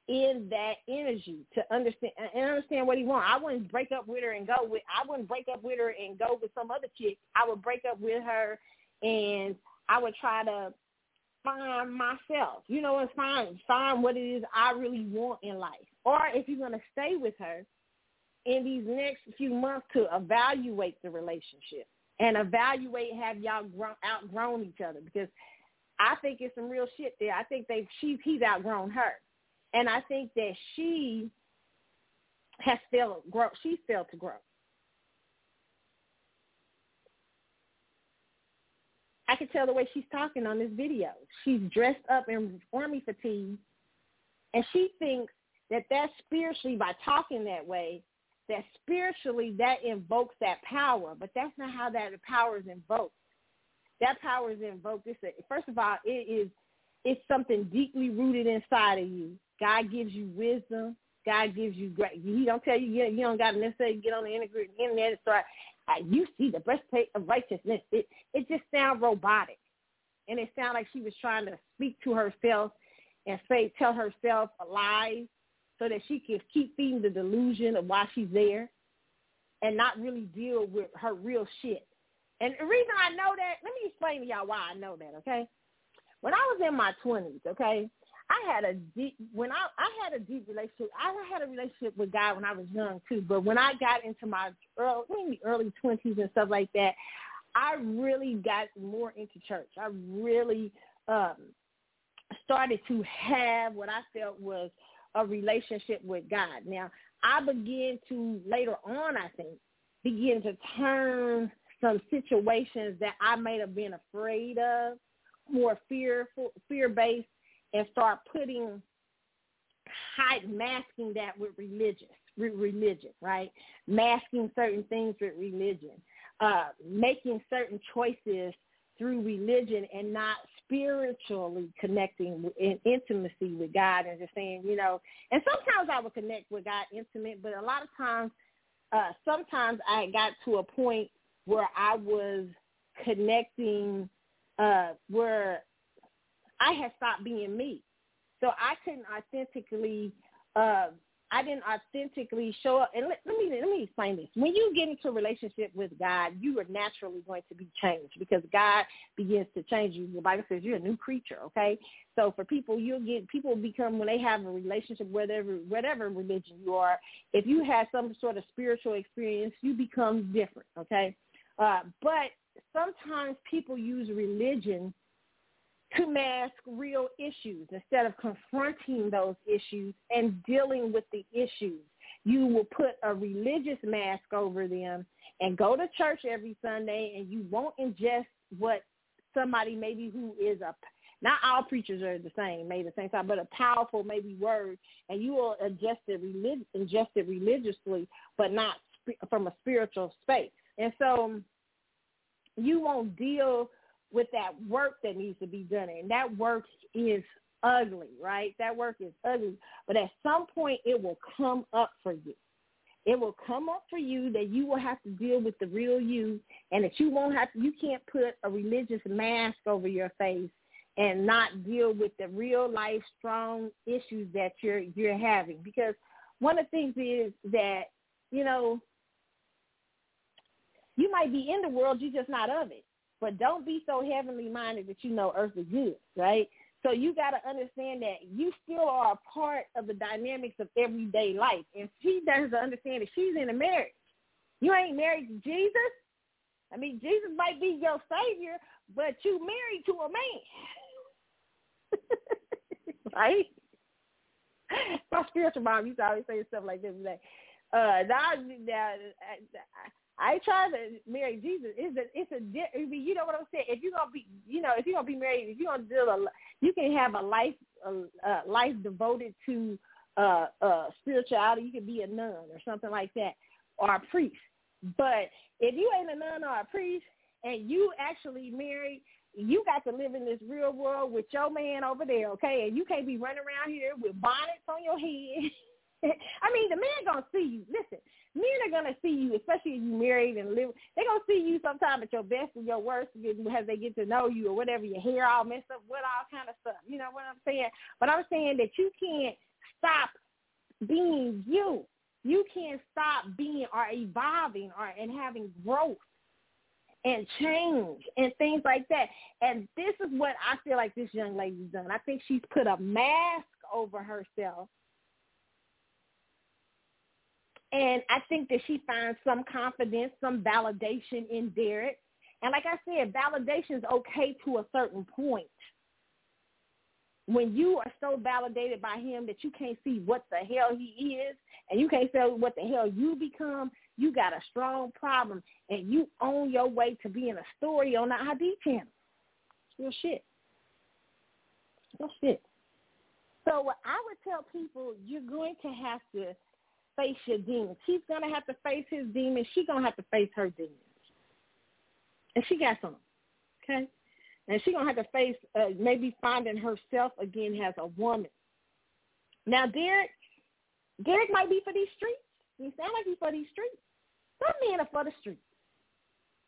B: in that energy to understand and understand what he wants. I wouldn't break up with her and go with I wouldn't break up with her and go with some other chick. I would break up with her and I would try to find myself. You know, and find find what it is I really want in life. Or if you're gonna stay with her in these next few months to evaluate the relationship and evaluate have y'all grown, outgrown each other because I think it's some real shit there. I think they she's he's outgrown her. And I think that she has failed grow she's failed to grow. I can tell the way she's talking on this video. She's dressed up in army fatigue, and she thinks that that's spiritually by talking that way, that spiritually that invokes that power. But that's not how that power is invoked. That power is invoked. It's a, first of all, it is it's something deeply rooted inside of you God gives you wisdom. God gives you great. He don't tell you you, you don't got to necessarily get on the internet and start. Uh, you see the breastplate of righteousness. It it just sounds robotic, and it sounds like she was trying to speak to herself and say tell herself lies so that she can keep feeding the delusion of why she's there, and not really deal with her real shit. And the reason I know that, let me explain to y'all why I know that. Okay, when I was in my twenties, okay, I had a deep when I I had a deep relationship. I had a relationship with God when I was young too. But when I got into my early early twenties and stuff like that, I really got more into church. I really um started to have what I felt was a relationship with God. Now I began to later on, I think, begin to turn some situations that I may have been afraid of more fearful, fear-based, and start putting, hide, masking that with religious, religion, right? Masking certain things with religion, uh, making certain choices through religion and not spiritually connecting in intimacy with God and just saying, you know, and sometimes I would connect with God intimate, but a lot of times, uh, sometimes I got to a point where I was connecting, uh, where I had stopped being me. So I couldn't authentically uh, I didn't authentically show up. And let, let me let me explain this. When you get into a relationship with God, you are naturally going to be changed because God begins to change you. The Bible says you're a new creature. Okay, so for people, you'll get people become when they have a relationship, whatever whatever religion you are. If you have some sort of spiritual experience, you become different. Okay, uh, but sometimes people use religion to mask real issues instead of confronting those issues and dealing with the issues. You will put a religious mask over them and go to church every Sunday and you won't ingest what somebody maybe who is a not all preachers are the same, maybe the same time, but a powerful maybe word, and you will ingest it, relig- ingest it religiously, but not sp- from a spiritual space. And so you won't deal with that work that needs to be done. And that work is ugly, right? That work is ugly. But at some point, it will come up for you. It will come up for you that you will have to deal with the real you and that you won't have you can't put a religious mask over your face and not deal with the real life strong issues that you're you're having because one of the things is that you know you might be in the world you're just not of it but don't be so heavenly minded that you know earth is good, right? So you got to understand that you still are a part of the dynamics of everyday life. And she doesn't understand that she's in a marriage. You ain't married to Jesus. I mean, Jesus might be your savior, but you married to a man. right? My spiritual mom used to always say stuff like this. Like, uh, now, now, I try to marry Jesus. It's a, it's a, I you know what I'm saying. If you're gonna be, you know, if you're gonna be married, if you're gonna deal a, you can have a life, a, a life devoted to uh, uh, spirituality. You can be a nun or something like that, or a priest. But if you ain't a nun or a priest, and you actually married, you got to live in this real world with your man over there, okay? And you can't be running around here with bonnets on your head. I mean, the man gonna see you. Listen, men are gonna see you, especially if you married and live. They're gonna see you sometime at your best and your worst as they get to know you or whatever. Your hair all messed up, what all kind of stuff. You know what I'm saying? But I'm saying that you can't stop being you. You can't stop being or evolving or and having growth and change and things like that. And this is what I feel like this young lady's done. I think she's put a mask over herself and I think that she finds some confidence, some validation in Derrick. And like I said, validation is okay to a certain point. When you are so validated by him that you can't see what the hell he is and you can't see what the hell you become, you got a strong problem and you on your way to being a story on the ID channel. Real shit. Real shit. So what I would tell people, you're going to have to face your demons. He's gonna have to face his demons. She's gonna have to face her demons, and she got some. Okay, and she's gonna have to face uh, maybe finding herself again as a woman. Now, Derrick, Derrick might be for these streets. He sound like he's for these streets. Some men are for the streets.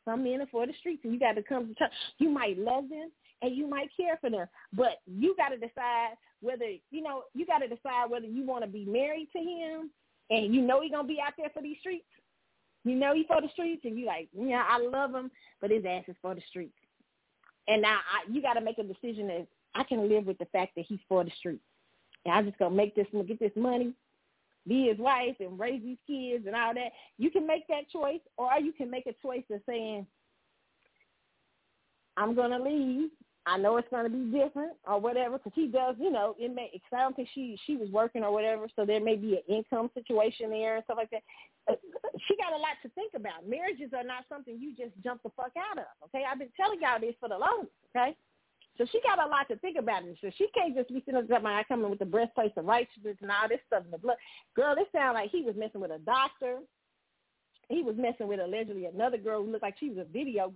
B: Some men are for the streets, and you got to come to church. You might love them, and you might care for them, but you got to decide whether you know you got to decide whether you want to be married to him and you know he's gonna be out there for these streets. You know he for the streets, and you like, yeah, I love him, but his ass is for the streets. And now I, you got to make a decision that I can live with the fact that he's for the streets, and I'm just gonna make this get this money, be his wife, and raise these kids and all that. You can make that choice, or you can make a choice of saying, I'm gonna leave I know it's going to be different or whatever because he does, you know, it may, I don't think she, she was working or whatever, so there may be an income situation there and stuff like that. She got a lot to think about. Marriages are not something you just jump the fuck out of, okay? I've been telling y'all this for the longest, okay? So she got a lot to think about. And so she can't just be sitting up I coming with the breastplate of righteousness and all this stuff in the blood. Girl, it sounds like he was messing with a doctor. He was messing with allegedly another girl who looked like she was a video.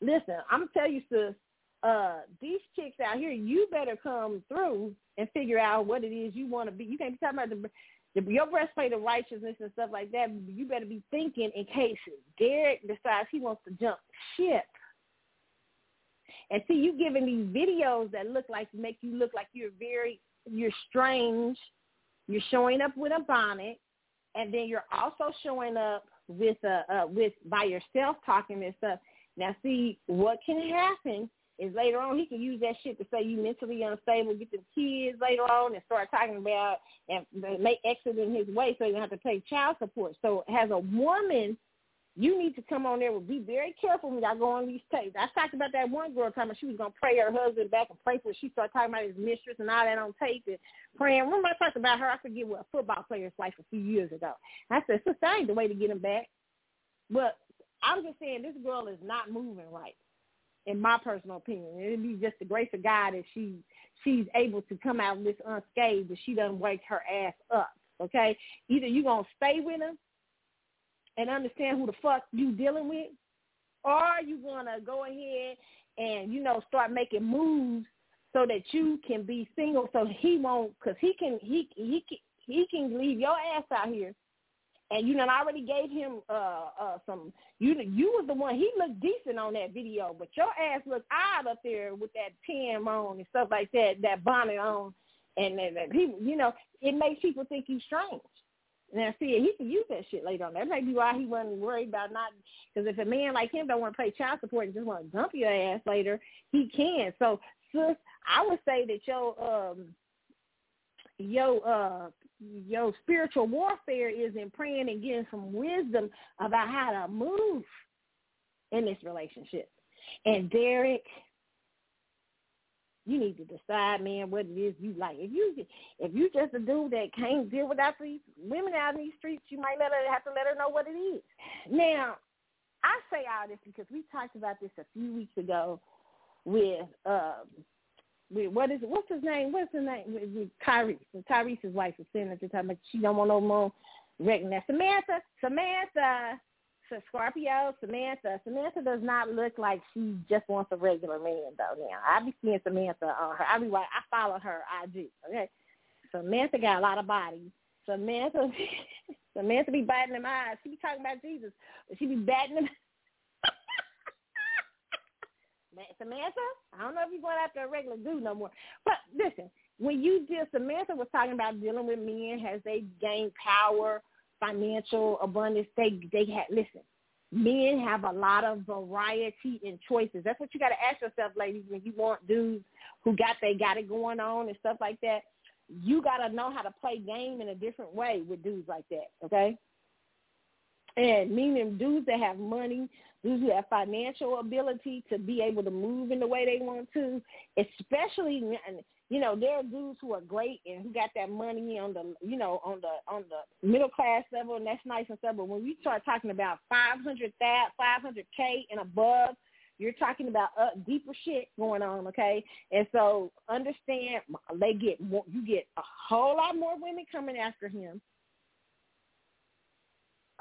B: Listen, I'm gonna tell you, sis, uh, these chicks out here, you better come through and figure out what it is you want to be. You can't be talking about the your breastplate of righteousness and stuff like that, you better be thinking in case Derrick decides he wants to jump ship. And see, you giving these videos that look like make you look like you're very, you're strange. You're showing up with a bonnet, and then you're also showing up with a uh, with by yourself talking and stuff. Now, see what can happen is later on he can use that shit to say you mentally unstable, get the kids later on and start talking about and make exit in his way so you don't have to pay child support. So as a woman, you need to come on there and be very careful when y'all go on these tapes. I talked about that one girl talking about she was gonna pray her husband back and pray for she started talking about his mistress and all that on tape and praying. Remember I talked about her, I forget what a football player's wife a few years ago. I said, Sister, ain't the way to get him back. But I'm just saying this girl is not moving right in my personal opinion. It'd be just the grace of God that she she's able to come out of this unscathed, that she doesn't wake her ass up. Okay, either you gonna stay with him and understand who the fuck you dealing with, or you gonna go ahead and you know start making moves so that you can be single, so he won't, cause he can he he can he can leave your ass out here and you know, I already gave him uh uh some. You you was the one. He looked decent on that video, but your ass looked odd up there with that pin on and stuff like that, that bonnet on, and that he, you know, it makes people think he's strange. Now, see, he can use that shit later on. That may be why he wasn't worried about not. Because if a man like him don't want to pay child support and just want to dump your ass later, he can. So, sis, I would say that your um your uh your spiritual warfare is in praying and getting some wisdom about how to move in this relationship. And Derrick, you need to decide, man, what it is you like. If you if you just a dude that can't deal without these women out in these streets, you might let her have to let her know what it is. Now, I say all this because we talked about this a few weeks ago with um what is? What's his name? What's his name? Tyrese. Tyrese's wife is saying at the time, but she don't want no more wrecking that. Samantha, Samantha, Scorpio, Samantha. Samantha does not look like she just wants a regular man though. Now I be seeing Samantha on her. I be like I follow her IG. Okay, Samantha got a lot of body. Samantha, Samantha be biting them eyes. She be talking about Jesus, she be batting them. Samantha, I don't know if you're going after a regular dude no more. But listen, when you deal, Samantha was talking about dealing with men as they gain power, financial abundance. They they had listen. Men have a lot of variety and choices. That's what you got to ask yourself, ladies, when you want dudes who got they got it going on and stuff like that. You got to know how to play game in a different way with dudes like that. Okay. And meaning dudes that have money, dudes who have financial ability to be able to move in the way they want to, especially you know, there are dudes who are great and who got that money on the you know, on the on the middle class level and that's nice and stuff. But when we start talking about five hundred that five hundred K and above, you're talking about uh, deeper shit going on, okay? And so understand they get more, you get a whole lot more women coming after him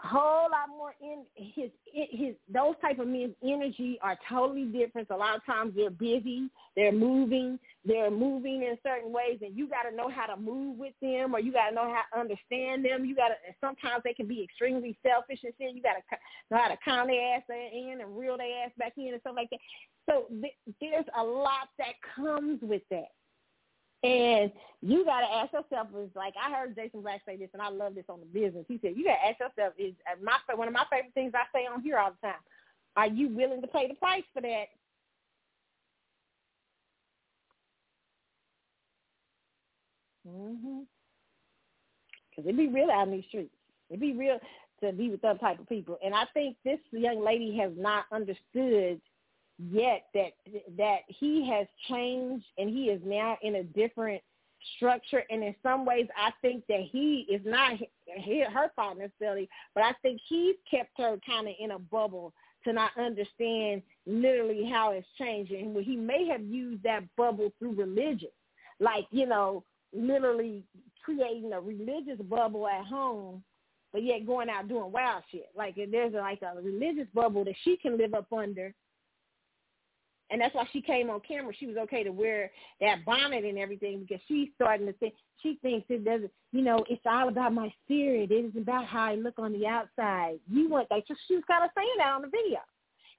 B: whole lot more in his his those type of men's energy are totally different. A lot of times they're busy, they're moving, they're moving in certain ways, and you got to know how to move with them, or you got to know how to understand them. You got to. Sometimes they can be extremely selfish and shit. You got to know how to count their ass in and reel their ass back in and stuff like that. So th- there's a lot that comes with that. And you got to ask yourself, is like I heard Jason Black say this, and I love this on the business. He said, you got to ask yourself, is uh, my one of my favorite things I say on here all the time. Are you willing to pay the price for that? Mhm. Because it be real out in these streets. It be real to be with that type of people. And I think this young lady has not understood yet that that he has changed and he is now in a different structure and in some ways I think that he is not her fault necessarily, but I think he's kept her kind of in a bubble to not understand literally how it's changing. Well, he may have used that bubble through religion, like you know, literally creating a religious bubble at home, but yet going out doing wild shit. Like there's like a religious bubble that she can live up under and that's why she came on camera. She was okay to wear that bonnet and everything because she's starting to think she thinks it doesn't. You know, it's all about my spirit. It isn't about how I look on the outside. You want that? She was kind of saying that on the video.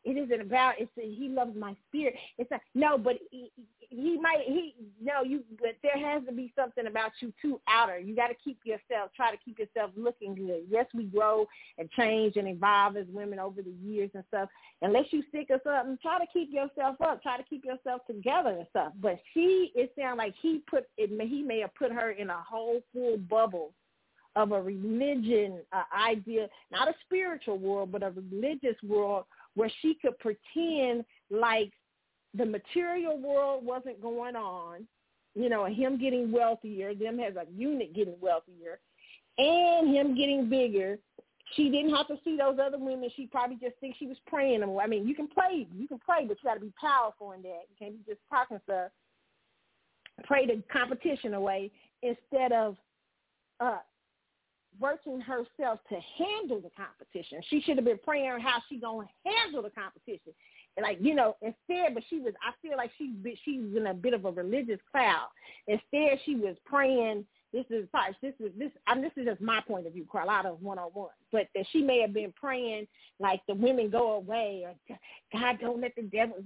B: It isn't about. It's a, he loves my spirit. It's a, no, but he, he might. He no. You. But there has to be something about you too outer. You got to keep yourself. Try to keep yourself looking good. Yes, we grow and change and evolve as women over the years and stuff. Unless you sick or something, try to keep yourself up. Try to keep yourself together and stuff. But she, it sounds like he put it. He may have put her in a whole full bubble of a religion uh, idea, not a spiritual world, but a religious world where she could pretend like the material world wasn't going on, you know, him getting wealthier, them as a unit getting wealthier, and him getting bigger. She didn't have to see those other women. She probably just thinks she was praying them. I mean, you can play, you can play, but you got to be powerful in that. You can't be just talking stuff. Pray the competition away instead of uh, working herself to handle the competition. She should have been praying how she gonna handle the competition. And like you know, instead, but she was. I feel like she she was in a bit of a religious cloud. Instead, she was praying. This is this is this. I mean, this is just my point of view, Carlotta one on one. But that she may have been praying like the women go away, or God don't let the devil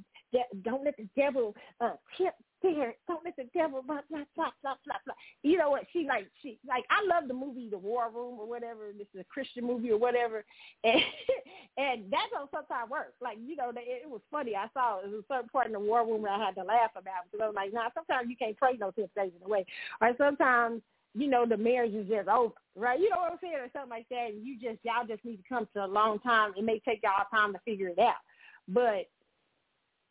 B: don't let the devil uh, tempt there. Don't let the devil blah blah blah blah blah blah. You know what? She like she like I love the movie The War Room or whatever. This is a Christian movie or whatever, and and that don't sometimes work. Like you know, it, it was funny. I saw it was a certain part in the War Room where I had to laugh about because I was like, nah. Sometimes you can't pray no temptation away, or sometimes you know, the marriage is just over, right? You know what I'm saying, or something like that. And you just y'all just need to come to a long time. It may take y'all time to figure it out, but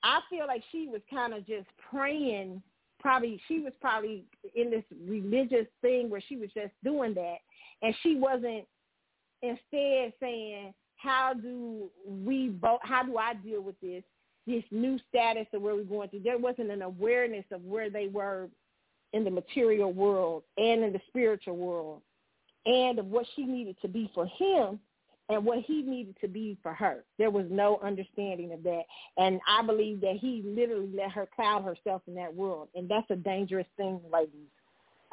B: I feel like she was kind of just praying. Probably she was probably in this religious thing where she was just doing that, and she wasn't instead saying, "How do we both? How do I deal with this? This new status of where we're going through?" There wasn't an awareness of where they were in the material world and in the spiritual world, and of what she needed to be for him and what he needed to be for her. There was no understanding of that. And I believe that he literally let her cloud herself in that world. And that's a dangerous thing, ladies.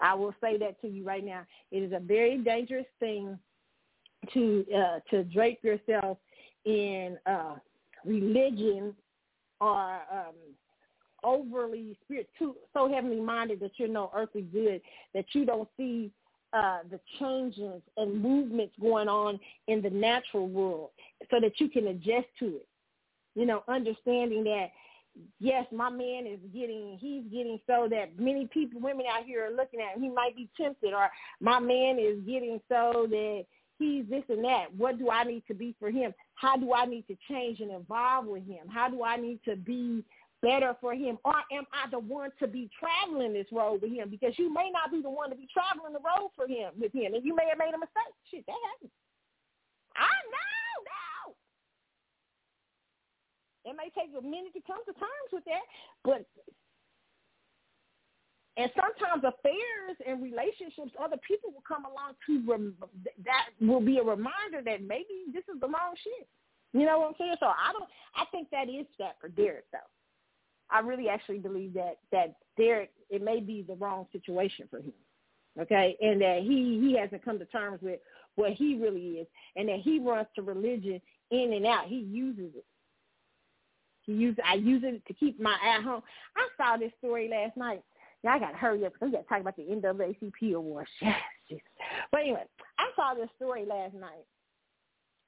B: I will say that to you right now. It is a very dangerous thing to uh, to drape yourself in uh, religion or um, overly spirit too so heavenly minded that you're no earthly good that you don't see uh, the changes and movements going on in the natural world so that you can adjust to it. You know, understanding that, yes, my man is getting, he's getting so that many people, women out here are looking at him, he might be tempted, or my man is getting so that he's this and that. What do I need to be for him? How do I need to change and evolve with him? How do I need to be better for him? Or am I the one to be traveling this road with him? Because you may not be the one to be traveling the road for him with him, and you may have made a mistake. Shit, that happens. I know, no. It may take a minute to come to terms with that, but and sometimes affairs and relationships, other people will come along to rem- that will be a reminder that maybe this is the wrong shit. You know what I'm saying? So I don't. I think that is that for Derrick though. I really actually believe that that Derrick it may be the wrong situation for him. Okay, and that he he hasn't come to terms with what he really is, and that he runs to religion in and out. He uses it. He use I use it to keep my at home. I saw this story last night. Yeah, I got to hurry up because we got to talk about the NAACP awards. Yes, But anyway, I saw this story last night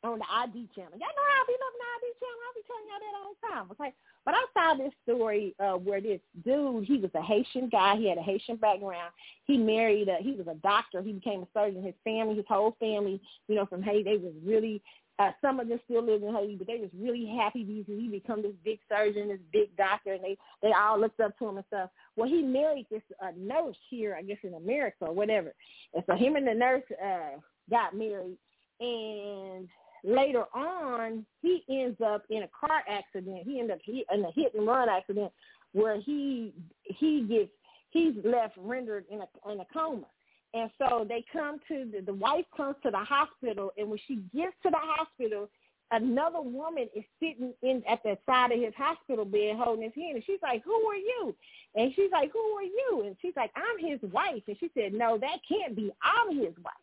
B: on the ID channel. Y'all know how I be loving the ID channel. I be telling y'all that all the time. Okay, but I saw this story uh, where this dude, he was a Haitian guy. He had a Haitian background. He married, a, he was a doctor. He became a surgeon. His family, his whole family, you know, from Haiti, they was really, uh, some of them still live in Haiti, but they was really happy because he become this big surgeon, this big doctor, and they, they all looked up to him and stuff. Well, he married this uh, nurse here, I guess in America or whatever. And so him and the nurse uh, got married. And later on, he ends up in a car accident. He ends up in a hit and run accident where he he gets he's left rendered in a in a coma. And so they come to the, the wife comes to the hospital, and when she gets to the hospital, another woman is sitting in at the side of his hospital bed holding his hand and she's like, Who are you? And she's like, Who are you? And she's like, I'm his wife and she said, No, that can't be. I'm his wife.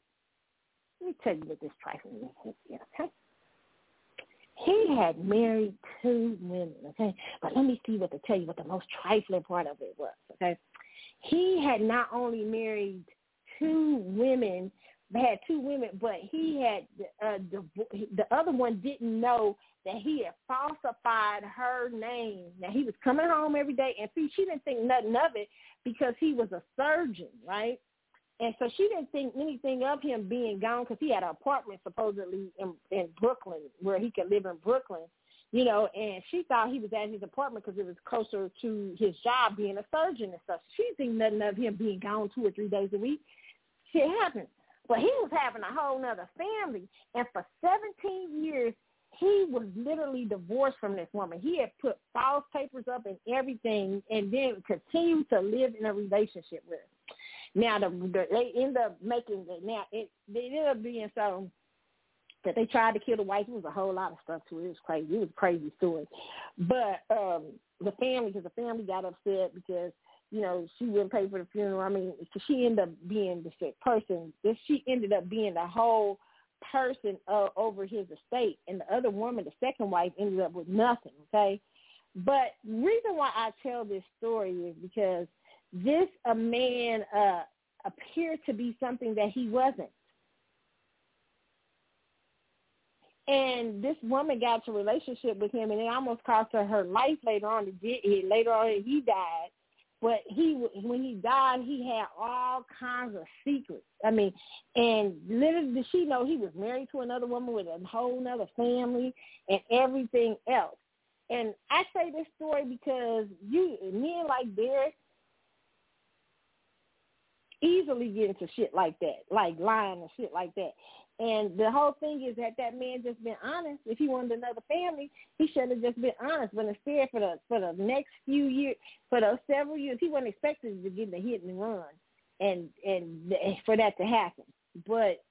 B: Let me tell you what this trifling is, okay? He had married two women, okay? But let me see what to tell you what the most trifling part of it was, okay? He had not only married two women had two women, but he had uh, the the other one didn't know that he had falsified her name. Now he was coming home every day, and see, she didn't think nothing of it because he was a surgeon, right? And so she didn't think anything of him being gone because he had an apartment supposedly in, in Brooklyn where he could live in Brooklyn, you know. And she thought he was at his apartment because it was closer to his job being a surgeon and stuff. She didn't think nothing of him being gone two or three days a week. Shit happens. But he was having a whole nother family. And for 17 years, he was literally divorced from this woman. He had put false papers up and everything and then continued to live in a relationship with her. Now, the, the, they end up making. Now, it, it ended up being so that they tried to kill the wife. It was a whole lot of stuff to it. It was crazy. It was a crazy story. But um the family, because the family got upset because – you know, she wouldn't pay for the funeral. I mean, she ended up being the sick person. She ended up being the whole person uh, over his estate, and the other woman, the second wife, ended up with nothing. Okay, but reason why I tell this story is because this a man uh, appeared to be something that he wasn't. And this woman got into a relationship with him, and it almost cost her her life later on. Later on, he died but he when he died, he had all kinds of secrets. I mean, and little did she know he was married to another woman with a whole other family and everything else. And I say this story because you men like Derrick easily get into shit like that, like lying and shit like that. And the whole thing is that that man just been honest. If he wanted another family, he should have just been honest. But instead, for the for the next few years, for those several years, he wasn't expected to get in the hit and run, and and for that to happen. But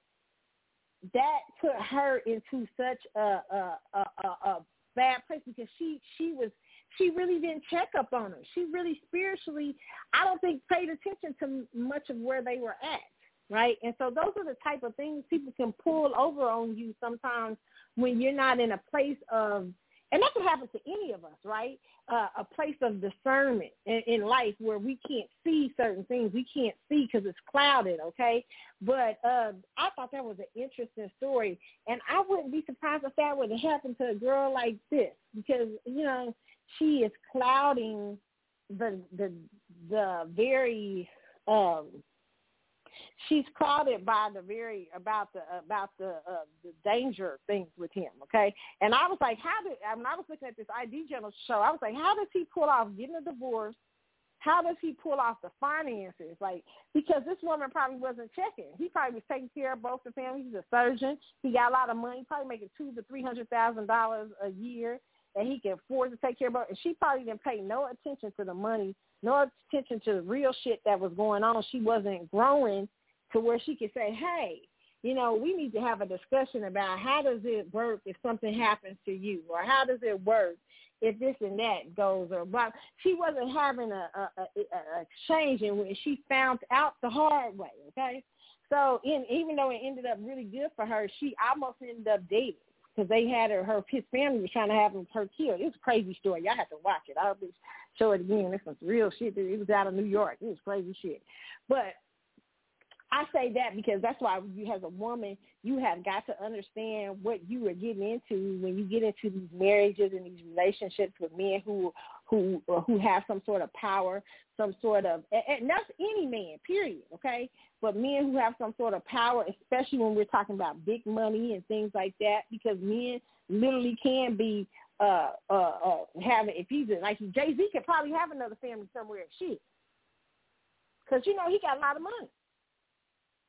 B: that put her into such a a, a, a, a bad place because she she was she really didn't check up on her. She really spiritually, I don't think, paid attention to much of where they were at right? And so those are the type of things people can pull over on you sometimes when you're not in a place of, and that can happen to any of us, right? Uh, a place of discernment in, in life where we can't see certain things. We can't see because it's clouded, okay? But uh, I thought that was an interesting story, and I wouldn't be surprised if that would have happened to a girl like this because you know she is clouding the the the very um she's clouded by the very about the about the uh, the danger things with him. Okay, and I was like, how did when I was looking at this ID Channel show, I was like, how does he pull off getting a divorce? How does he pull off the finances? Like, because this woman probably wasn't checking. He probably was taking care of both the families. He's a surgeon. He got a lot of money, probably making two to three hundred thousand dollars a year that he can afford to take care of. Her. And she probably didn't pay no attention to the money, no attention to the real shit that was going on. She wasn't growing to where she could say, hey, you know, we need to have a discussion about how does it work if something happens to you, or how does it work if this and that goes, or but she wasn't having a, a, a, a exchange, and when she found out the hard way, okay. So, in, even though it ended up really good for her, she almost ended up dating because they had her, her his family was trying to have him her killed. It was a crazy story. Y'all have to watch it. I'll be show it again. This was real shit. It was out of New York. It was crazy shit. But I say that because that's why you as a woman, you have got to understand what you are getting into when you get into these marriages and these relationships with men who who who have some sort of power, some sort of and that's any man, period, okay? But men who have some sort of power, especially when we're talking about big money and things like that, because men literally can be uh uh uh having if he's like Jay Z could probably have another family somewhere, shit, because you know he got a lot of money.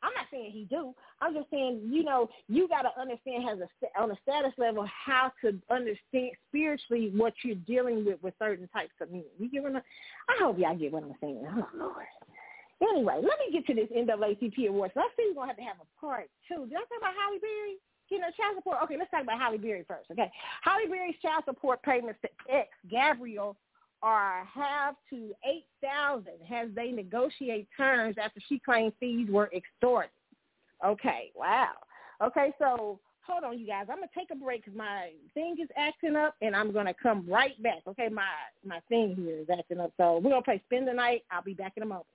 H: I'm not saying he do. I'm just saying, you know, you got to understand has a on a status level how to understand spiritually what you're dealing with with certain types of men. You get what I'm, I hope y'all get what I'm saying. Oh Lord. Anyway, let me get to this NAACP award. So I think we're gonna have to have a part two. Did I talk about Halle Berry? You know, child support. Okay, let's talk about Halle Berry first. Okay, Halle Berry's child support payments to ex Gabriel are half to eight thousand as they negotiate terms after she claimed fees were extorted. Okay, wow. Okay, so hold on, you guys. I'm gonna take a break because my thing is acting up, and I'm gonna come right back. Okay, my my thing here is acting up, so we're gonna play spend the night. I'll be back in a moment.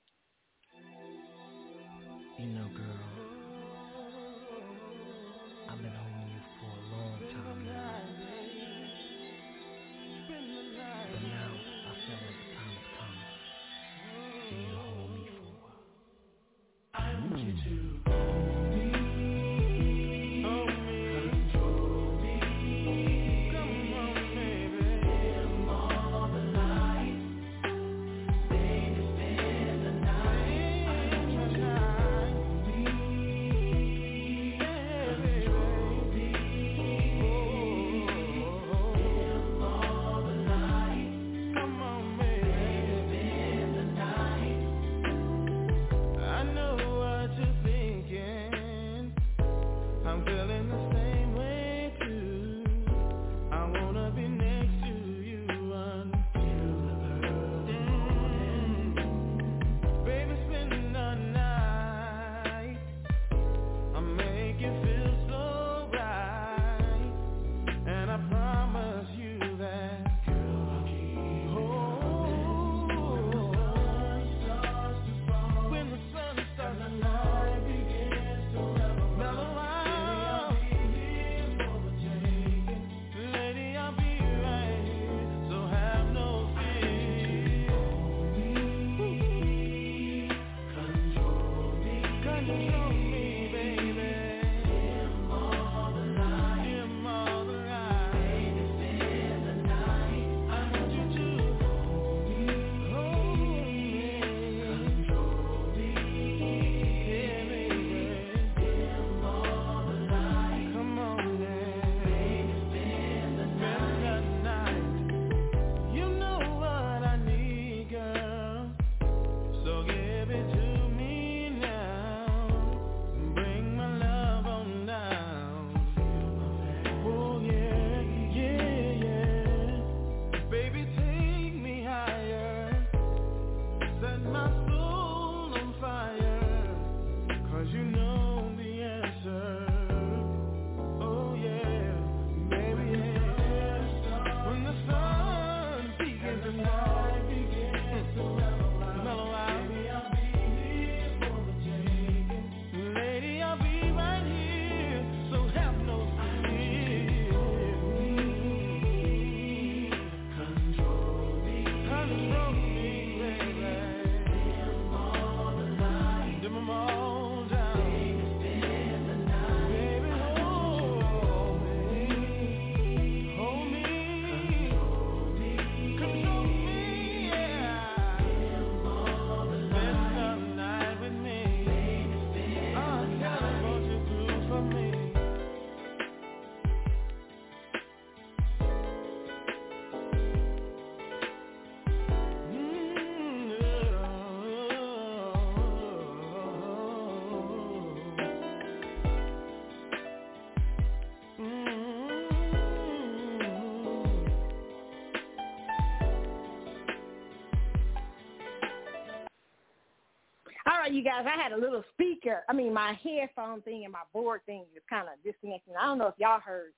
I: You
H: guys. I had a little speaker. I mean, my headphone thing and my board thing is kind of disconnecting. I don't know if y'all heard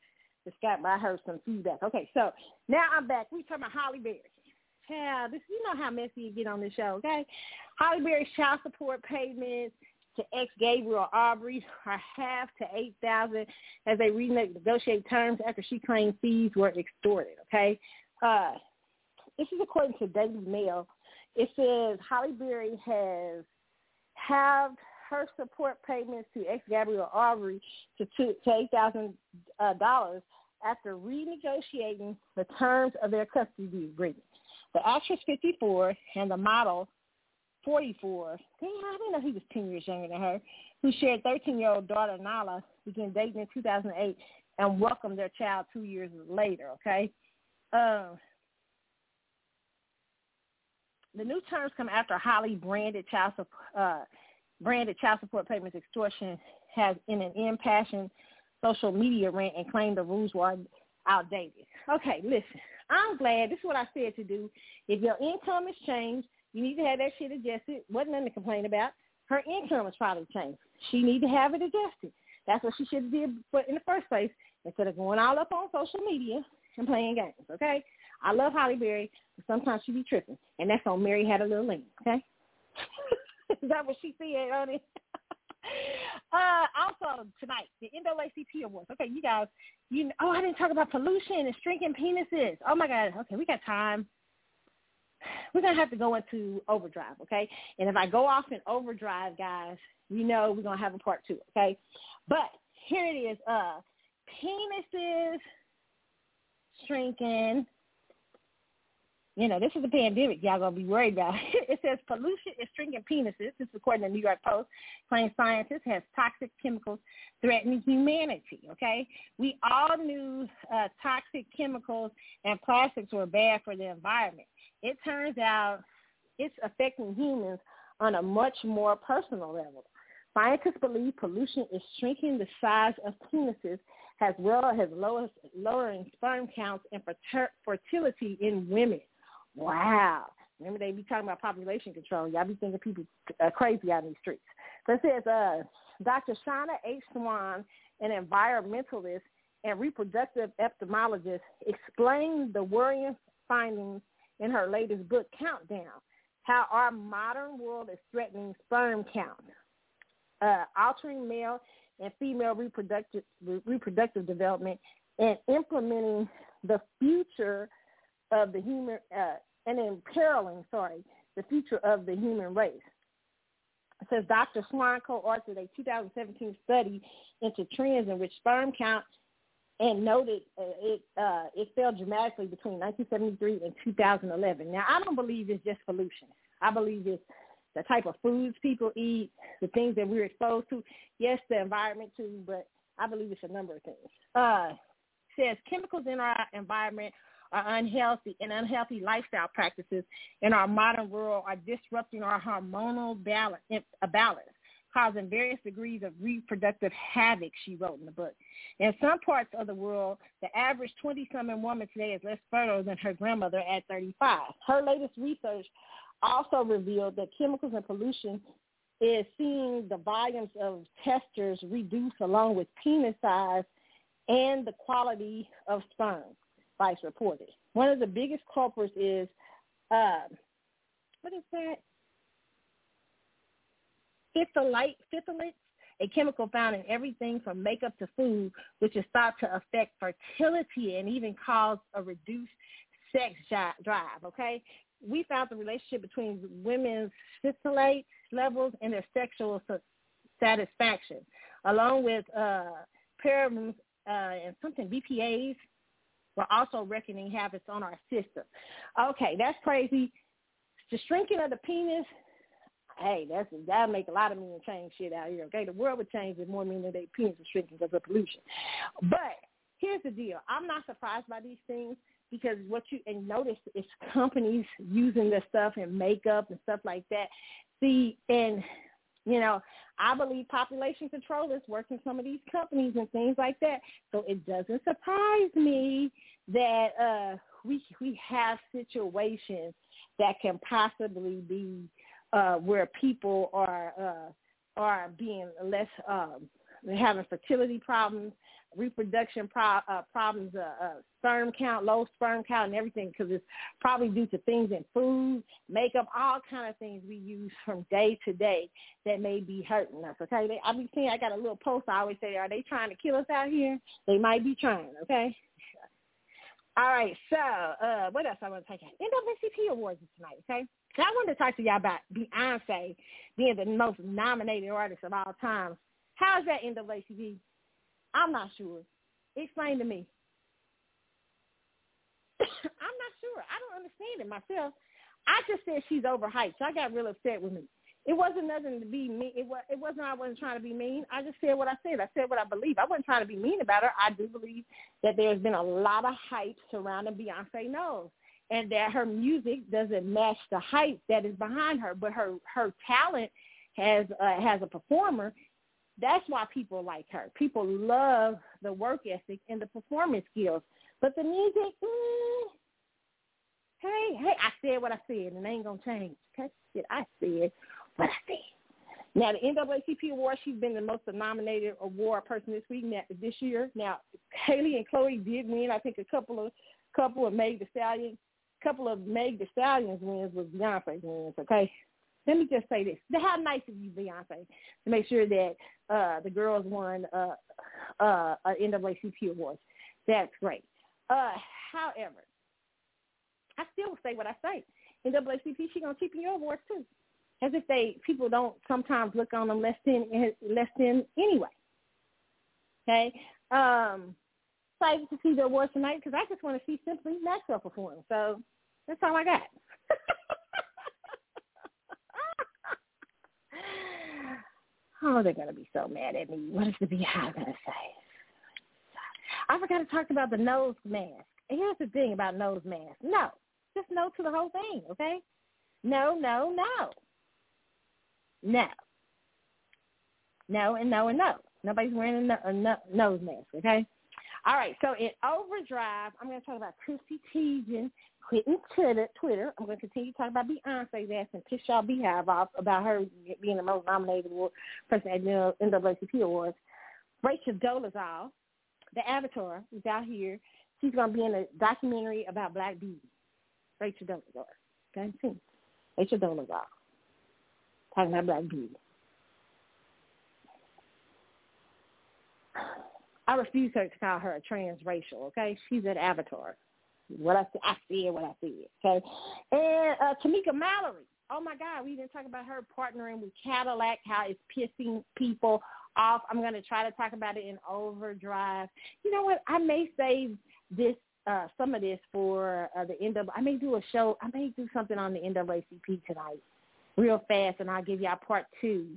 H: the Scott, but I heard some feedback. Okay, so now I'm back. We talking about Halle Berry. Child, this you know how messy you get on this show, okay? Halle Berry's child support payments to ex Gabriel Aubrey are half to eight thousand as they renegotiate terms after she claimed fees were extorted. Okay, uh, this is according to Daily Mail. It says Halle Berry has halved her support payments to ex Gabriel Aubrey to to eight thousand uh, dollars after renegotiating the terms of their custody agreement. The actress 54 and the model
B: 44, dang, I didn't know he was 10 years younger than her, who shared 13-year-old daughter Nala, began dating in 2008 and welcomed their child two years later, okay? Uh, the new terms come after Halle branded child support, uh, branded child support payments extortion has in an impassioned social media rant and claimed the rules were outdated. Okay, listen, I'm glad. This is what I said to do. If your income has changed, you need to have that shit adjusted. Wasn't nothing to complain about. Her income has probably changed. She need to have it adjusted. That's what she should have did in the first place instead of going all up on social media and playing games. Okay, I love Halle Berry, but sometimes she be tripping, and that's on Mary Had a Little Lamb. Okay, is that what she said on it? uh, also tonight, the NAACP Awards. Okay, you guys, you oh I didn't talk about pollution and shrinking penises. Oh my God. Okay, we got time. We're gonna have to go into overdrive, okay? And if I go off in overdrive, guys, you know we're gonna have a part two, okay? But here it is, uh penises shrinking you know, this is a pandemic. Y'all gonna be worried about. it says pollution is shrinking penises. This is according to the New York Post. Claims scientists has toxic chemicals threatening humanity. Okay, we all knew uh, toxic chemicals and plastics were bad for the environment. It turns out it's affecting humans on a much more personal level. Scientists believe pollution is shrinking the size of penises as well as lowering sperm counts and fertility in women. Wow. Remember they be talking about population control. Y'all be thinking people are crazy out in the streets. So it says uh, Dr. Shanna H. Swan, an environmentalist and reproductive ophthalmologist, explained the worrying findings in her latest book, Countdown, how our modern world is threatening sperm count, uh, altering male and female reproductive, reproductive development, and implementing the future of the human uh, and imperiling, sorry, the future of the human race. It says Dr. Swan co-authored a 2017 study into trends in which sperm count and noted uh, it uh, it fell dramatically between 1973 and 2011. Now, I don't believe it's just pollution. I believe it's the type of foods people eat, the things that we're exposed to. Yes, the environment too, but I believe it's a number of things. Uh, says chemicals in our environment are unhealthy and unhealthy lifestyle practices in our modern world are disrupting our hormonal balance, uh, balance, causing various degrees of reproductive havoc, she wrote in the book. In some parts of the world, the average 20-something woman today is less fertile than her grandmother at 35. Her latest research also revealed that chemicals and pollution is seeing the volumes of testers reduce along with penis size and the quality of sperm. Vice reported. One of the biggest culprits is, uh, what is that? Phthalates, phthalates, a chemical found in everything from makeup to food, which is thought to affect fertility and even cause a reduced sex drive, okay? We found the relationship between women's phthalates levels and their sexual satisfaction, along with uh, parabens uh, and something BPAs, we're also reckoning habits on our system. Okay, that's crazy. The shrinking of the penis, hey, that's that'll make a lot of men change shit out here. Okay, the world would change if more men than their penis is shrinking because of pollution. But here's the deal: I'm not surprised by these things because what you and notice is companies using this stuff in makeup and stuff like that. See, and you know, I believe population control is working some of these companies and things like that. So it doesn't surprise me that uh, we we have situations that can possibly be uh, where people are uh, are being less um, having fertility problems, reproduction pro- uh, problems, uh, uh, sperm count, low sperm count, and everything because it's probably due to things in food, makeup, all kind of things we use from day to day that may be hurting us. Okay, they, I be seeing I got a little post. I always say, are they trying to kill us out here? They might be trying. Okay. All right, so uh, what else I want to take out? NAACP Awards tonight, okay? So I wanted to talk to y'all about Beyonce being the most nominated artist of all time. How's that NAACP? I'm not sure. Explain to me. I'm not sure. I don't understand it myself. I just said she's overhyped. So I got real upset with me. It wasn't nothing to be mean. It was. It wasn't. I wasn't trying to be mean. I just said what I said. I said what I believe. I wasn't trying to be mean about her. I do believe that there's been a lot of hype surrounding Beyonce Knowles, and that her music doesn't match the hype that is behind her. But her her talent has uh, has a performer. That's why people like her. People love the work ethic and the performance skills. But the music, mm, hey, hey, I said what I said, and it ain't gonna change. Okay, I said what I said. Now the NAACP award, she's been the most nominated award person this week this year. Now Haley and Chloe did win. I think a couple of couple of Meg the Stallion, couple of Meg the Stallions wins was Beyonce wins. Okay, let me just say this: how nice of you, Beyonce, to make sure that uh, the girls won uh, uh, NAACP awards. That's great. Uh, however, I still say what I say. NAACP, she gonna cheapen your awards too as if they people don't sometimes look on them less than less than anyway. Okay, um, excited to see the awards tonight because I just want to see Simply Maxwell perform. So that's all I got. Oh, they're gonna be so mad at me. What is the BeyHive gonna say? I forgot to talk about the nose mask. here's the thing about nose mask. No, just no to the whole thing. Okay. No, no, no. No. No and no and no. Nobody's wearing a, no, a nose mask, okay? All right, so in Overdrive, I'm going to talk about Chrissy Teigen quitting Twitter. Twitter. I'm going to continue to talk about Beyonce's ass and piss y'all BeyHive off about her being the most nominated person at the NAACP Awards. Rachel Dolezal, the Avatar, is out here. She's going to be in a documentary about Black Beauty. Rachel Dolezal. Okay, Rachel Dolezal talking about black beauty. I refuse her to call her a transracial, okay? She's an avatar. What I I said, what I said, okay? And uh, Tamika Mallory. Oh my God, we didn't talk about her partnering with Cadillac, how it's pissing people off. I'm going to try to talk about it in Overdrive. You know what? I may save this uh, some of this for uh, the NAA. I may do a show. I may do something on the NAACP tonight real fast, and I'll give y'all part two,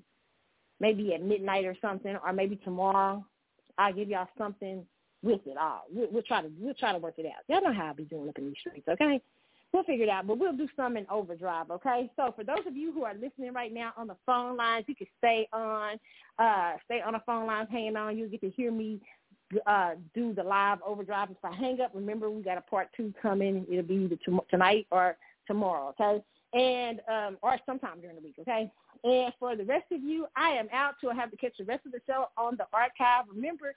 B: maybe at midnight or something, or maybe tomorrow. I'll give y'all something with it all. We'll, we'll try to we'll try to work it out. Y'all know how I be doing up in these streets, okay? We'll figure it out, but we'll do some in overdrive, okay? So for those of you who are listening right now on the phone lines, you can stay on, uh, stay on the phone lines, hanging on. You'll get to hear me uh, do the live overdrive. If I hang up, remember we got a part two coming. It'll be either tonight or tomorrow, okay? and um, or sometime during the week, okay? And for the rest of you, I am out to have to catch the rest of the show on the archive. Remember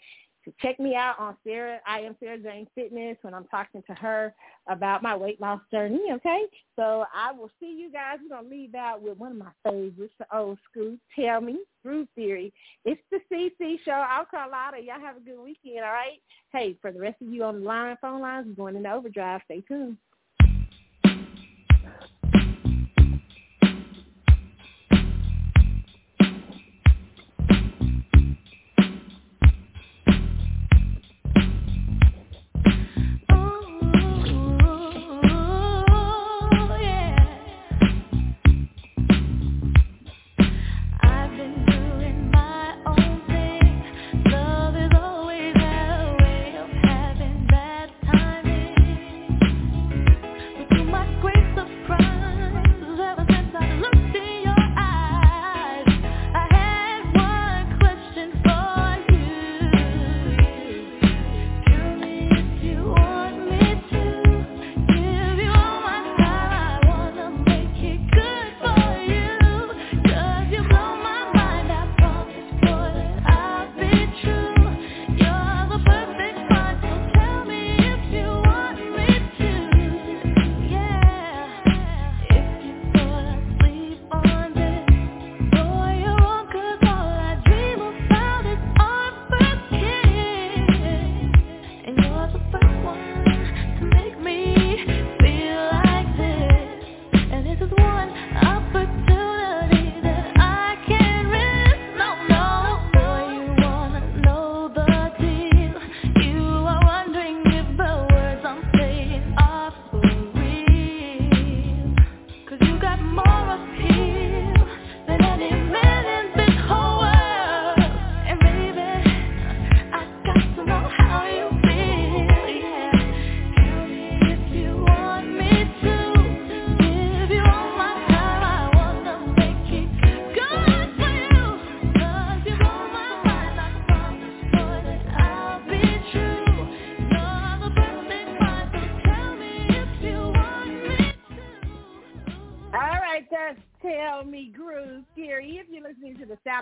B: to check me out on Sarah. I am Sarah Jane Fitness when I'm talking to her about my weight loss journey. Okay, so I will see you guys. We're gonna leave out with one of my favorites, the old school. Tell me through theory. It's the CC show. I'll call out. Y'all have a good weekend. All right. Hey, for the rest of you on the line, phone lines, we're going into overdrive. Stay tuned.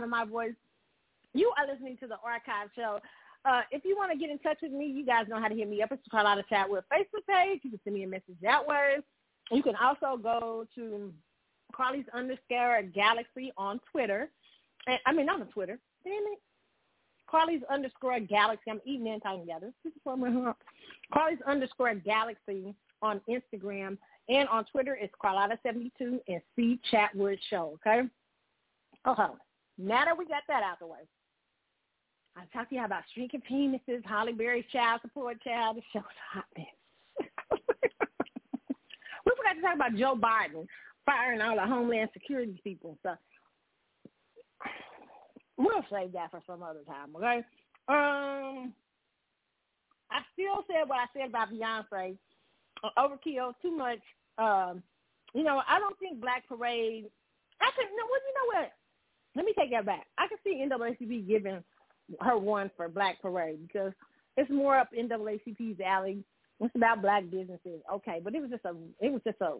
B: Sound of my voice, you are listening to the Archive Show. Uh, if you want to get in touch with me, you guys know how to hit me up. It's call out a chat with Facebook page. You can send me a message that way. You can also go to Carly's underscore Galaxy on Twitter. And, I mean, not on Twitter. Damn it. Carly's underscore Galaxy. I'm eating and talking together. This is my Carly's underscore Galaxy on Instagram and on Twitter. It's Carlotta72 and C Chatwood Show. Okay. Oh, now that we got that out the way, I talked to you about shrinking penises, Halle Berry's child support child. The show's hot mess. we forgot to talk about Joe Biden firing all the Homeland Security people. So we'll save that for some other time, okay? Um, I still said what I said about Beyonce. Uh, overkill, too much. Um, you know, I don't think Black Parade. I could no. Well, you know what? Let me take that back. I can see NAACP giving her one for Black Parade because it's more up NAACP's alley. It's about black businesses, okay, but it was just a. It was just a.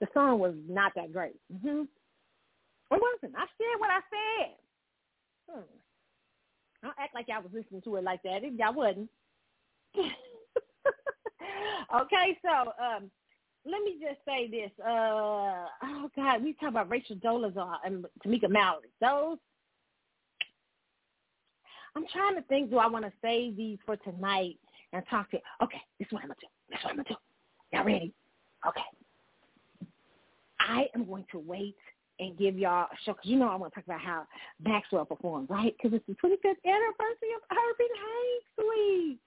B: The song was not that great. Mm-hmm. It wasn't. I said what I said. Hmm. Don't act like I was listening to it like that. If I wasn't. okay, so um, let me just say this. Uh, oh God, we talk about Rachel Dolezal and Tamika Mallory. Those. I'm trying to think. Do I want to save these for tonight and talk to? Okay, this is what I'm gonna do. This is what I'm gonna do. Y'all ready? Okay. I am going to wait and give y'all a show because you know I want to talk about how Maxwell performed, right? Because it's the 25th anniversary of Urban Hang Suite.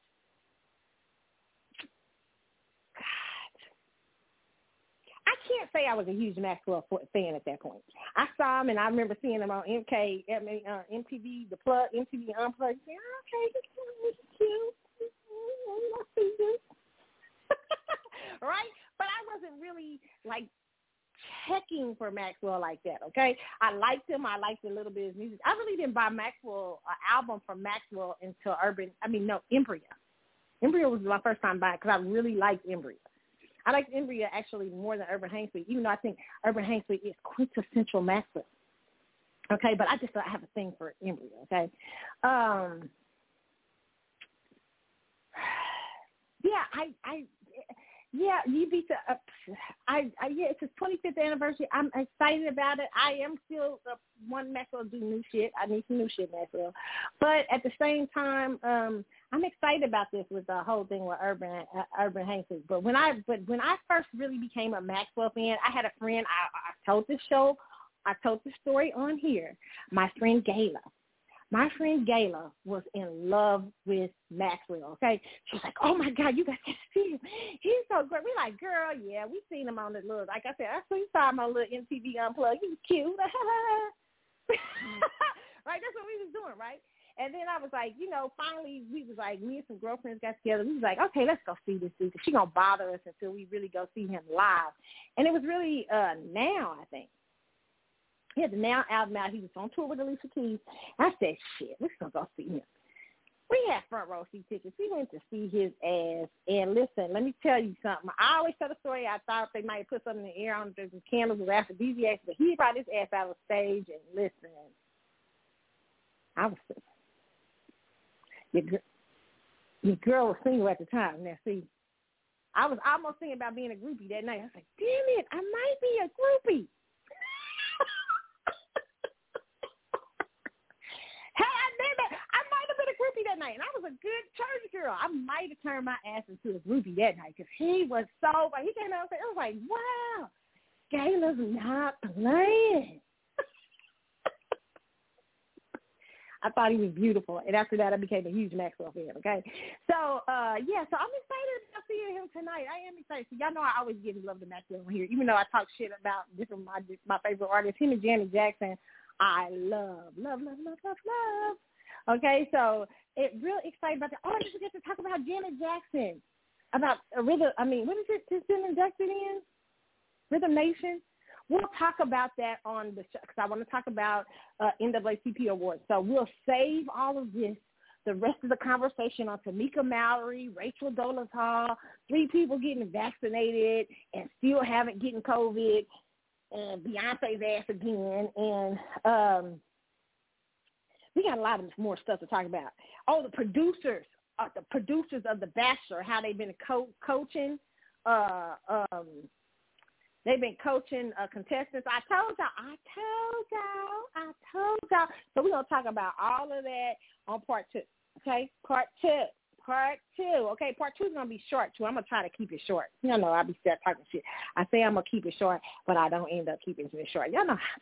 B: I can't say I was a huge Maxwell fan at that point. I saw him and I remember seeing him on MK, uh, MTV, the plug, MTV Unplugged. Yeah, okay, he's cute. Right? But I wasn't really like checking for Maxwell like that, okay? I liked him. I liked a little bit of his music. I really didn't buy Maxwell, an album from Maxwell until Urban, I mean, no, Embryo. Embryo was my first time buying because I really liked Embryo. I like Embryo actually more than Urban Suite, even though I think Urban Suite is quintessential Maxwell. Okay, but I just I have a thing for Embryo. Okay, um, yeah, I I yeah, you beat the. Uh, I, I yeah, it's his 25th anniversary. I'm excited about it. I am still the one Maxwell do new shit. I need some new shit, Maxwell. But at the same time, um, I'm excited about this with the whole thing with Urban uh, Urban Hang Suite. But when I but when I first really became a Maxwell fan, I had a friend. I, I told this show, I told the story on here. My friend Gayla my friend Gayla was in love with Maxwell, okay? She was like, oh, my God, you got to see him. He's so great. We're like, girl, yeah, we seen him on the little, like I said, I saw, saw him on little MTV Unplugged. He was cute. right? That's what we was doing, right? And then I was like, you know, finally we was like, me and some girlfriends got together. We was like, okay, let's go see this dude she to bother us until we really go see him live. And it was really uh now, I think he had the Now album out. He was on tour with Alicia Keys. I said, shit, going to go see him. We had front row seat tickets. We went to see his ass. And listen, let me tell you something. I always tell the story. I thought they might put something in the air on the candles with aphrodisiacs, but he brought his ass out of stage and listen. I was your, your girl was single at the time. Now see, I was almost thinking about being a groupie that night. I was like, damn it, I might be a groupie. Had I been that, I might have been a groupie that night, and I was a good church girl. I might have turned my ass into a groupie that night because he was so. He came out and said, it was like, wow, Gayla's not playing. I thought he was beautiful, and after that, I became a huge Maxwell fan. Okay, so uh yeah, so I'm excited about seeing him tonight. I am excited. So y'all know I always give love to Maxwell here, even though I talk shit about different my my favorite artists. Him and Janet Jackson, I love, love, love, love, love, love. Okay, so it real excited about that. Oh, I just get to talk about Janet Jackson, about a rhythm. I mean, what is it? Just been in Rhythm Nation. We'll talk about that on the show because I want to talk about uh, NAACP awards. So we'll save all of this, the rest of the conversation on Tamika Mallory, Rachel Dolezal, three people getting vaccinated and still haven't getting COVID, and Beyonce's ass again, and um, we got a lot of more stuff to talk about. Oh, the producers, uh, the producers of The Bachelor, how they've been co- coaching. Uh, um, they've been coaching uh, contestants. I told y'all, I told y'all, I told y'all. So we're gonna talk about all of that on part two. Okay, part two part two. Okay, part two is gonna be short too. I'm gonna try to keep it short. You know, I be still talking shit. I say I'm gonna keep it short, but I don't end up keeping it short. Y'all know how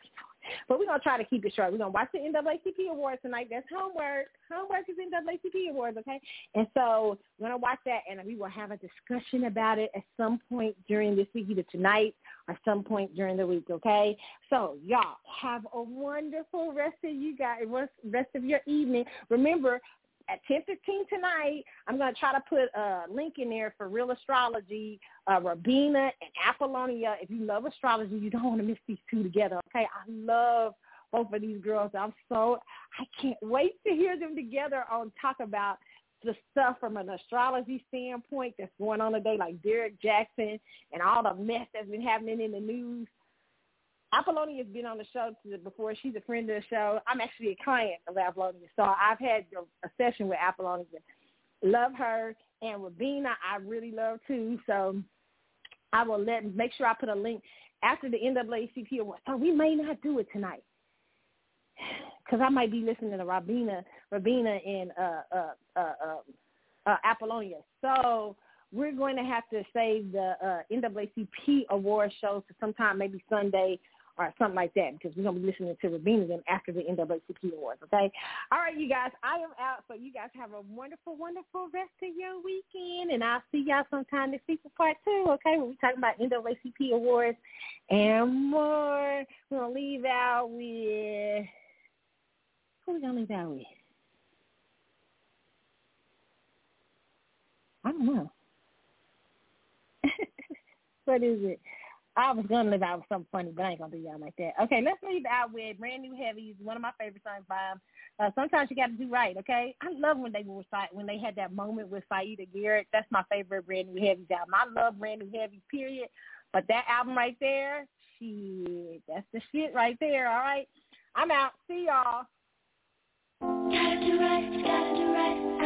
B: but we're gonna try to keep it short. We're gonna watch the NAACP awards tonight. That's homework. Homework is NAACP awards, okay? And so we're gonna watch that, and we will have a discussion about it at some point during this week, either tonight or some point during the week, okay? So y'all have a wonderful rest of you guys, rest of your evening. Remember, at 10:15 tonight, I'm going to try to put a link in there for Real Astrology, uh, Rabina and Apollonia. If you love astrology, you don't want to miss these two together. Okay, I love both of these girls. I'm so I can't wait to hear them together on talk about the stuff from an astrology standpoint that's going on today, like Derrick Jaxn and all the mess that's been happening in the news. Apollonia has been on the show before. She's a friend of the show. I'm actually a client of Apollonia, so I've had a session with Apollonia. Love her, and Rabina I really love too. So I will let make sure I put a link after the NAACP award. So we may not do it tonight because I might be listening to Rabina, Rabina and uh, uh, uh, uh, uh, Apollonia. So we're going to have to save the uh, NAACP award show to sometime maybe Sunday or something like that because we're going to be listening to Rabina then after the NAACP awards, okay? All right, you guys, I am out. So you guys have a wonderful, wonderful rest of your weekend, and I'll see y'all sometime this week for part two, okay? When we're talking about NAACP awards and more. We're going to leave out with, who are we going to leave out with? I don't know. what is it? I was gonna live out with something funny, but I ain't gonna do y'all like that. Okay, let's leave out with brand new heavies. One of my favorite songs by them. Uh, sometimes you got to do right. Okay, I love when they were when they had that moment with Siedah Garrett. That's my favorite brand new heavies album. I love brand new heavies. Period. But that album right there, shit, that's the shit right there. All right, I'm out. See y'all. Gotta do right, gotta do right.